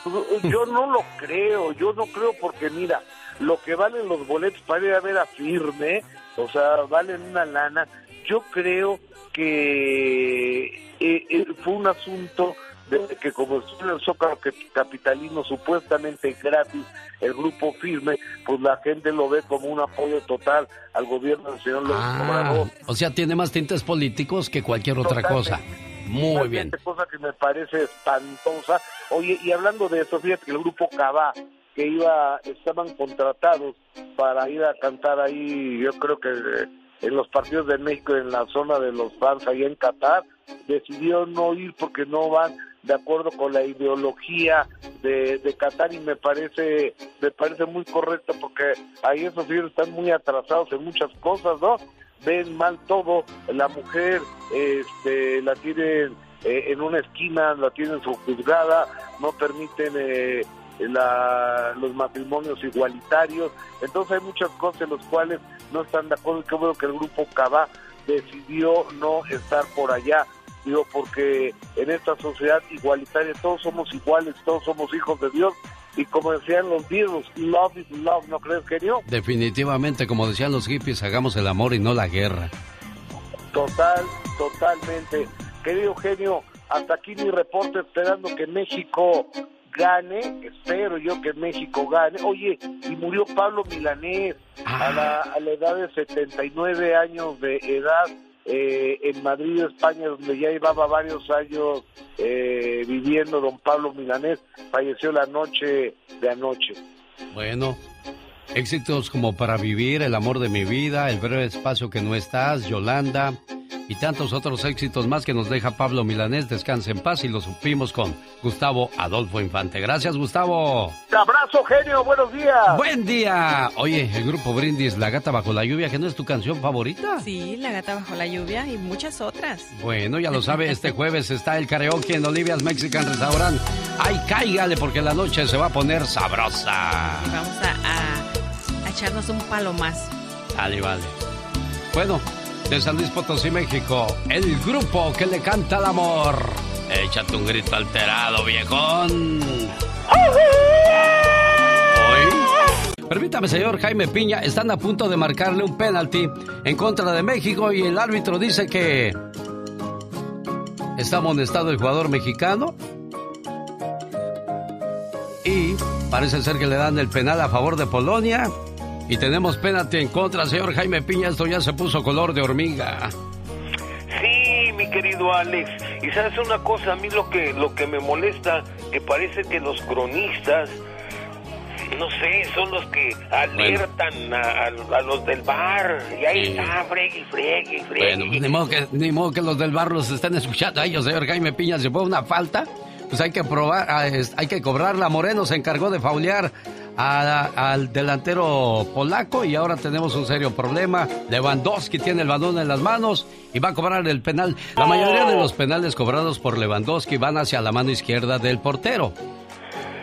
Yo no lo creo, yo no creo porque mira, lo que valen los boletos para ir a ver a Firme, o sea, valen una lana. Yo creo que eh, eh, fue un asunto de que como en el Zócalo Capitalino supuestamente gratis, el grupo Firme, pues la gente lo ve como un apoyo total al gobierno del señor López Ah, o sea, tiene más tintes políticos que cualquier otra cosa. Muy bien. Cosa que me parece espantosa. Oye, y hablando de eso, fíjate que el grupo Cabá, que iba, estaban contratados para ir a cantar ahí, yo creo que eh, en los partidos de México, en la zona de los fans, ahí en Qatar, decidieron no ir porque no van de acuerdo con la ideología de, de Qatar y me parece me parece muy correcto porque ahí esos señores están muy atrasados en muchas cosas, ¿no? Ven mal todo, la mujer este la tienen eh, en una esquina, la tienen subjuzgada, no permiten eh, la- los matrimonios igualitarios, entonces hay muchas cosas en las cuales no están de acuerdo y qué bueno que el grupo Cabá decidió no estar por allá digo porque en esta sociedad igualitaria todos somos iguales, todos somos hijos de Dios y como decían los Beatles, love is love, ¿no crees, genio? Definitivamente, como decían los hippies, hagamos el amor y no la guerra. Total, totalmente. Querido genio, hasta aquí mi reporte esperando que México gane, espero yo que México gane. Oye, y murió Pablo Milanés a, la, a la edad de 79 años de edad eh, en Madrid, España, donde ya llevaba varios años eh, viviendo don Pablo Milanés, falleció la noche de anoche. Bueno, éxitos como para vivir, el amor de mi vida, el breve espacio que no estás, Yolanda, y tantos otros éxitos más que nos deja Pablo Milanés. Descanse en paz y lo supimos con Gustavo Adolfo Infante. Gracias, Gustavo. abrazo, genio. Buenos días. Buen día. Oye, el grupo Brindis, La Gata Bajo la Lluvia, que no es tu canción favorita. Sí, La Gata Bajo la Lluvia y muchas otras. Bueno, ya lo sabe, este jueves está el karaoke en Olivia's Mexican Restaurant. Ay, cáigale porque la noche se va a poner sabrosa. Y vamos a, a- a echarnos un palo más. Vale, vale. Bueno, de San Luis Potosí, México, el grupo que le canta al amor. Échate un grito alterado, viejón. Hoy. Permítame, señor Jaime Piña, están a punto de marcarle un penalti en contra de México y el árbitro dice que está amonestado el jugador mexicano y parece ser que le dan el penal a favor de Polonia y tenemos penalti en contra, señor Jaime Piña, esto ya se puso color de hormiga. Sí, mi querido Alex. Y sabes una cosa, a mí lo que lo que me molesta, que parece que los cronistas, no sé, son los que alertan a, a- a los del bar. Y ahí Sí. está, fregue, y fregue, y fregue. Bueno, ni modo, que, ni modo que los del bar los estén escuchando a ellos, señor Jaime Piña. Si fue una falta, pues hay que probar, ah, hay que cobrarla. Moreno se encargó de faulear a- al delantero polaco y ahora tenemos un serio problema. Lewandowski tiene el balón en las manos y va a cobrar el penal. La mayoría de los penales cobrados por Lewandowski van hacia la mano izquierda del portero.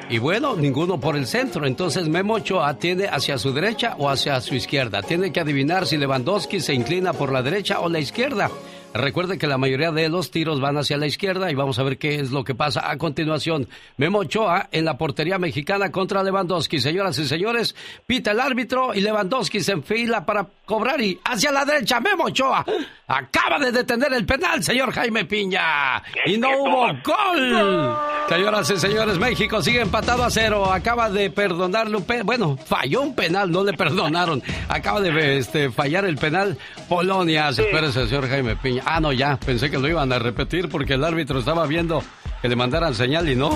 Y bueno, ninguno por el centro. Entonces Memo Ochoa tiene hacia su derecha o hacia su izquierda. Tiene que adivinar si Lewandowski se inclina por la derecha o la izquierda. Recuerde que la mayoría de los tiros van hacia la izquierda y vamos a ver qué es lo que pasa a continuación. Memo Ochoa en la portería mexicana contra Lewandowski. Señoras y señores, pita el árbitro y Lewandowski se enfila para cobrar y hacia la derecha. Memo Ochoa acaba de detener el penal, señor Jaime Piña. Y no hubo gol. Señoras y señores, México sigue empatado a cero. Acaba de perdonarle un penal. Bueno, falló un penal, no le perdonaron. Acaba de este, fallar el penal Polonia. Espérese, señor Jaime Piña. Ah, no, ya. Pensé que lo iban a repetir porque el árbitro estaba viendo que le mandaran señal y no.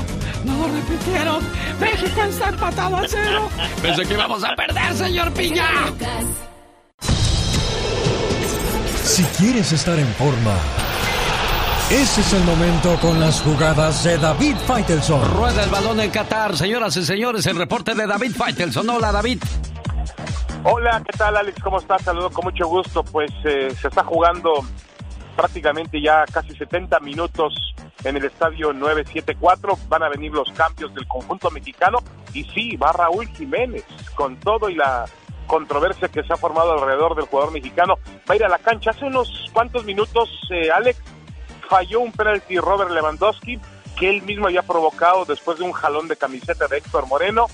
No lo repitieron. México está empatado a cero. (laughs) Pensé que íbamos a perder, señor Piña. Si quieres estar en forma, ese es el momento con las jugadas de David Faitelson. Rueda el balón en Qatar. Señoras y señores, el reporte de David Faitelson. Hola, David. Hola, ¿qué tal Alex? ¿Cómo estás? Saludo con mucho gusto. Pues eh, se está jugando prácticamente ya casi 70 minutos en el estadio 974. Van a venir los cambios del conjunto mexicano y sí, va Raúl Jiménez con todo y la controversia que se ha formado alrededor del jugador mexicano. Va a ir a la cancha. Hace unos cuantos minutos, eh, Alex, falló un penalti Robert Lewandowski que él mismo había provocado después de un jalón de camiseta de Héctor Moreno.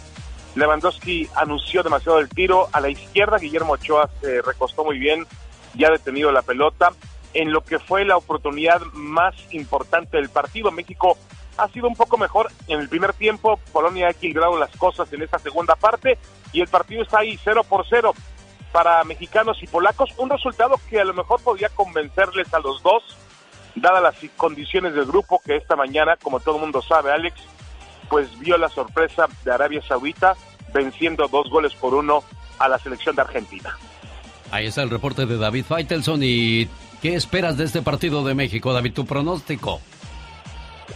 Lewandowski anunció demasiado el tiro a la izquierda. Guillermo Ochoa se recostó muy bien, ya ha detenido la pelota. En lo que fue la oportunidad más importante del partido, México ha sido un poco mejor en el primer tiempo. Polonia ha equilibrado las cosas en esta segunda parte y el partido está ahí 0 por 0 para mexicanos y polacos. Un resultado que a lo mejor podría convencerles a los dos, dadas las condiciones del grupo que esta mañana, como todo el mundo sabe, Alex, pues vio la sorpresa de Arabia Saudita venciendo dos goles por uno a la selección de Argentina. Ahí está el reporte de David Faitelson. ¿Y qué esperas de este partido de México, David? ¿Tu pronóstico?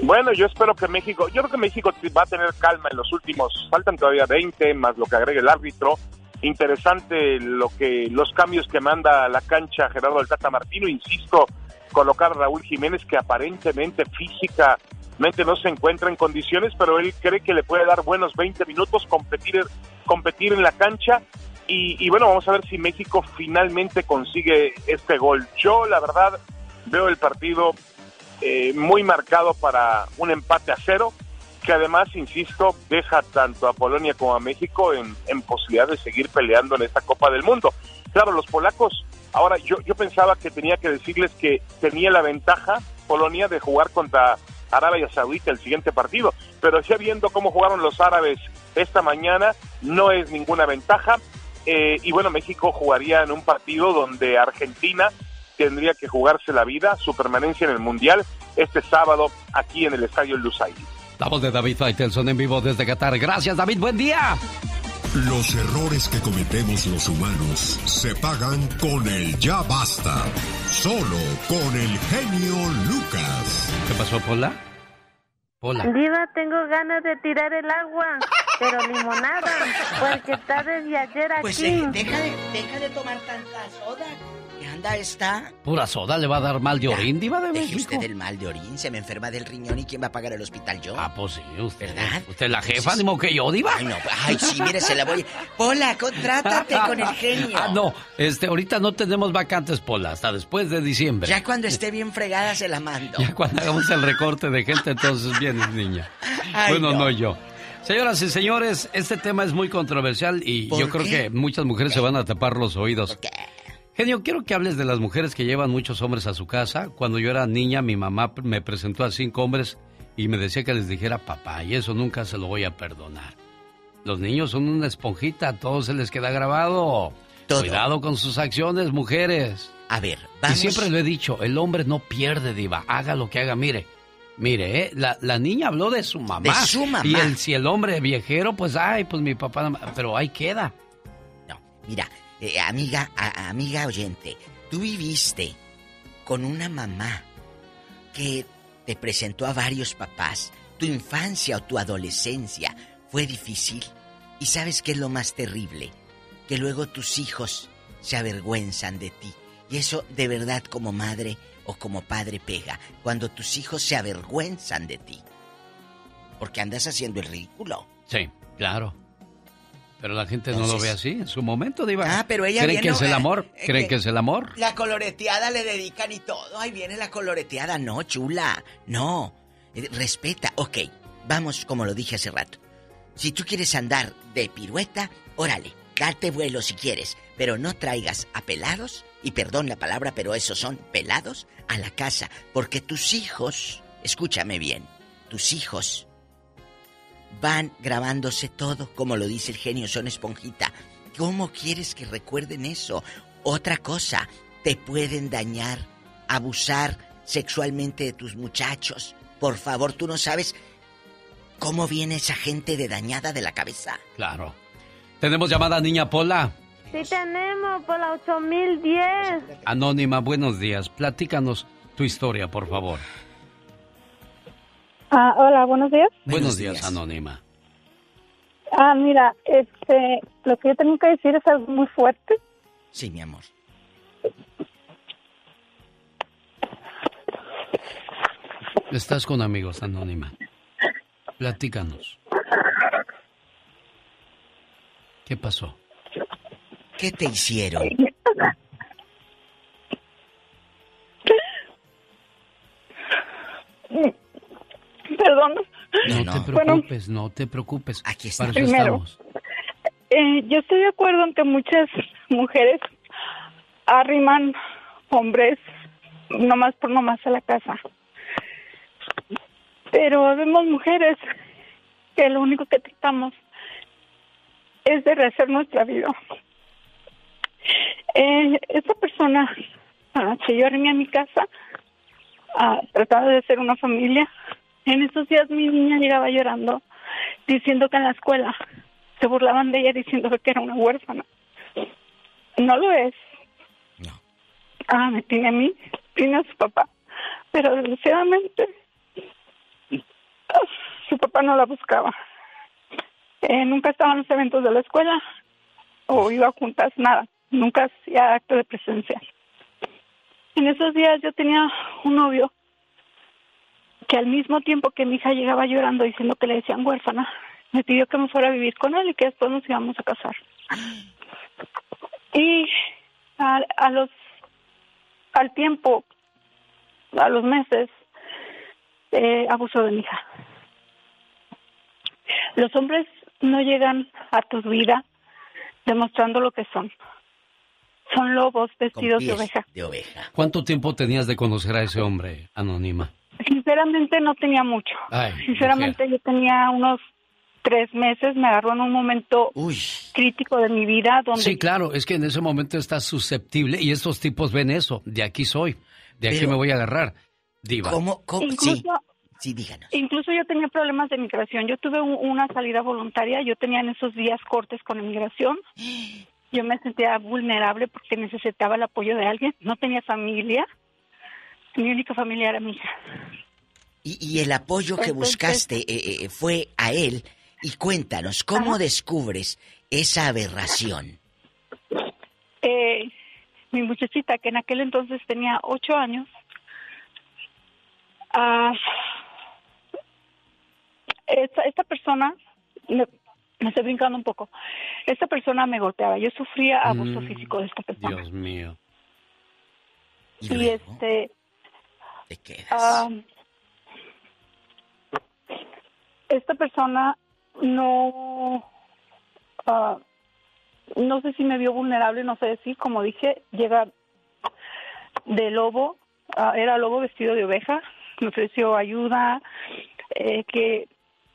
Bueno, yo espero que México, yo creo que México va a tener calma en los últimos, faltan todavía 20 más lo que agrega el árbitro. Interesante lo que los cambios que manda a la cancha Gerardo del Martino, insisto, colocar a Raúl Jiménez que aparentemente físicamente no se encuentra en condiciones, pero él cree que le puede dar buenos 20 minutos competir competir en la cancha y, y bueno, vamos a ver si México finalmente consigue este gol. Yo la verdad veo el partido eh, muy marcado para un empate a cero, que además, insisto, deja tanto a Polonia como a México en, en posibilidad de seguir peleando en esta Copa del Mundo. Claro, los polacos, ahora yo, yo pensaba que tenía que decirles que tenía la ventaja Polonia de jugar contra Arabia Saudita el siguiente partido, pero ya viendo cómo jugaron los árabes esta mañana, no es ninguna ventaja. Eh, y bueno, México jugaría en un partido donde Argentina tendría que jugarse la vida, su permanencia en el Mundial, este sábado aquí en el Estadio Lusail. La voz de David Faitelson en vivo desde Qatar. Gracias, David. Buen día. Los errores que cometemos los humanos se pagan con el ya basta. Solo con el genio Lucas. ¿Qué pasó, Pola? Pola. Diva, tengo ganas de tirar el agua, pero limonada, (laughs) porque está desde ayer aquí. Pues eh, deja, de, deja de tomar tanta soda. ¿Qué anda esta? Pura soda le va a dar mal de orín, diva de México. usted el mal de orín, se me enferma del riñón y ¿quién va a pagar el hospital yo? Ah, pues sí, usted. ¿Verdad? Usted es la jefa, ni que yo, diva. Ay, no, ay, sí, mire, se la voy. Pola, contrátate con el genio. Ah, no, este, ahorita no tenemos vacantes, Pola, hasta después de diciembre. Ya cuando esté bien fregada se la mando. Ya cuando hagamos el recorte de gente, entonces vienes, niña. Ay, bueno, no. no. yo. Señoras y señores, este tema es muy controversial y ¿Por yo creo qué? que muchas mujeres se van a tapar los oídos. Genio, quiero que hables de las mujeres que llevan muchos hombres a su casa. Cuando yo era niña, mi mamá me presentó a cinco hombres y me decía que les dijera papá, y eso nunca se lo voy a perdonar. Los niños son una esponjita, todo se les queda grabado. Todo. Cuidado con sus acciones, mujeres. A ver, Y vamos. siempre lo he dicho, el hombre no pierde, diva, haga lo que haga, mire. Mire, ¿eh? la, la niña habló de su mamá. De su mamá. Y el, si el hombre viejero, pues, ay, pues mi papá, no- pero ahí queda. Mira, eh, amiga, a- amiga oyente, tú viviste con una mamá que te presentó a varios papás. Tu infancia o tu adolescencia fue difícil. ¿Y sabes qué es lo más terrible? Que luego tus hijos se avergüenzan de ti. Y eso de verdad como madre o como padre pega. Cuando tus hijos se avergüenzan de ti. Porque andas haciendo el ridículo. Sí, claro. Pero la gente no lo ve así en su momento, diva. Ah, pero ella ¿Creen viene- que es el amor? eh, ¿Creen que- que es el amor? La coloreteada le dedican y todo. Ahí viene la coloreteada. No, chula. No. Eh, Respeta. Ok, vamos como lo dije hace rato. Si tú quieres andar de pirueta, órale, date vuelo si quieres. Pero no traigas a pelados, y perdón la palabra, pero esos son pelados, a la casa. Porque tus hijos, escúchame bien, tus hijos van grabándose todo, como lo dice el genio, son esponjita. ¿Cómo quieres que recuerden eso? Otra cosa, te pueden dañar, abusar sexualmente de tus muchachos. Por favor, tú no sabes cómo viene esa gente de dañada de la cabeza. Claro. Tenemos llamada niña Pola. Sí tenemos por la 8010. Anónima, buenos días. Platícanos tu historia, por favor. Ah, hola, buenos días. Buenos, días, Anónima. Ah, mira, este, lo que yo tengo que decir es algo muy fuerte. Sí, mi amor. Estás con amigos, Anónima. Platícanos. ¿Qué pasó? ¿Qué te hicieron? No, te Bueno. preocupes, no te preocupes. Aquí Para eso Primero. estamos. Eh, yo estoy de acuerdo en que muchas mujeres arriman hombres nomás por nomás a la casa. Pero vemos mujeres que lo único que tratamos es de rehacer nuestra vida. Eh, esta persona, anoche yo arrimé a mi casa ah, tratando de hacer una familia. En esos días mi niña llegaba llorando diciendo que en la escuela se burlaban de ella diciendo que era una huérfana. No lo es. Ah, me tiene a mí, tiene a su papá. Pero desgraciadamente ah, su papá no la buscaba. Eh, nunca estaba en los eventos de la escuela o iba juntas, nada. Nunca hacía acto de presencia. En esos días yo tenía un novio que al mismo tiempo que mi hija llegaba llorando diciendo que le decían huérfana, me pidió que me fuera a vivir con él y que después nos íbamos a casar. Y a, a los al tiempo, a los meses, eh, abusó de mi hija. Los hombres no llegan a tu vida demostrando lo que son. Son lobos vestidos de oveja. De oveja. ¿Cuánto tiempo tenías de conocer a ese hombre, Anónima? Sinceramente no tenía mucho. Ay, Sinceramente yo tenía unos tres meses, me agarró en un momento crítico de mi vida donde Sí, claro, es que en ese momento estás susceptible y estos tipos ven eso. De aquí soy, de aquí Pero- me voy a agarrar. Diva. ¿Cómo? cómo? incluso, Sí. Sí, díganos. Incluso yo tenía problemas de migración. Yo tuve un- una salida voluntaria. Yo tenía en esos días cortes con inmigración. (gasps) Yo me sentía vulnerable porque necesitaba el apoyo de alguien. No tenía familia. Mi única familia era mi hija. Y, y el apoyo que Entonces- buscaste eh, eh, fue a él. Y cuéntanos, ¿cómo descubres esa aberración? Eh, mi muchachita, que en aquel entonces tenía ocho años, ah, esta, esta persona, me, me estoy brincando un poco, esta persona me golpeaba, yo sufría abuso Mm, físico de esta persona. Dios mío. Y, este... ah, esta persona no... ah, no sé si me vio vulnerable, no sé decir, como dije, llega de lobo, ah, era lobo vestido de oveja, me ofreció ayuda, eh, que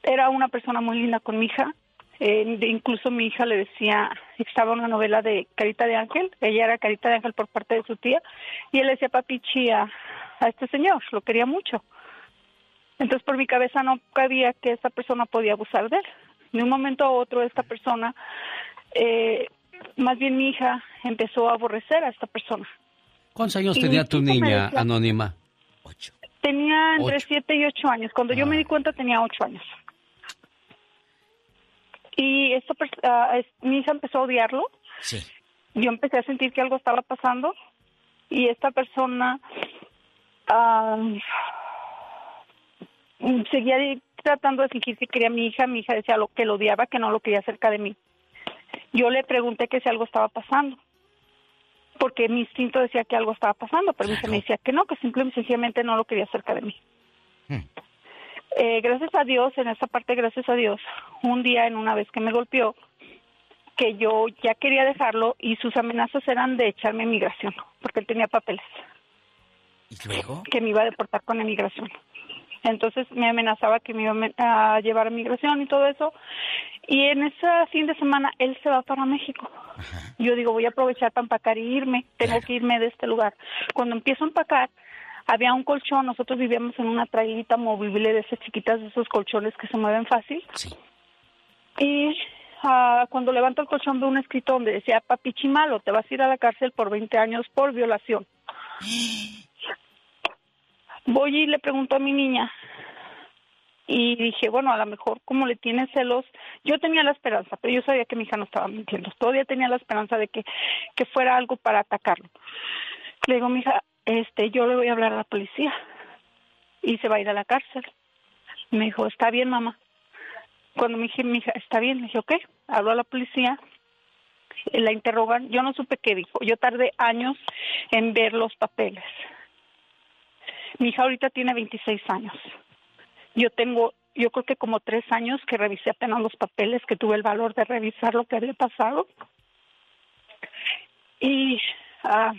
era una persona muy linda con mi hija, eh, incluso mi hija le decía, estaba una novela de Carita de Ángel, ella era Carita de Ángel por parte de su tía, y él decía papichi a, a este señor, lo quería mucho. Entonces por mi cabeza no cabía que esta persona podía abusar de él. De un momento a otro esta persona, eh, más bien mi hija, empezó a aborrecer a esta persona. ¿Cuántos años Y tenía tu niña decía- anónima? Tenía entre Ocho. siete y ocho años. Cuando yo me di cuenta tenía ocho años. Y esta ah, es- mi hija empezó a odiarlo. Sí. Yo empecé a sentir que algo estaba pasando y esta persona ah, mm, seguía tratando de fingir que quería a mi hija. Mi hija decía lo que lo odiaba, que no lo quería cerca de mí. Yo le pregunté que si algo estaba pasando porque mi instinto decía que algo estaba pasando, pero mi hija me decía que no, que simplemente sencillamente no lo quería cerca de mí. Eh, gracias a Dios, en esa parte, gracias a Dios, un día en una vez que me golpeó, que yo ya quería dejarlo y sus amenazas eran de echarme a migración, porque él tenía papeles. ¿Y luego? Que me iba a deportar con emigración. Entonces me amenazaba que me iba a llevar a migración y todo eso. Y en ese fin de semana él se va para México. Yo digo, voy a aprovechar para empacar y irme. Tengo que irme de este lugar. Cuando empiezo a empacar, había un colchón. Nosotros vivíamos en una trailita movible de esas chiquitas, de esos colchones que se mueven fácil. Y ah, cuando levanto el colchón veo un escrito donde decía, papi chimalo, te vas a ir a la cárcel por 20 años por violación. (gasps) Voy y le pregunto a mi niña y dije, bueno, a lo mejor como le tiene celos, yo tenía la esperanza, pero yo sabía que mi hija no estaba mintiendo. Todavía tenía la esperanza de que, que fuera algo para atacarlo. Le digo, mi hija, este, yo le voy a hablar a la policía y se va a ir a la cárcel. Me dijo, está bien, mamá. Cuando me dije, mi hija, está bien, le dije, ok, hablo a la policía, la interrogan, yo no supe qué dijo, yo tardé años en ver los papeles. Mi hija ahorita tiene 26 años. Yo tengo, yo creo que como tres años que revisé apenas los papeles, que tuve el valor de revisar lo que había pasado. Y ah,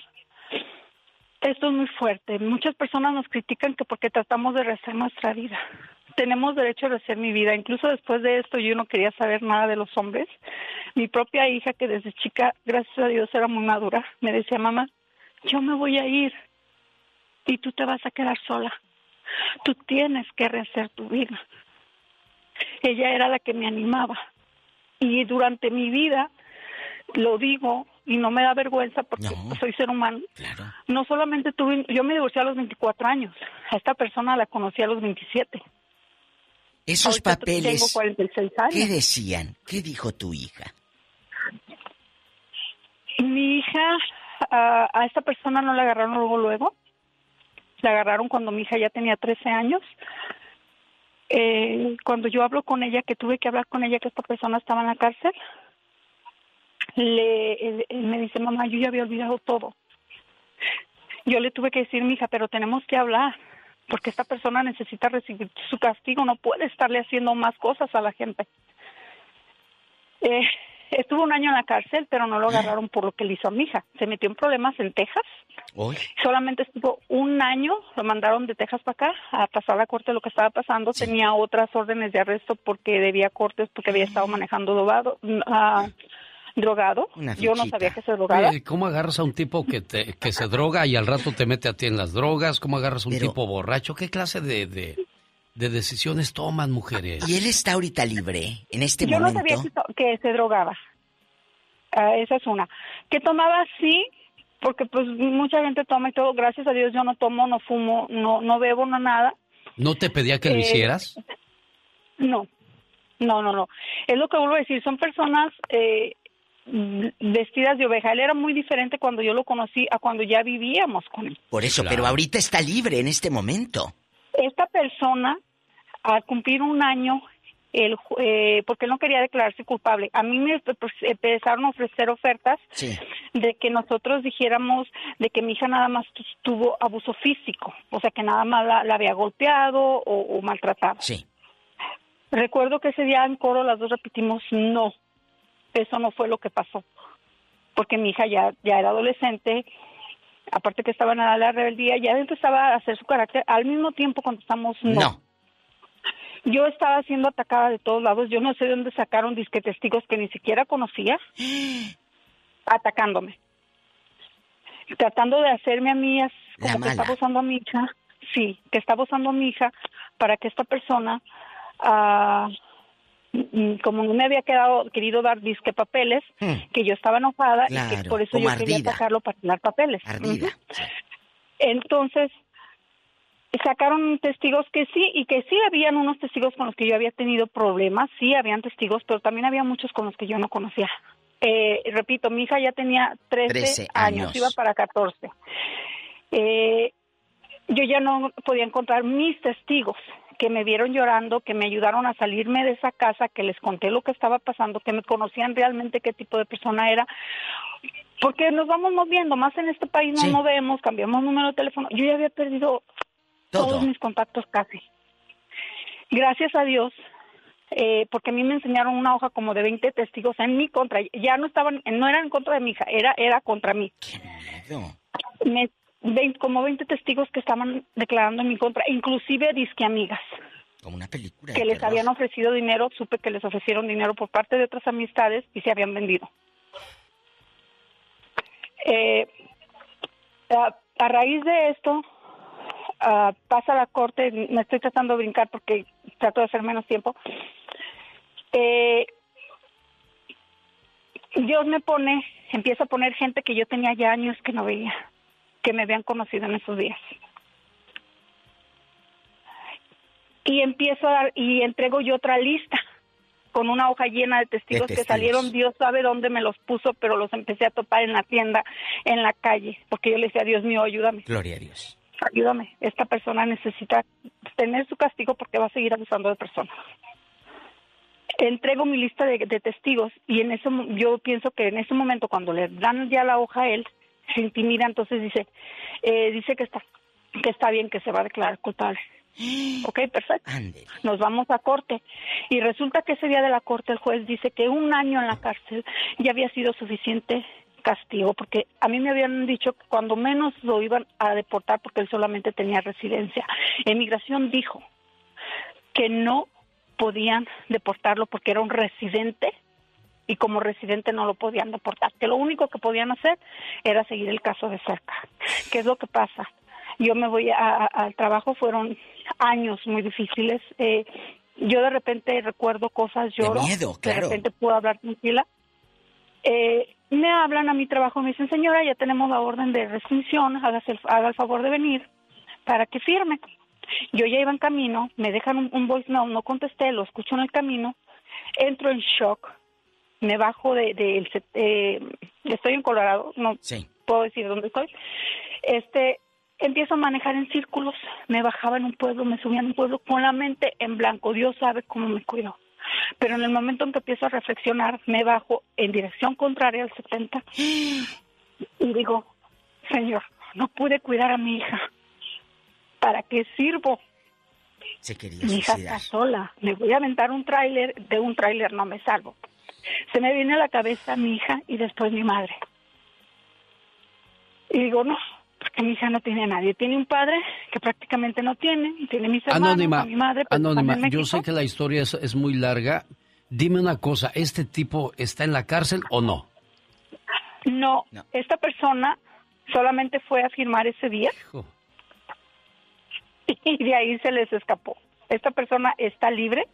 esto es muy fuerte. Muchas personas nos critican que porque tratamos de rehacer nuestra vida. Tenemos derecho a rehacer mi vida. Incluso después de esto yo no quería saber nada de los hombres. Mi propia hija, que desde chica, gracias a Dios, era muy madura, me decía, mamá, yo me voy a ir y tú te vas a quedar sola. Tú tienes que rehacer tu vida. Ella era la que me animaba. Y durante mi vida, lo digo y no me da vergüenza porque soy ser humano. No solamente tuve, yo me divorcié a los 24 años. A esta persona la conocí a los 27. Esos Ahorita papeles, Tengo 46 años. ¿qué decían? ¿Qué dijo tu hija? Mi hija, a, a esta persona no la agarraron luego, luego. La agarraron cuando mi hija ya tenía 13 años. Eh, cuando yo hablo con ella, que tuve que hablar con ella que esta persona estaba en la cárcel, le, él me dice, mamá, yo ya había olvidado todo. Yo le tuve que decir, mi hija, pero tenemos que hablar, porque esta persona necesita recibir su castigo, no puede estarle haciendo más cosas a la gente. Eh, estuvo un año en la cárcel, pero no lo agarraron por lo que le hizo a mi hija. Se metió en problemas en Texas. Solamente estuvo un año, lo mandaron de Texas para acá a pasar a la corte lo que estaba pasando. Tenía otras órdenes de arresto porque debía cortes porque había estado manejando drogado. ah, drogado. Una Yo no sabía que se drogaba. Oye, ¿cómo agarras a un tipo que, te, que se droga y al rato te mete a ti en las drogas? ¿Cómo agarras a un tipo borracho? ¿Qué clase de, de, de decisiones toman mujeres. ¿Y él está ahorita libre en este Yo momento? no sabía que, se drogaba. Ah, esa es una. Que tomaba sí, porque pues mucha gente toma y todo. Gracias a Dios yo no tomo, no fumo, no no bebo, no nada. ¿No te pedía que lo Eh, hicieras? No, no, no, no. Es lo que vuelvo a decir. Son personas eh, vestidas de oveja. Él era muy diferente cuando yo lo conocí a cuando ya vivíamos con él. Por eso, pero ahorita está libre en este momento. Esta persona, al cumplir un año, el, eh, porque él no quería declararse culpable, a mí me pues, empezaron a ofrecer ofertas Sí. de que nosotros dijéramos de que mi hija nada más tu- tuvo abuso físico, o sea que nada más la, la había golpeado o, o maltratado. Sí. Recuerdo que ese día en coro las dos repetimos no, eso no fue lo que pasó, porque mi hija ya, ya era adolescente, aparte que estaba en la rebeldía, ya empezaba a hacer su carácter, al mismo tiempo contestamos no. No. Yo estaba siendo atacada de todos lados, yo no sé de dónde sacaron disque testigos que ni siquiera conocía, (gasps) atacándome. Tratando de hacerme a mí como que estaba usando a mi hija, sí, que estaba usando a mi hija para que esta persona, mm, como no me había quedado querido dar disque papeles, que yo estaba enojada y que Hmm. Por eso yo quería atacarlo para dar papeles. Ardida. Entonces, sacaron testigos que sí y que sí habían unos testigos con los que yo había tenido problemas, sí habían testigos, pero también había muchos con los que yo no conocía. Eh, repito, mi hija ya tenía 13, 13 años, años. iba para 14. Eh, yo ya no podía encontrar mis testigos que me vieron llorando, que me ayudaron a salirme de esa casa, que les conté lo que estaba pasando, que me conocían realmente qué tipo de persona era, porque nos vamos moviendo, más en este país nos Sí. movemos, cambiamos número de teléfono. Yo ya había perdido Todo. todos mis contactos casi. Gracias a Dios, eh, porque a mí me enseñaron una hoja como de 20 testigos en mi contra. Ya no estaban, no eran en contra de mi hija, era, era contra mí. No. Me- vein- como 20 testigos que estaban declarando en mi contra, inclusive disque amigas Como una película. que les terror. habían ofrecido dinero, supe que les ofrecieron dinero por parte de otras amistades y se habían vendido. Eh, a, a raíz de esto, ah, pasa la corte, me estoy tratando de brincar porque trato de hacer menos tiempo. Eh, Dios me pone, empieza a poner gente que yo tenía ya años que no veía, que me habían conocido en esos días. y empiezo a dar, y entrego yo otra lista con una hoja llena de testigos, De que salieron, Dios sabe dónde me los puso, pero los empecé a topar en la tienda, en la calle, porque yo le decía, Dios mío, ayúdame, Gloria a Dios. ayúdame, esta persona necesita tener su castigo porque va a seguir abusando de personas. Entrego mi lista de, de testigos y en eso yo pienso que en ese momento cuando le dan ya la hoja a él se intimida entonces dice eh, dice que está que está bien que se va a declarar culpable (gasps) Ok, perfecto. Nos vamos a corte. Y resulta que ese día de la corte el juez dice que un año en la cárcel ya había sido suficiente castigo, porque a mí me habían dicho que cuando menos lo iban a deportar porque él solamente tenía residencia. Emigración dijo que no podían deportarlo porque era un residente y como residente no lo podían deportar, que lo único que podían hacer era seguir el caso de cerca. ¿Qué es lo que pasa? Yo me voy a- a- al trabajo, fueron años muy difíciles. eh, yo de repente recuerdo cosas, lloro. miedo, De repente puedo hablar tranquila. Eh, me hablan a mi trabajo me dicen, señora, ya tenemos la orden de restricción, hágase el, haga el favor de venir para que firme. Yo ya iba en camino, me dejan un, un voicemail, no contesté, lo escucho en el camino, entro en shock, me bajo de, de set- eh, estoy en Colorado, no puedo decir dónde estoy, este, empiezo a manejar en círculos, me bajaba en un pueblo, me subía en un pueblo con la mente en blanco, Dios sabe cómo me cuidó. Pero en el momento en que empiezo a reflexionar, me bajo en dirección contraria al 70 y digo, Señor, no pude cuidar a mi hija. ¿Para qué sirvo? Se quería Mi hija suicidar. está sola. Me voy a aventar un tráiler, de un tráiler no me salvo. Se me viene a la cabeza mi hija y después mi madre. Y digo, no, porque mi hija no tiene a nadie. Tiene un padre que prácticamente no tiene, y tiene mis hermanos, Anónima, a mi madre. están Anónima, yo sé que la historia es, es muy larga. Dime una cosa, ¿este tipo está en la cárcel o no? No, esta persona solamente fue a firmar ese día (laughs) y de ahí se les escapó. esta persona está libre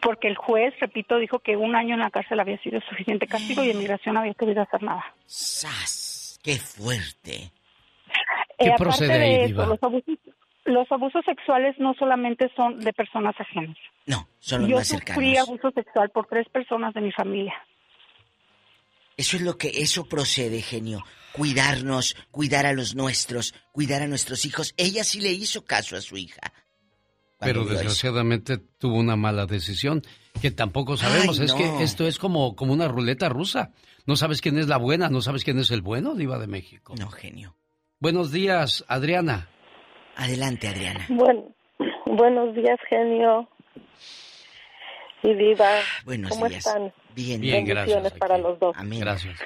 porque el juez, repito, dijo que un año en la cárcel había sido suficiente castigo y inmigración no había querido hacer nada. ¡Sas! ¡Qué fuerte! ¿Qué Eh, aparte procede de ahí, eso, los abusos, los abusos sexuales no solamente son de personas ajenas. No, son los Yo más sufrí cercanos. abuso sexual por tres personas de mi familia. Eso es lo que, eso procede, genio. Cuidarnos, cuidar a los nuestros, cuidar a nuestros hijos. Ella sí le hizo caso a su hija. Pero eso. desgraciadamente tuvo una mala decisión que tampoco sabemos. Ay, es no. que esto es como, como una ruleta rusa. No sabes quién es la buena, no sabes quién es el bueno, Diva de México. No, genio. Buenos días, Adriana. Adelante, Adriana. Bueno, buenos días, genio. Y diva, (sighs) Buenos ¿cómo días. están? Bien, Bien, gracias. para los dos. Gracias.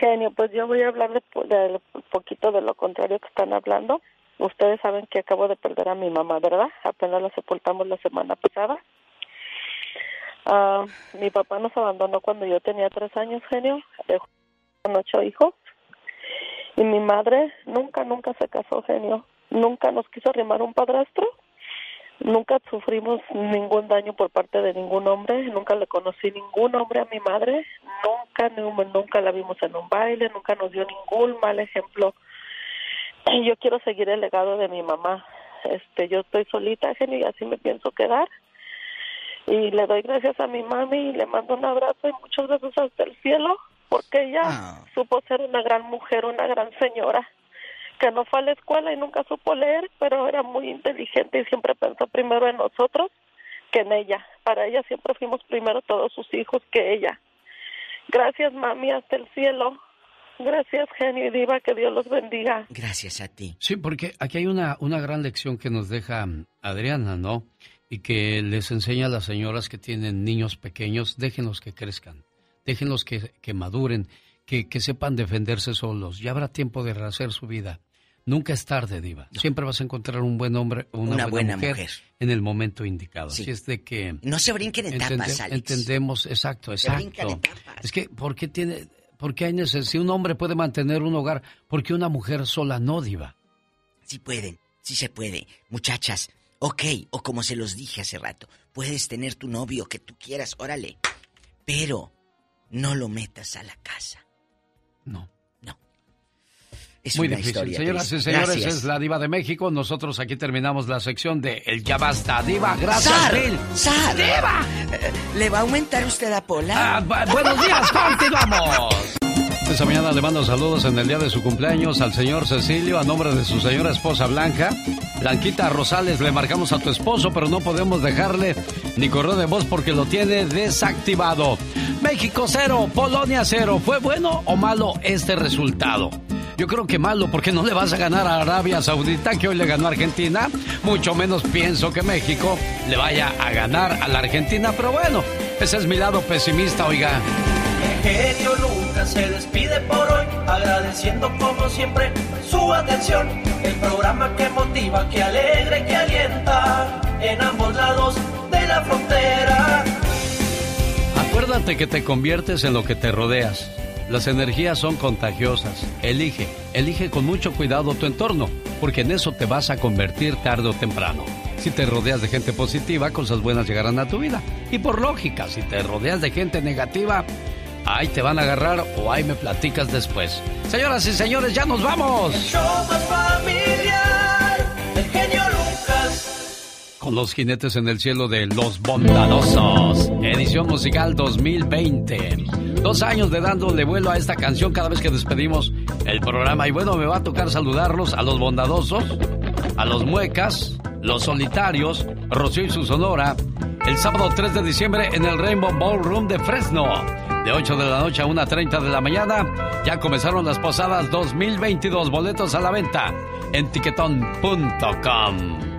Genio, pues yo voy a hablar de, de poquito de lo contrario que están hablando. Ustedes saben que acabo de perder a mi mamá, ¿verdad? Apenas la sepultamos la semana pasada. Ah, mi papá nos abandonó cuando yo tenía tres años, genio. Dejó con ocho hijos. Y mi madre nunca, nunca se casó, genio. Nunca nos quiso arrimar un padrastro. Nunca sufrimos ningún daño por parte de ningún hombre. Nunca le conocí ningún hombre a mi madre. Nunca, nu- nunca la vimos en un baile. Nunca nos dio ningún mal ejemplo. Y Yo quiero seguir el legado de mi mamá. Este, yo estoy solita, genio, y así me pienso quedar. Y le doy gracias a mi mami y le mando un abrazo y muchos besos hasta el cielo, porque ella supo ser una gran mujer, una gran señora, que no fue a la escuela y nunca supo leer, pero era muy inteligente y siempre pensó primero en nosotros que en ella. Para ella siempre fuimos primero todos sus hijos que ella. Gracias, mami, hasta el cielo. Gracias, genio y diva, que Dios los bendiga. Gracias a ti. Sí, porque aquí hay una, una gran lección que nos deja mm, Adriana, ¿no? Y que les enseña a las señoras que tienen niños pequeños, déjenlos que crezcan, déjenlos que, que maduren, que, que sepan defenderse solos. Ya habrá tiempo de rehacer su vida. Nunca es tarde, Diva. Siempre vas a encontrar un buen hombre o una, Una buena mujer, mujer. en el momento indicado. Sí. Así es de que... No se brinquen etapas, Alex. Entendemos, exacto, Se brincan exacto. Es que, ¿por qué tiene, por qué hay necesidad? Si un hombre puede mantener un hogar, ¿por qué una mujer sola no, Diva? Sí pueden, sí se puede. Muchachas, ok, o como se los dije hace rato, puedes tener tu novio que tú quieras, órale. Pero no lo metas a la casa. No. Es Muy una difícil. historia Señoras y señores, Gracias. es la diva de México. Nosotros aquí terminamos la sección de El Ya Basta, Diva. Gracias, ¡Sar! Bill. ¡Sar! ¡Diva! Eh, ¿Le va a aumentar usted a Pola? Ah, bu- buenos días, continuamos. Esta mañana le mando saludos en el día de su cumpleaños al señor Cecilio a nombre de su señora esposa Blanca. Blanquita Rosales, le marcamos a tu esposo, pero no podemos dejarle ni correo de voz porque lo tiene desactivado. México cero, Polonia cero. ¿Fue bueno o malo este resultado? Yo creo que malo porque no le vas a ganar a Arabia Saudita que hoy le ganó a Argentina. Mucho menos pienso que México le vaya a ganar a la Argentina. Pero bueno, ese es mi lado pesimista, oiga. El genio Lucas se despide por hoy, agradeciendo como siempre su atención. El programa que motiva, que alegra y que alienta en ambos lados de la frontera. Acuérdate que te conviertes en lo que te rodeas. Las energías son contagiosas. Elige, elige con mucho cuidado tu entorno, porque en eso te vas a convertir tarde o temprano. Si te rodeas de gente positiva, cosas buenas llegarán a tu vida. Y por lógica, si te rodeas de gente negativa, ahí te van a agarrar o ahí me platicas después. Señoras y señores, ya nos vamos. Más familiar, el genio. Con los jinetes en el cielo de Los Bondadosos. Edición musical 2020. Dos años de dándole vuelo a esta canción cada vez que despedimos el programa. Y bueno, me va a tocar saludarlos a los bondadosos, a los muecas, los solitarios, Rocío y su sonora. El sábado 3 de diciembre en el Rainbow Ballroom de Fresno. De 8 de la noche a 1.30 de la mañana. Ya comenzaron las posadas 2022. Boletos a la venta en tiquetón.com.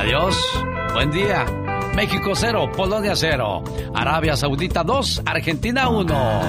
Adiós, buen día. México 0, Polonia 0, Arabia Saudita 2, Argentina 1.